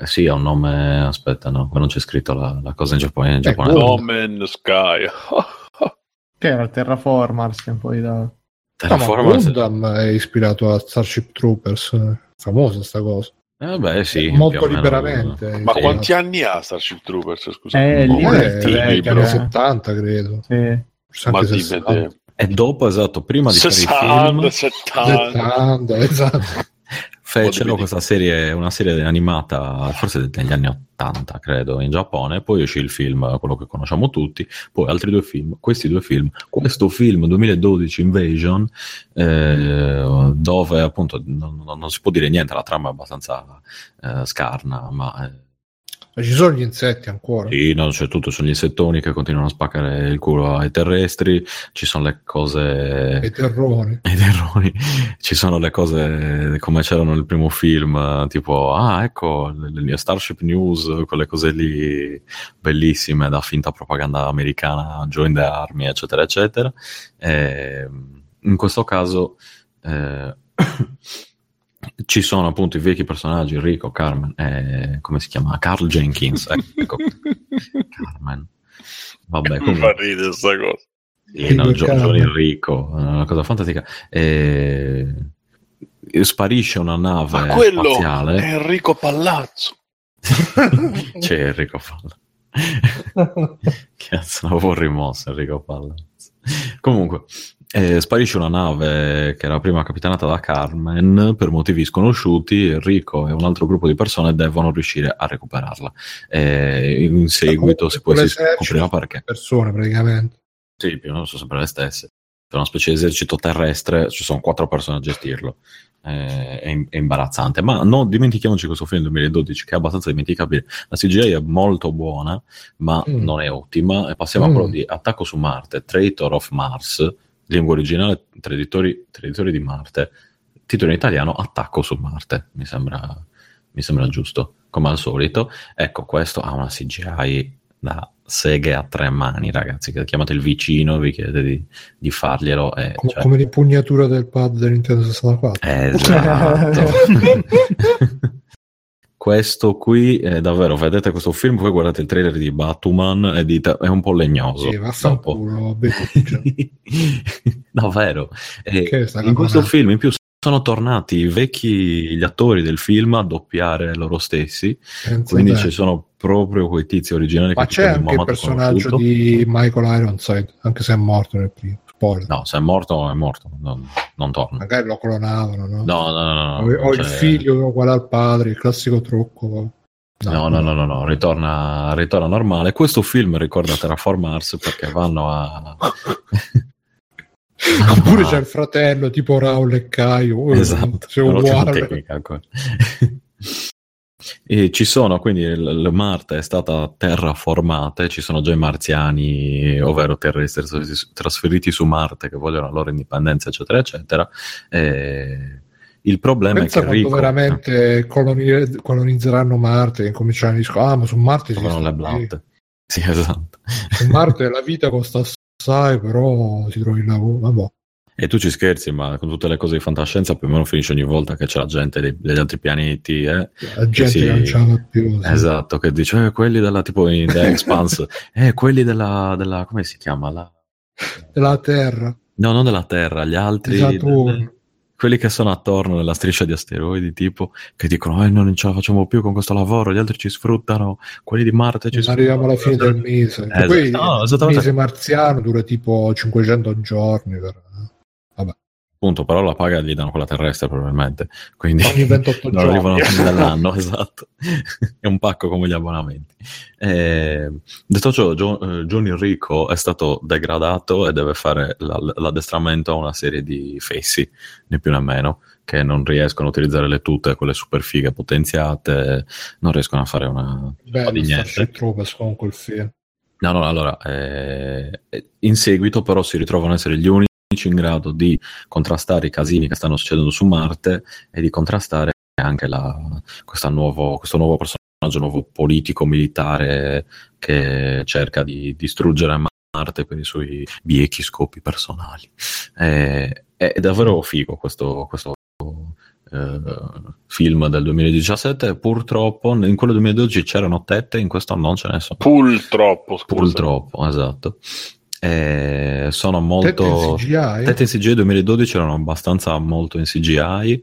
S5: Eh, sì, ha un nome, aspetta, no, qua non c'è scritto la, la cosa in giapponese. In
S1: Eh,
S5: giapponese.
S2: No Man's Sky.
S3: Che era il Terraformars, poi da...
S1: No, ma
S5: Terraformers-
S1: Gundam è ispirato a Starship Troopers, eh, famosa sta cosa.
S5: Eh, beh, sì,
S1: Molto
S5: o meno.
S1: liberamente.
S2: Ma
S1: Sì.
S2: quanti anni ha Starship Troopers? Scusa.
S3: Eh, il libro
S1: Eh,
S3: è
S2: il
S1: è
S2: libro.
S1: anni
S3: eh.
S1: 70 credo.
S3: Sì.
S2: Ma di
S1: 60.
S2: vedere.
S5: E dopo, esatto, prima di fare i
S2: 60,
S5: film,
S2: 70.
S1: 70, esatto.
S5: fecero questa serie, una serie animata, forse negli anni 80, credo, in Giappone, poi uscì il film, quello che conosciamo tutti, poi altri due film, questi due film, questo film 2012 Invasion, eh, dove appunto non, non- non si può dire niente, la trama è abbastanza eh, scarna, ma... eh,
S1: Ma ci sono gli insetti ancora?
S5: Sì, no, c'è tutto, sono gli insettoni che continuano a spaccare il culo ai terrestri, ci sono le cose...
S1: I terrori.
S5: I terrori, ci sono le cose come c'erano nel primo film, tipo, ah, ecco, le, le Starship News, quelle cose lì bellissime da finta propaganda americana, Join the Army, eccetera, eccetera. E, in questo caso... Eh, ci sono appunto i vecchi personaggi, Enrico, Carmen, eh, come si chiama? Carl Jenkins, ecco. Carmen. Vabbè,
S2: Mi
S5: comunque,
S2: fa ridere sta cosa.
S5: sì, no. Johnny Enrico, è una cosa fantastica. Eh, sparisce una nave
S2: Ma quello
S5: spaziale.
S2: è Enrico Palazzo.
S5: C'è Enrico Palla. Cazzo, l'avevo rimosso Enrico Palla. Comunque, eh, sparisce una nave che era prima capitanata da Carmen per motivi sconosciuti. Enrico e un altro gruppo di persone devono riuscire a recuperarla. Eh, in seguito si, poi si scoprirà perché.
S1: Persone praticamente.
S5: Sì, più o meno sono sempre le stesse. C'è una specie di esercito terrestre, ci sono quattro persone a gestirlo. Eh, è, è imbarazzante, ma non dimentichiamoci questo film del 2012 che è abbastanza dimenticabile. La CGI è molto buona, ma
S1: Mm.
S5: non è ottima. E passiamo a
S1: Mm.
S5: quello di Attacco su Marte, Traitor of Mars, lingua originale, Traditori, Traditori di Marte, titolo in italiano Attacco su Marte. Mi sembra, mi sembra giusto, come al solito. Ecco, questo ha una CGI da seghe a tre mani, ragazzi. Che chiamate il vicino, vi chiedete di, di farglielo. E,
S1: Com-
S5: cioè,
S1: Come l'impugnatura del pad del Nintendo 64.
S5: Esatto. questo qui è davvero, vedete questo film, poi guardate il trailer di Batman e dite è un po' legnoso.
S1: Sì,
S5: dopo.
S1: Beluccia.
S5: davvero. E in questo film in più sono tornati i vecchi gli attori del film a doppiare loro stessi,
S1: Pensa
S5: quindi ci sono proprio quei tizi originali
S1: Ma
S5: che
S1: c'è anche il personaggio
S5: conosciuto.
S1: di Michael Ironside, anche se è morto nel primo. Spoiler.
S5: No, se è morto è morto, non, non torna.
S1: Magari lo clonavano, no?
S5: No, no, no, no.
S1: o il
S5: cioè-
S1: figlio uguale al padre, il classico trucco.
S5: No, no, no, no, no, ritorna, ritorna normale. Questo film ricorda Terraform Mars perché vanno a...
S1: Oppure c'è il fratello tipo Raul e Caio.
S5: Esatto,
S1: C'è uguale.
S5: tecnica ancora. E ci sono, quindi il, Marte è stata terraformata e ci sono già i marziani, ovvero terrestri trasferiti- su Marte che vogliono la loro indipendenza, eccetera, eccetera. E il problema
S1: Pensa
S5: è che Rico...
S1: veramente coloni- colonizzeranno Marte e incominceranno a dire, ah, ma su Marte si
S5: Trovano le blatte. Sì, esatto.
S1: Su Marte la vita costa assai, però si trova il lavoro. Vabbè.
S5: E tu ci scherzi, ma con tutte le cose di fantascienza più o meno finisce ogni volta che c'è la gente dei- degli altri pianeti, eh?
S1: La gente
S5: sì.
S1: non ce la fa più.
S5: Esatto, che dice, eh, quelli della, tipo in The Expanse, eh, quelli della, della, come si chiama? La...
S1: Della Terra,
S5: No, non della Terra, gli altri,
S1: Saturno.
S5: quelli che sono attorno nella striscia di asteroidi, tipo, che dicono, eh, noi non ce la facciamo più con questo lavoro, gli altri ci sfruttano, quelli di Marte ci
S1: Non arriviamo alla fine del
S5: sfruttano.
S1: mese.
S5: Eh,
S1: Poi
S5: no,
S1: il mese marziano dura tipo 500 giorni. Per...
S5: Appunto, però la paga gli danno quella terrestre probabilmente, quindi
S1: Ogni 28
S5: non arrivano alla fine dell'anno, esatto. È un pacco come gli abbonamenti. Eh, detto ciò, Gio- eh, Johnny Rico è stato degradato e deve fare la- l'addestramento a una serie di fessi, né più né meno, che non riescono a utilizzare le tute, quelle super fighe potenziate, non riescono a fare una,
S1: Bello,
S5: di niente.
S1: Troopers con quel film.
S5: No, no, allora, eh, in seguito però si ritrovano a essere gli unici in grado di contrastare i casini che stanno succedendo su Marte e di contrastare anche la, nuovo, questo nuovo personaggio, nuovo politico militare che cerca di distruggere Marte per i suoi biechi scopi personali. Eh, è davvero figo questo, questo eh, film del 2017. Purtroppo in quello 2012 c'erano tette, in questo non ce ne sono.
S2: Purtroppo, scusa.
S5: Purtroppo, esatto. Eh, sono molto.
S1: Tette in CGI?
S5: Tette in CGI 2012 erano abbastanza molto in CGI,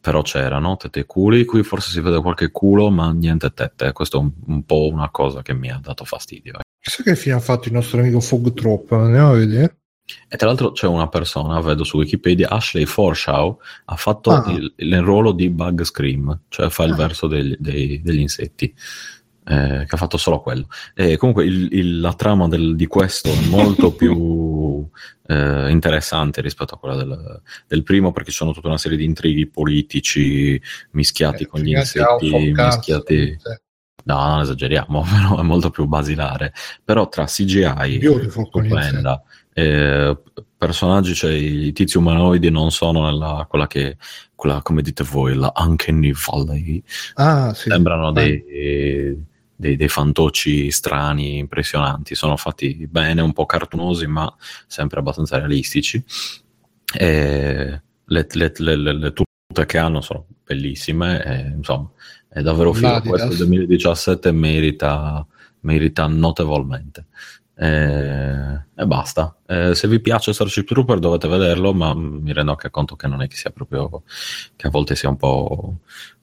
S5: però c'erano tette e culi. Qui forse si vede qualche culo, ma niente tette. Questo è un, un po' una cosa che mi ha dato fastidio.
S1: Chissà che fine ha fatto il nostro amico Fog Trop, andiamo a vedere.
S5: E tra l'altro c'è una persona, vedo su Wikipedia, Ashley Forshaw, ha fatto
S1: Ah.
S5: il, il ruolo di Bug Scream, cioè fa il
S1: Ah.
S5: verso degli, dei- degli insetti, eh, che ha fatto solo quello. E comunque il- il- la trama del- di questo è molto più eh, interessante rispetto a quella del, del primo, perché ci sono tutta una serie di intrighi politici mischiati
S1: Eh,
S5: con gli insetti, mischiati... No, non esageriamo, però è molto più basilare. Però tra CGI, stupenda, eh, personaggi, cioè i tizi umanoidi non sono nella, quella che, quella, come dite voi, la Uncanny Valley.
S1: Ah, sì.
S5: Sembrano
S1: Eh.
S5: dei, dei, dei fantocci strani, impressionanti. Sono fatti bene, un po' cartunosi, ma sempre abbastanza realistici. E le, le, le, le- tute che hanno sono bellissime. e, insomma, è davvero figo. Questo 2017 merita, merita notevolmente. E, e basta. Eh, se vi piace Starship Trooper dovete vederlo, ma mi rendo anche conto che non è che sia proprio che a volte sia un po'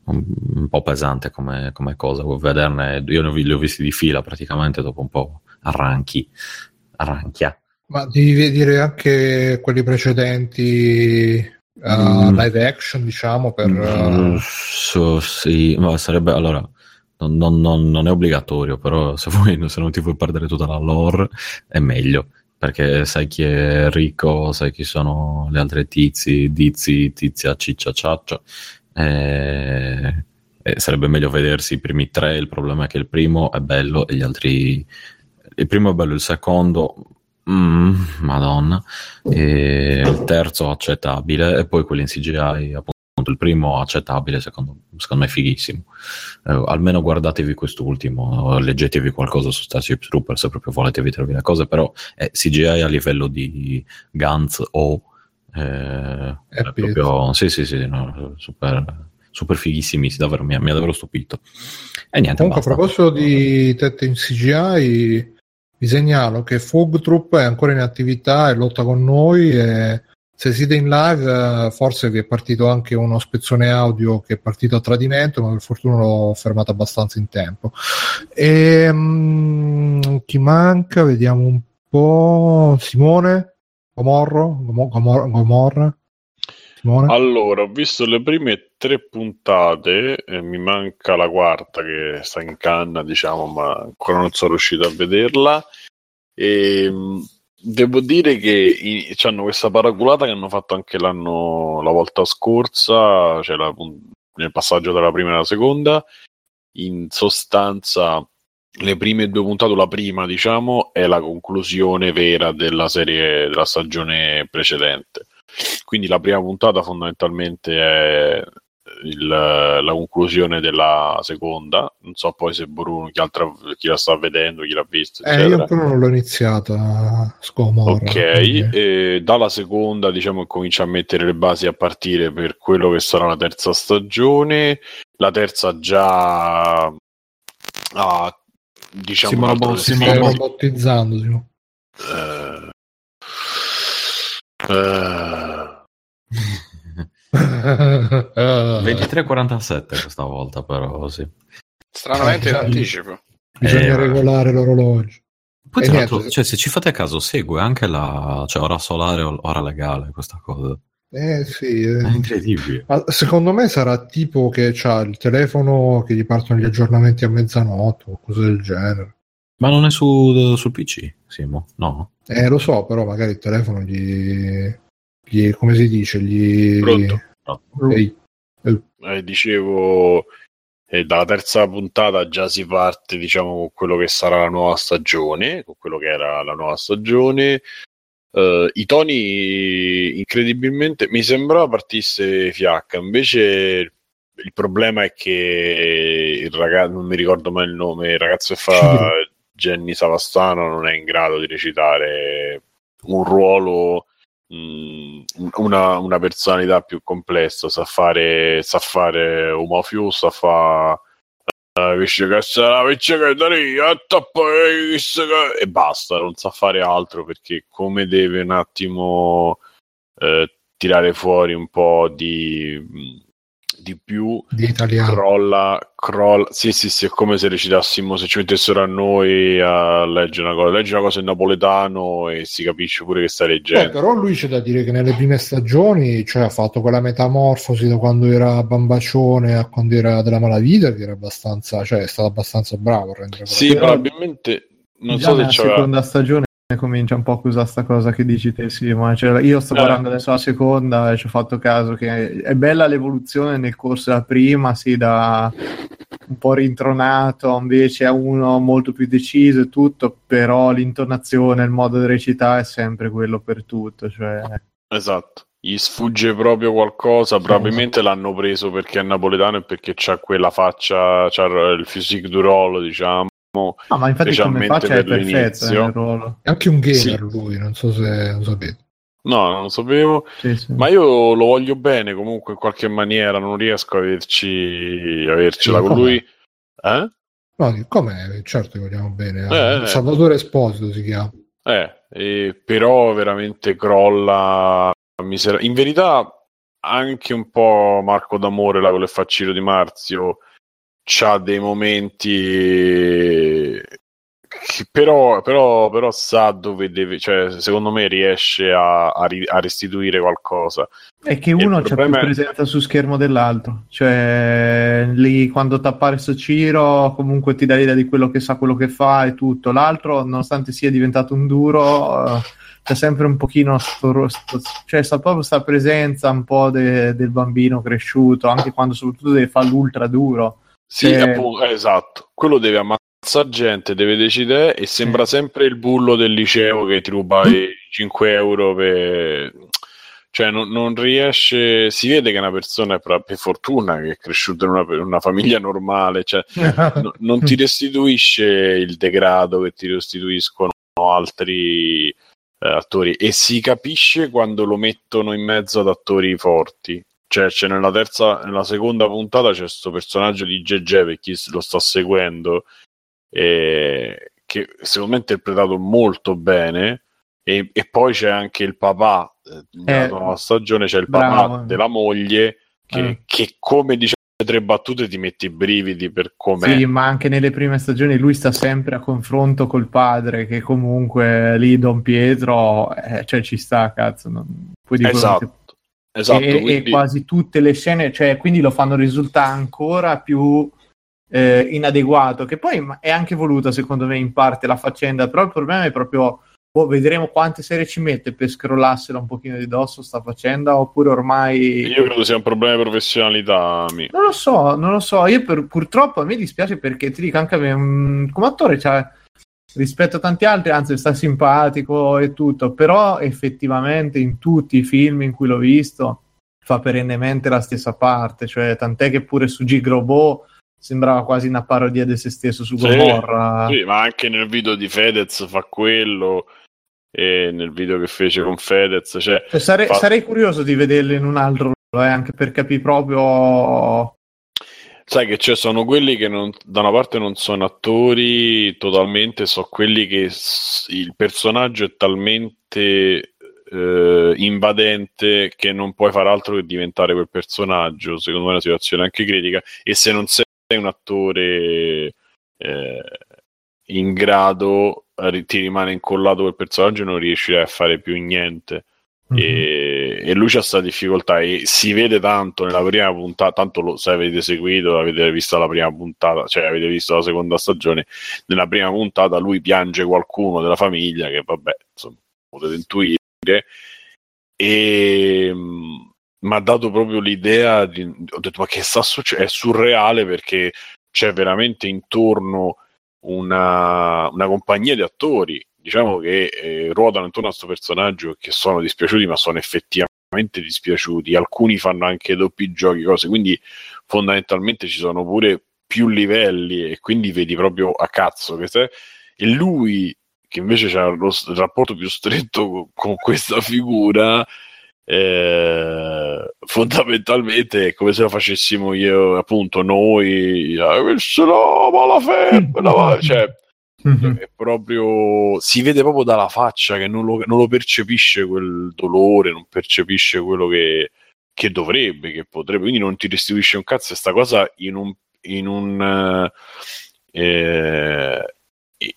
S5: un, po' pesante come, come cosa. Vederne, io ne li ho visti di fila praticamente dopo un po' arranchi, arranchia.
S1: Ma devi vedere anche quelli precedenti uh,
S5: Mm.
S1: live action, diciamo, per... Uh,
S5: so- sì, ma sarebbe allora. Non, non- non- non è obbligatorio, però se, vuoi, se non ti vuoi perdere tutta la lore è meglio perché sai chi è ricco, sai chi sono le altre tizi, dizi, tizia, ciccia, ciaccia. E, e sarebbe meglio vedersi i primi tre. Il problema è che il primo è bello e gli altri. Il primo è bello, il secondo. mm, madonna. E il terzo accettabile, e poi quelli in CGI, appunto. Il primo accettabile, secondo, secondo me fighissimo. Eh, almeno guardatevi quest'ultimo, leggetevi qualcosa su Starship Trooper se proprio volete vedervi le cose, però è CGI a livello di Guns o eh, proprio sì sì sì no, super, super fighissimi davvero, mi, ha- mi ha davvero stupito e niente
S1: Comunque, a
S5: basta.
S1: proposito di tette in CGI, vi segnalo che Fog Troop è ancora in attività e lotta con noi. E se siete in live, forse vi è partito anche uno spezzone audio che è partito a tradimento, ma per fortuna l'ho fermato abbastanza in tempo. E, mm, chi manca? Vediamo un po'. Simone? Gomorro? Gomo- Gomor- Gomorra? Simone?
S2: Allora, ho visto le prime tre puntate, e mi manca la quarta che sta in canna, diciamo, ma ancora non sono riuscito a vederla. E mh, devo dire che hanno questa paraculata che hanno fatto anche l'anno, la volta scorsa, cioè la nel passaggio dalla prima alla seconda. In sostanza, le prime due puntate, la prima, diciamo, è la conclusione vera della serie della stagione precedente. Quindi la prima puntata fondamentalmente è il- la conclusione della seconda. Non so poi se Bruno, chi, altra, chi la sta vedendo, chi l'ha visto,
S1: Eh, io ancora non l'ho iniziata, Scomorra.
S2: Ok, dalla seconda diciamo comincia a mettere le basi a partire per quello che sarà la terza stagione. La terza già ha diciamo
S5: Sì,
S2: un
S5: ma
S2: altro
S5: boh, sì, ma
S1: Stai
S2: respiro.
S5: boh.
S1: robotizzando, Simo.
S2: Eh, eh,
S5: 23.47 questa volta però sì
S4: Stranamente in
S1: Eh,
S4: anticipo.
S1: Bisogna
S5: Eh,
S1: regolare l'orologio.
S5: poi tra
S1: niente.
S5: l'altro cioè, se ci fate caso segue anche la cioè, ora solare o ora legale questa cosa
S1: Eh sì, eh.
S5: è incredibile
S1: Ma secondo me sarà tipo che c'ha il telefono che gli partono gli aggiornamenti a mezzanotte o cose del genere.
S5: ma non è su, sul PC Simo no
S1: Eh, lo so, però magari il telefono gli... gli come si dice? Gli...
S2: Pronto?
S1: Ehi,
S2: eh, dicevo, eh, dalla terza puntata già si parte, diciamo, con quello che sarà la nuova stagione, con quello che era la nuova stagione. Eh, I toni, incredibilmente, mi sembrava partisse fiacca, invece il problema è che il ragazzo, non mi ricordo mai il nome, il ragazzo che fa Jenny Savastano non è in grado di recitare un ruolo mh, una, una personalità più complessa, sa fare, sa fare un mafioso, sa fare pizzeria e basta, non sa fare altro perché come deve un attimo eh, tirare fuori un po' di, di più
S1: di italiano.
S2: crolla, crolla. Sì, sì, sì, è come se recitassimo, se ci mettessero a noi a leggere una cosa, leggi una cosa in napoletano e si capisce pure che stai
S1: Eh,
S2: leggendo.
S1: però lui c'è da dire che nelle prime stagioni cioè, ha fatto quella metamorfosi da quando era bambaccione a quando era della malavita che era abbastanza, cioè è stato abbastanza bravo a rendere
S2: Sì, probabilmente non
S3: Già
S2: so se
S3: nella
S2: c'era.
S3: seconda stagione comincia un po' a usare sta cosa che dici te, sì, ma cioè, io sto
S2: Eh.
S3: guardando adesso la seconda e ci ho fatto caso che è bella l'evoluzione nel corso della prima, sì, da, un po' rintronato, invece a uno molto più deciso e tutto, però l'intonazione, il modo di recitare è sempre quello per tutto. Cioè...
S2: Esatto. Gli sfugge proprio qualcosa, probabilmente l'hanno preso perché è napoletano e perché c'ha quella faccia, c'ha il physique du role, diciamo.
S3: No, ma infatti come faccia è perfetto eh, nel ruolo.
S1: È anche un gamer
S2: Sì.
S1: lui, non so se lo sapete.
S2: No, non lo sapevo,
S3: Sì, sì.
S2: ma io lo voglio bene comunque in qualche maniera, non riesco a averci, avercela
S1: Sì,
S2: con
S1: com'è?
S2: lui. Eh?
S1: No, come? Certo che vogliamo bene.
S2: Eh, eh.
S1: Salvatore Esposito si chiama.
S2: Eh, e però veramente crolla misera- In verità, anche un po' Marco D'Amore, là con l'effacino di Marzio, c'ha dei momenti però, però, però sa dove deve, cioè, secondo me riesce a, a restituire qualcosa.
S3: È che uno c'è più
S2: è-
S3: presenza su schermo dell'altro, cioè lì quando t'appare sto Ciro comunque ti dà l'idea di quello che sa, quello che fa e tutto. L'altro, nonostante sia diventato un duro, eh, c'è sempre un pochino, sto, sto- cioè sta proprio sta presenza un po' de- del bambino cresciuto, anche quando soprattutto deve fare l'ultra duro.
S2: Sì,
S3: Eh.
S2: appunto, esatto. Quello deve ammazzare gente, deve decidere e sembra sempre il bullo del liceo che ti ruba i 5 euro per... Cioè, non, non riesce... Si vede che è una persona, per, per fortuna, che è cresciuta in una, una famiglia normale, cioè, no- non ti restituisce il degrado che ti restituiscono altri eh, attori e si capisce quando lo mettono in mezzo ad attori forti. Cioè, c'è nella terza, nella seconda puntata c'è questo personaggio di GG per chi lo sta seguendo, eh, che secondo me è interpretato molto bene. E, e poi c'è anche il papà eh, nella
S3: Eh,
S2: nuova stagione, c'è il
S3: bravo.
S2: papà della moglie che,
S3: Eh.
S2: che come dice tre battute ti metti i brividi per come
S3: Sì, ma anche nelle prime stagioni lui sta sempre a confronto col padre, che comunque lì Don Pietro, eh, cioè ci sta, cazzo, non puoi dire
S2: Esatto, esatto.
S3: e, e
S2: quindi-
S3: quasi tutte le scene, cioè, quindi lo fanno risultare ancora più eh, inadeguato, che poi è anche voluta secondo me in parte la faccenda, però il problema è proprio, boh, vedremo quante serie ci mette per scrollarsela un pochino di dosso sta faccenda, oppure ormai...
S2: Io credo sia un problema di professionalità mio.
S3: Non lo so, non lo so, io per- purtroppo a me dispiace perché ti dico anche a me, mm, come attore c'ha rispetto a tanti altri, anzi sta simpatico e tutto, però effettivamente in tutti i film in cui l'ho visto fa perennemente la stessa parte, cioè tant'è che pure su Gigrobo sembrava quasi una parodia di se stesso su
S2: Sì,
S3: Gomorra.
S2: Sì, ma anche nel video di Fedez fa quello e nel video che fece con Fedez, cioè
S3: Cioè, sarei,
S2: fa-
S3: sarei curioso di vederlo in un altro ruolo, eh, anche per capire proprio...
S2: sai che ci sono quelli che non- da una parte non sono attori totalmente, so quelli che s- il personaggio è talmente eh, invadente che non puoi fare altro che diventare quel personaggio, secondo me è una situazione anche critica. E se non sei un attore eh, in grado ti rimane incollato quel personaggio e non riuscirai a fare più niente e, e lui c'ha questa difficoltà e si vede tanto nella prima puntata tanto lo se avete seguito avete visto la prima puntata cioè avete visto la seconda stagione nella prima puntata lui piange qualcuno della famiglia che vabbè insomma potete intuire. E mi ha dato proprio l'idea di, ho detto ma che sta succedendo è surreale perché c'è veramente intorno una, una compagnia di attori diciamo che eh, ruotano intorno a questo personaggio che sono dispiaciuti ma sono effettivamente dispiaciuti. Alcuni fanno anche doppi giochi cose quindi fondamentalmente ci sono pure più livelli e quindi vedi proprio a cazzo che se... e lui che invece ha lo il rapporto più stretto con, con questa figura eh, fondamentalmente è come se lo facessimo io appunto noi "Ah, questo no ma la febbre no", cioè è proprio si vede proprio dalla faccia che non lo, non lo percepisce quel dolore, non percepisce quello che, che dovrebbe, che potrebbe, quindi non ti restituisce un cazzo. E sta cosa in un, in un eh,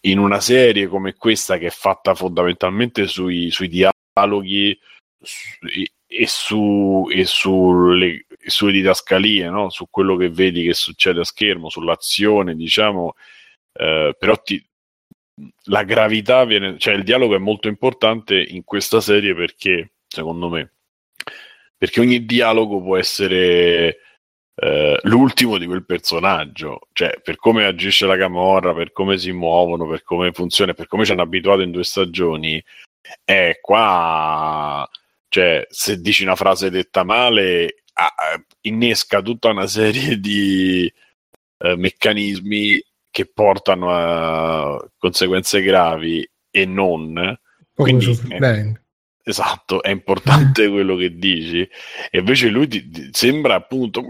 S2: in una serie come questa che è fatta fondamentalmente sui, sui dialoghi su- e, su, e sulle, sulle didascalie, no? su quello che vedi che succede a schermo, sull'azione, diciamo, eh, però ti, la gravità viene, cioè il dialogo è molto importante in questa serie perché, secondo me, perché ogni dialogo può essere eh, l'ultimo di quel personaggio, cioè per come agisce la Camorra, per come si muovono, per come funziona, per come ci hanno abituato in due stagioni, è qua, cioè se dici una frase detta male, ah, innesca tutta una serie di eh, meccanismi che portano a conseguenze gravi e non. Quindi, esatto, è importante quello che dici. E invece lui ti, ti sembra appunto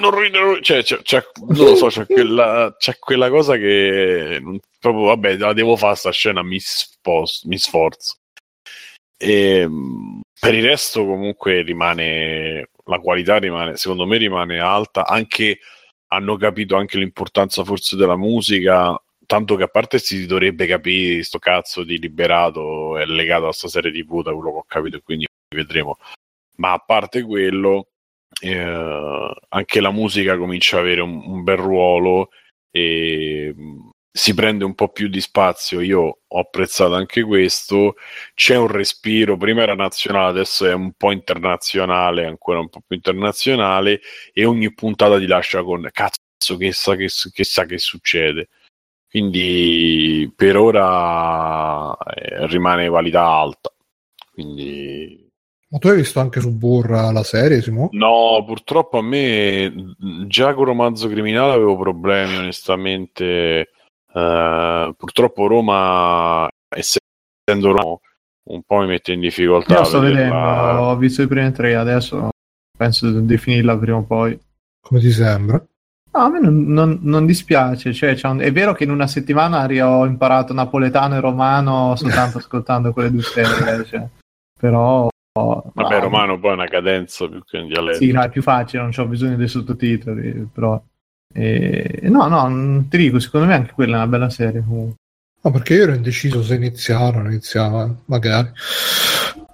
S2: non ridere, cioè, c'è, c'è, non lo so, c'è quella, c'è quella cosa che non, proprio vabbè, la devo fare sta scena, mi, spos, mi sforzo. E, ehm, per il resto comunque rimane la qualità rimane secondo me rimane alta anche hanno capito anche l'importanza forse della musica, tanto che a parte si dovrebbe capire sto cazzo di liberato è legato a sta serie TV da quello che ho capito e quindi vedremo. Ma a parte quello, eh, anche la musica comincia ad avere un, un bel ruolo e si prende un po' più di spazio. Io ho apprezzato anche questo. C'è un respiro, prima era nazionale, adesso è un po' internazionale, ancora un po' più internazionale. E ogni puntata ti lascia con cazzo, che sa che, che, sa che succede. Quindi per ora eh, rimane validità alta. Quindi
S1: ma tu hai visto anche su Burra la serie, Simo?
S2: No, purtroppo a me già con Romanzo Criminale avevo problemi, onestamente. Uh, purtroppo Roma, essendo Roma, un po' mi mette in difficoltà.
S3: Io sto vedendo, ho visto i primi tre, adesso penso di finirla prima o poi.
S1: Come ti sembra?
S3: No, a me non, non, non dispiace, cioè, un... è vero che in una settimana ho imparato napoletano e romano soltanto ascoltando quelle due serie, cioè. però...
S2: Vabbè, romano poi è una cadenza più che un dialetto.
S3: Sì, no, è più facile, non ho bisogno dei sottotitoli, però... E... No, no, ti dico, secondo me anche quella è una bella serie comunque.
S1: No, perché io ero indeciso se iniziare o non iniziare, magari.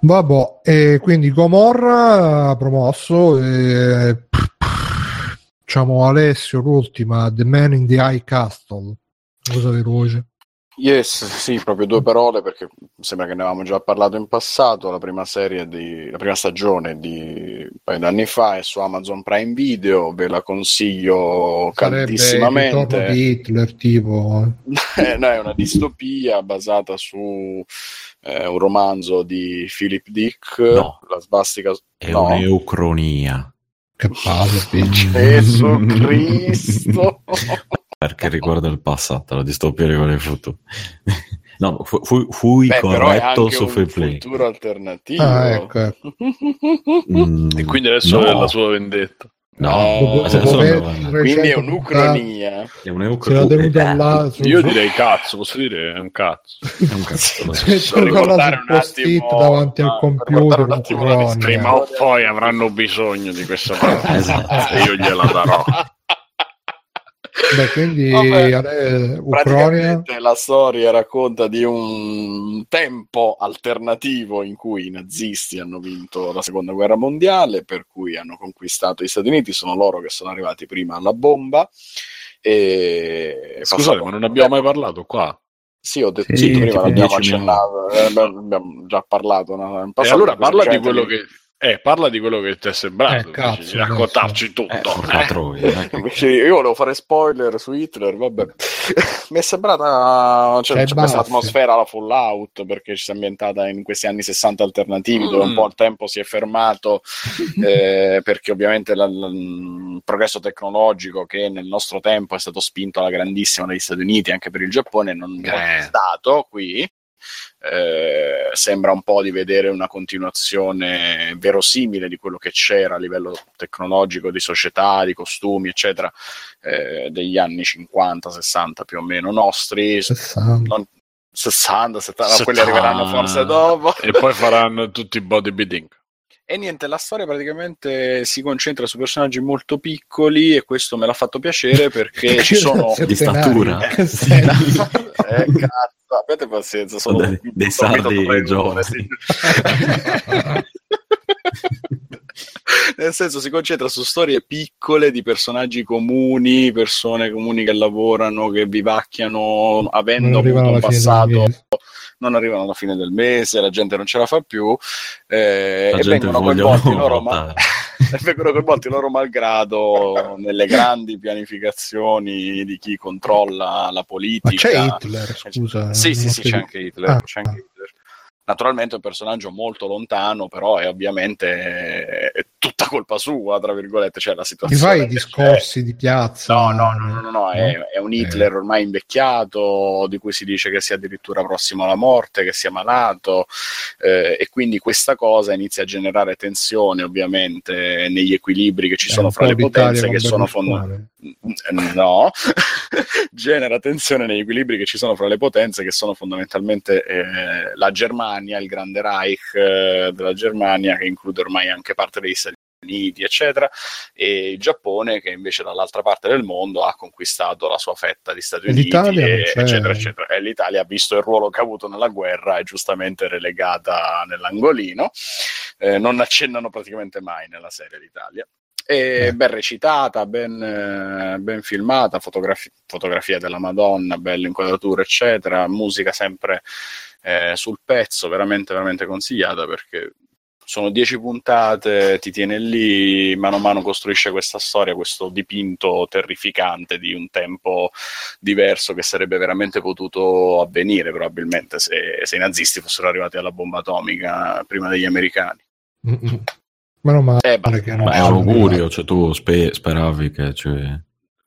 S1: Vabbè, e quindi Gomorra promosso. E... Diciamo Alessio, l'ultima, The Man in the High Castle. Cosa veloce?
S4: Yes, sì, proprio due parole perché sembra che ne avevamo già parlato in passato. La prima serie di la prima stagione di un paio d'anni fa è su Amazon Prime Video, ve la consiglio
S1: Sarebbe
S4: caldissimamente.
S1: di Hitler, tipo.
S4: Eh, no, è una distopia basata su eh, un romanzo di Philip Dick,
S5: No.
S4: La svastica.
S5: È
S4: no.
S1: Che
S5: un'eucronia.
S1: palle,
S4: Gesù Cristo!
S5: Perché riguarda il passato, la distopia riguarda il futuro. no, fu, fu, fui
S4: Beh,
S5: corretto su
S4: un
S5: Free Play.
S4: futuro alternativo.
S1: Ah, ecco, ecco.
S5: Mm,
S2: E quindi adesso
S5: no.
S2: è la sua vendetta.
S5: No,
S1: Dopo-
S5: adesso
S1: dopo
S5: no, guarda.
S4: Quindi è un'ucronia.
S5: è
S1: là sul-
S2: Io direi cazzo, posso dire è un cazzo.
S5: È un cazzo.
S1: Se là
S4: ricordare un attimo-
S1: davanti al computer.
S4: un attimo
S2: Prima o poi avranno bisogno di questa parola
S5: Esatto.
S2: e io gliela darò.
S1: Beh, quindi
S4: Vabbè, Praticamente la storia racconta di un tempo alternativo in cui i nazisti hanno vinto la seconda guerra mondiale, per cui hanno conquistato gli Stati Uniti, sono loro che sono arrivati prima alla bomba. E
S2: Scusate, ma non abbiamo mai parlato qua.
S4: Sì, ho detto
S3: Sì,
S4: sì, prima l'abbiamo
S5: 10
S4: accennato, eh, abbiamo già parlato no, in
S2: E
S4: passato,
S2: allora parla di quello che eh, parla di quello che ti è sembrato,
S1: Eh, cazzo,
S2: di raccontarci tutto.
S5: Eh, porca troia,
S4: Invece io volevo fare spoiler su Hitler, vabbè. Mi è sembrata cioè,
S1: C'hai
S4: c'è questa atmosfera alla Fallout perché ci si è ambientata in questi anni 60 alternativi dove un
S2: Mm.
S4: po' il tempo si è fermato eh, perché ovviamente la- la- il progresso tecnologico che nel nostro tempo è stato spinto alla grandissima dagli Stati Uniti anche per il Giappone non è
S2: Eh.
S4: stato qui. Eh, sembra un po' di vedere una continuazione verosimile di quello che c'era a livello tecnologico, di società, di costumi, eccetera, eh, degli anni 50-60 più o meno nostri.
S1: 60.
S4: Non- 60, 70, no,
S2: 70.
S4: quelli arriveranno forse dopo.
S2: E poi faranno tutti i bodybuilding.
S4: E niente, la storia praticamente si concentra su personaggi molto piccoli e questo me l'ha fatto piacere perché ci sono...
S5: Di statura.
S1: Che senso?
S4: eh, cazzo, abbiate pazienza, sono
S5: Dei- dei sardi giovani.
S4: Nel senso, si concentra su storie piccole di personaggi comuni, persone comuni che lavorano, che vivacchiano, avendo un passato. Non arrivano alla fine del mese, la gente non ce la fa più, eh,
S5: La
S4: e vengono coinvolti loro, ma e vengono coinvolti loro malgrado nelle grandi pianificazioni di chi controlla la politica.
S1: Ma c'è Hitler, scusa.
S4: Sì, sì, sì,
S1: ti-
S4: c'è anche Hitler.
S1: Ah,
S4: c'è anche
S1: ah.
S4: Hitler. Naturalmente è un personaggio molto lontano, però è ovviamente è tutta colpa sua, tra virgolette, cioè la
S1: Ti
S4: situazione.
S1: fai i discorsi di piazza?
S4: No, no, no, no, no, no, È, è un
S1: Eh.
S4: Hitler ormai invecchiato, di cui si dice che sia addirittura prossimo alla morte, che sia malato, eh, e quindi questa cosa inizia a generare tensione ovviamente negli equilibri che ci
S1: È
S4: sono
S1: un
S4: fra le potenze che sono fondamentali. No, genera tensione negli equilibri che ci sono fra le potenze che sono fondamentalmente eh, la Germania, il grande Reich eh, della Germania, che include ormai anche parte degli Stati Uniti, eccetera, e il Giappone che invece dall'altra parte del mondo ha conquistato la sua fetta di Stati
S1: E
S4: Uniti, e- eccetera, eccetera. E l'Italia ha visto il ruolo che ha avuto nella guerra è giustamente relegata nell'angolino, Eh, non accennano praticamente mai nella serie l'Italia. E
S1: Eh.
S4: ben recitata, ben, eh, ben filmata, fotografi- fotografia della Madonna, belle inquadrature, eccetera, musica sempre eh, sul pezzo, veramente, veramente consigliata perché sono dieci puntate, ti tiene lì, mano a mano costruisce questa storia, questo dipinto terrificante di un tempo diverso che sarebbe veramente potuto avvenire probabilmente se, se i nazisti fossero arrivati alla bomba atomica prima degli americani.
S1: Mm-mm. Meno male
S4: Eh, ma-
S1: che non
S5: Ma è un augurio, cioè tu spe- speravi che... Cioè...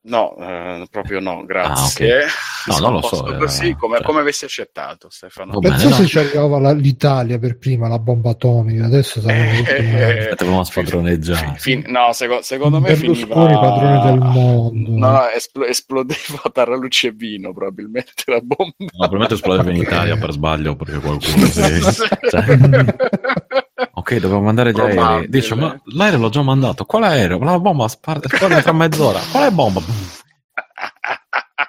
S4: No, eh, proprio no, grazie.
S5: Ah, No, non lo so, era-
S4: Così come,
S5: cioè-
S4: come avessi accettato, Stefano.
S5: Va bene,
S1: Pensa se
S5: no.
S1: ci arrivava la- l'Italia per prima, la bomba atomica, adesso tutto male.
S5: Potevamo spadroneggiare.
S4: Fin- no, seco- secondo me
S1: Berlusconi,
S4: finiva...
S1: padrone del mondo.
S4: No, no, espl- esplodeva tarallucci e vino, probabilmente la bomba.
S5: No, probabilmente esplodeva in Italia per sbaglio perché qualcuno si... cioè, Ok, dovevo mandare gli aerei. Dice, ma l'aereo l'ho già mandato. Quale aereo? La bomba spara spara tra mezz'ora. Quale bomba?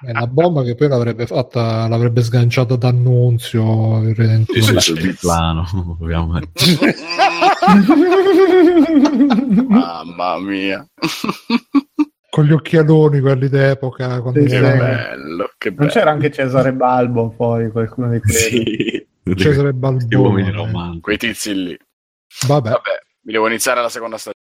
S1: È una bomba che poi l'avrebbe fatta, l'avrebbe sganciata D'Annunzio, il Redentore.
S5: Sì, sì, il biplano, ovviamente.
S4: Mamma mia,
S1: Con gli occhialoni, quelli d'epoca. Quando
S3: Sì,
S4: che bello, che
S3: Non
S4: bello.
S3: c'era anche Cesare Balbo poi, qualcuno di quelli.
S5: Sì.
S1: Cesare
S5: romantici.
S4: Quei tizi lì.
S1: Vabbè.
S4: Vabbè, mi devo iniziare la seconda stagione.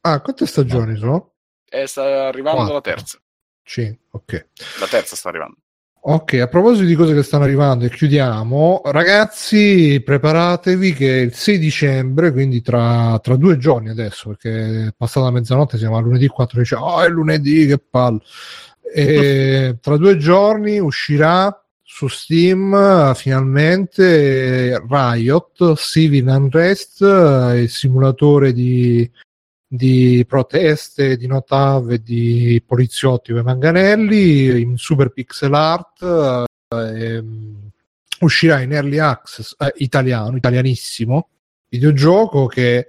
S1: Ah, quante stagioni sono?
S4: E sta arrivando
S1: Quattro.
S4: la terza.
S1: Sì, ok.
S4: La terza sta arrivando.
S1: Ok, a proposito di cose che stanno arrivando e chiudiamo, ragazzi, preparatevi che il 6 dicembre, quindi tra, tra due giorni adesso, perché è passata mezzanotte, siamo a lunedì 4 dicembre, oh è lunedì, che palle. E tra due giorni uscirà su Steam eh, finalmente Riot Civil Unrest, eh, il simulatore di, di proteste, di notav e di poliziotti i manganelli in super pixel art. eh, ehm, uscirà in early access eh, italiano, italianissimo, videogioco che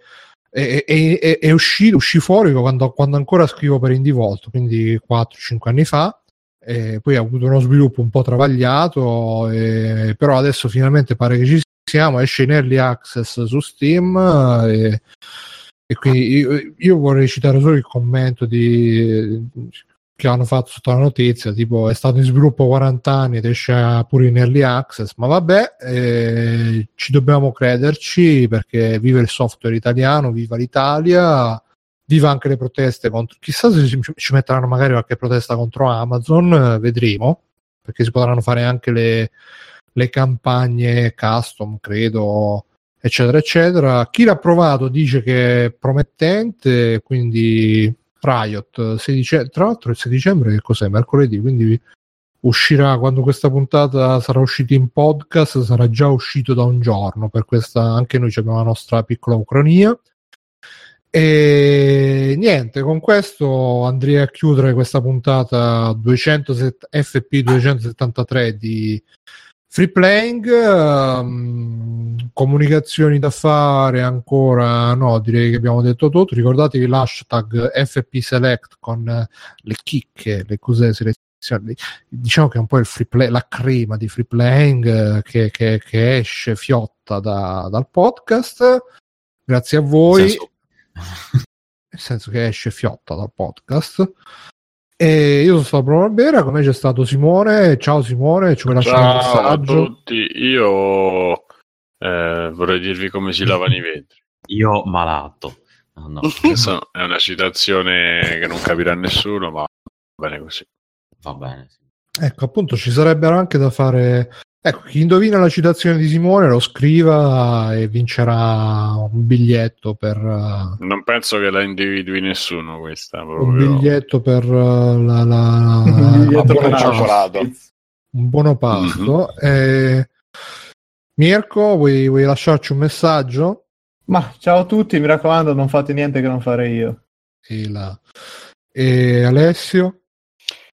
S1: è, è- è- è uscito, uscì fuori quando, quando ancora scrivo per Indivolto, quindi 4-5 anni fa. E poi ha avuto uno sviluppo un po' travagliato, e- però adesso finalmente pare che ci siamo. Esce in early access su Steam. E, e quindi io, io vorrei citare solo il commento di, che hanno fatto sotto la notizia: tipo è stato in sviluppo 40 anni ed esce pure in early access. Ma vabbè, eh, ci dobbiamo crederci perché vive il software italiano, viva l'Italia viva anche le proteste contro chissà se ci, metteranno magari qualche protesta contro Amazon eh, vedremo perché si potranno fare anche le, le campagne custom credo eccetera eccetera. Chi l'ha provato dice che è promettente quindi Riot 16, tra l'altro il 6 dicembre che cos'è? Mercoledì quindi uscirà quando questa puntata sarà uscita in podcast sarà già uscito da un giorno per questa anche noi abbiamo la nostra piccola ucronia e niente, con questo andrei a chiudere questa puntata 207 FP 273 di Free Playing. ehm, comunicazioni da fare ancora? No, direi che abbiamo detto tutto. Ricordatevi l'hashtag FP Select con le chicche, le cose selezionate. Diciamo che è un po' il free play, la crema di Free Playing eh, che, che- che esce fiotta da- dal podcast. Grazie a voi
S5: Nel senso-
S1: che esce fiotta dal podcast. E io sono stato Bruno Barbera, con me c'è stato Simone. Ciao Simone, ci vuoi lasciare un
S2: Ciao a
S1: messaggio?
S2: tutti, io eh, vorrei dirvi come si lavano i vetri.
S5: Io malato. No,
S2: Questa è una citazione che non capirà nessuno, ma va bene così.
S5: va bene. sì.
S1: Ecco, appunto, ci sarebbero anche da fare. Ecco, chi indovina la citazione di Simone lo scriva e vincerà un biglietto per. uh,
S2: Non penso che la individui nessuno questa.
S1: un
S2: Proprio.
S1: biglietto per uh, la, la-
S3: Un biglietto
S1: un
S3: per
S4: cioccolato.
S1: un buono pasto. E... Mirko, vuoi, vuoi lasciarci un messaggio?
S3: Ma ciao a tutti, mi raccomando, non fate niente che non farei io.
S1: E, la- e Alessio,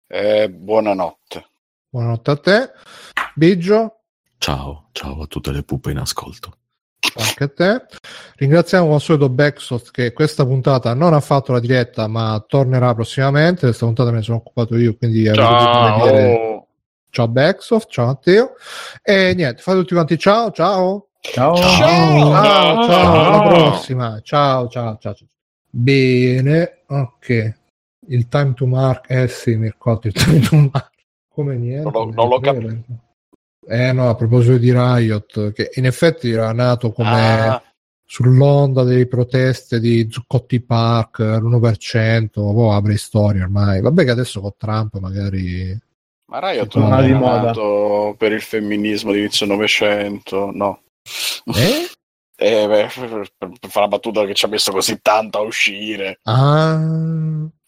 S4: Eh, buonanotte.
S1: buonanotte a te. Biggio,
S5: Ciao, ciao a tutte le pupe in ascolto.
S1: anche a te. Ringraziamo come al solito Backsoft che questa puntata non ha fatto la diretta ma tornerà prossimamente. Questa puntata me ne sono occupato io, quindi potuto vedere-
S2: Ciao.
S1: ciao Backsoft, ciao Matteo. E niente, fate tutti quanti ciao, ciao.
S3: Ciao.
S1: Ciao, ciao,
S2: Ciao.
S1: alla prossima. Ciao, ciao, ciao. ciao. Bene, ok. Il time to mark, eh sì, mi ricordo il time to mark. Come niente.
S4: Non l'ho- non l'ho
S1: capito. Eh no, a proposito di Riot, che in effetti era nato come
S4: Ah,
S1: sull'onda delle proteste di Zuccotti Park, l'1%, poi apre storia ormai. Vabbè che adesso con Trump magari...
S4: ma Riot
S1: Non
S3: è di
S4: nato per il femminismo di inizio Novecento, no.
S1: Eh?
S4: Eh, beh, per, per fare la battuta che ci ha messo così tanto a uscire.
S1: Ah...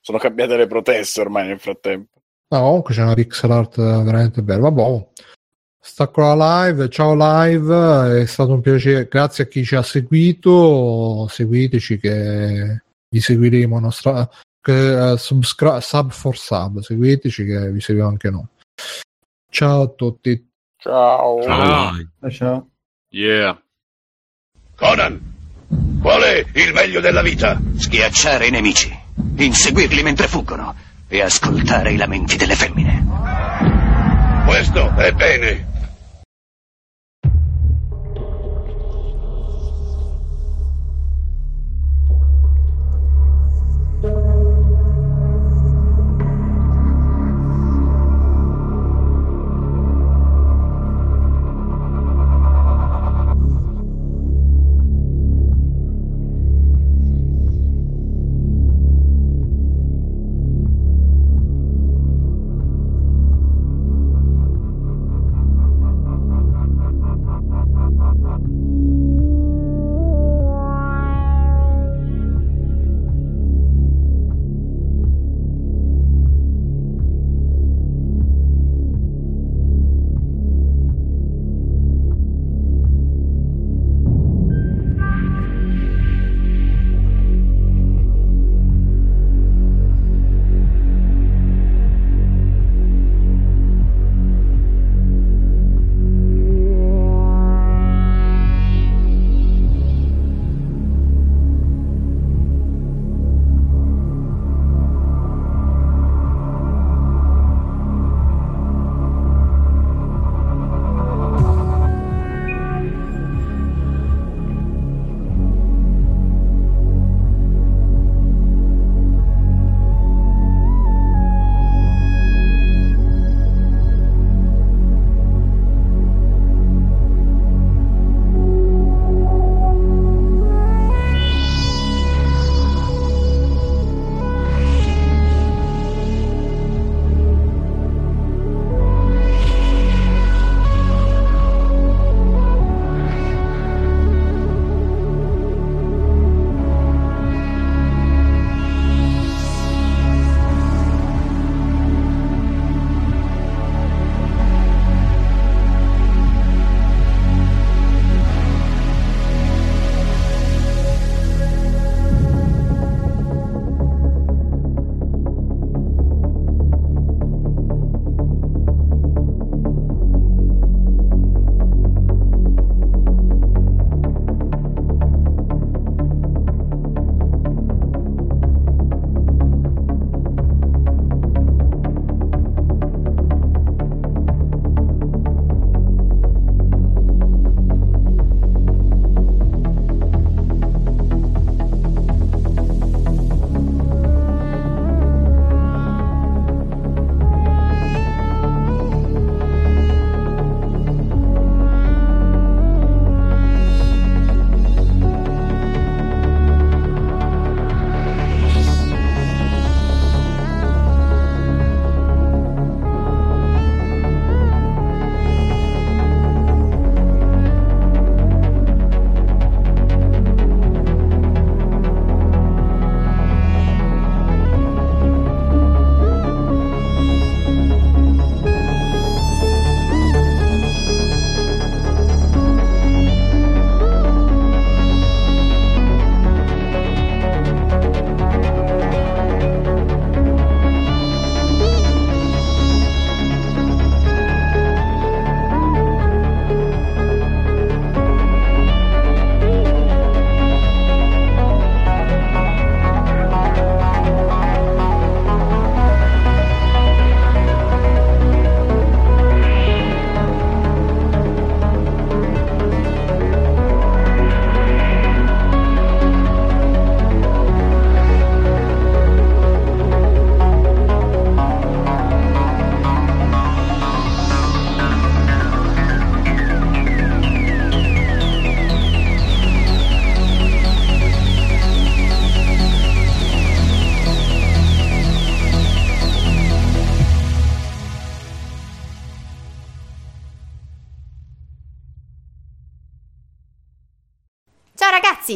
S4: Sono cambiate le proteste ormai nel frattempo.
S1: No, comunque c'è una pixel art veramente bella. Vabbè, stacco la live. Ciao live, è stato un piacere. Grazie a chi ci ha seguito. Seguiteci che vi seguiremo. Nostra, che, subscri- sub for sub. Seguiteci che vi seguiamo anche noi. Ciao a tutti.
S4: Ciao.
S5: Ciao.
S3: Ciao.
S2: Yeah.
S6: Conan, qual è il meglio della vita?
S7: Schiacciare i nemici, inseguirli mentre fuggono e ascoltare i lamenti delle femmine.
S6: Questo è bene.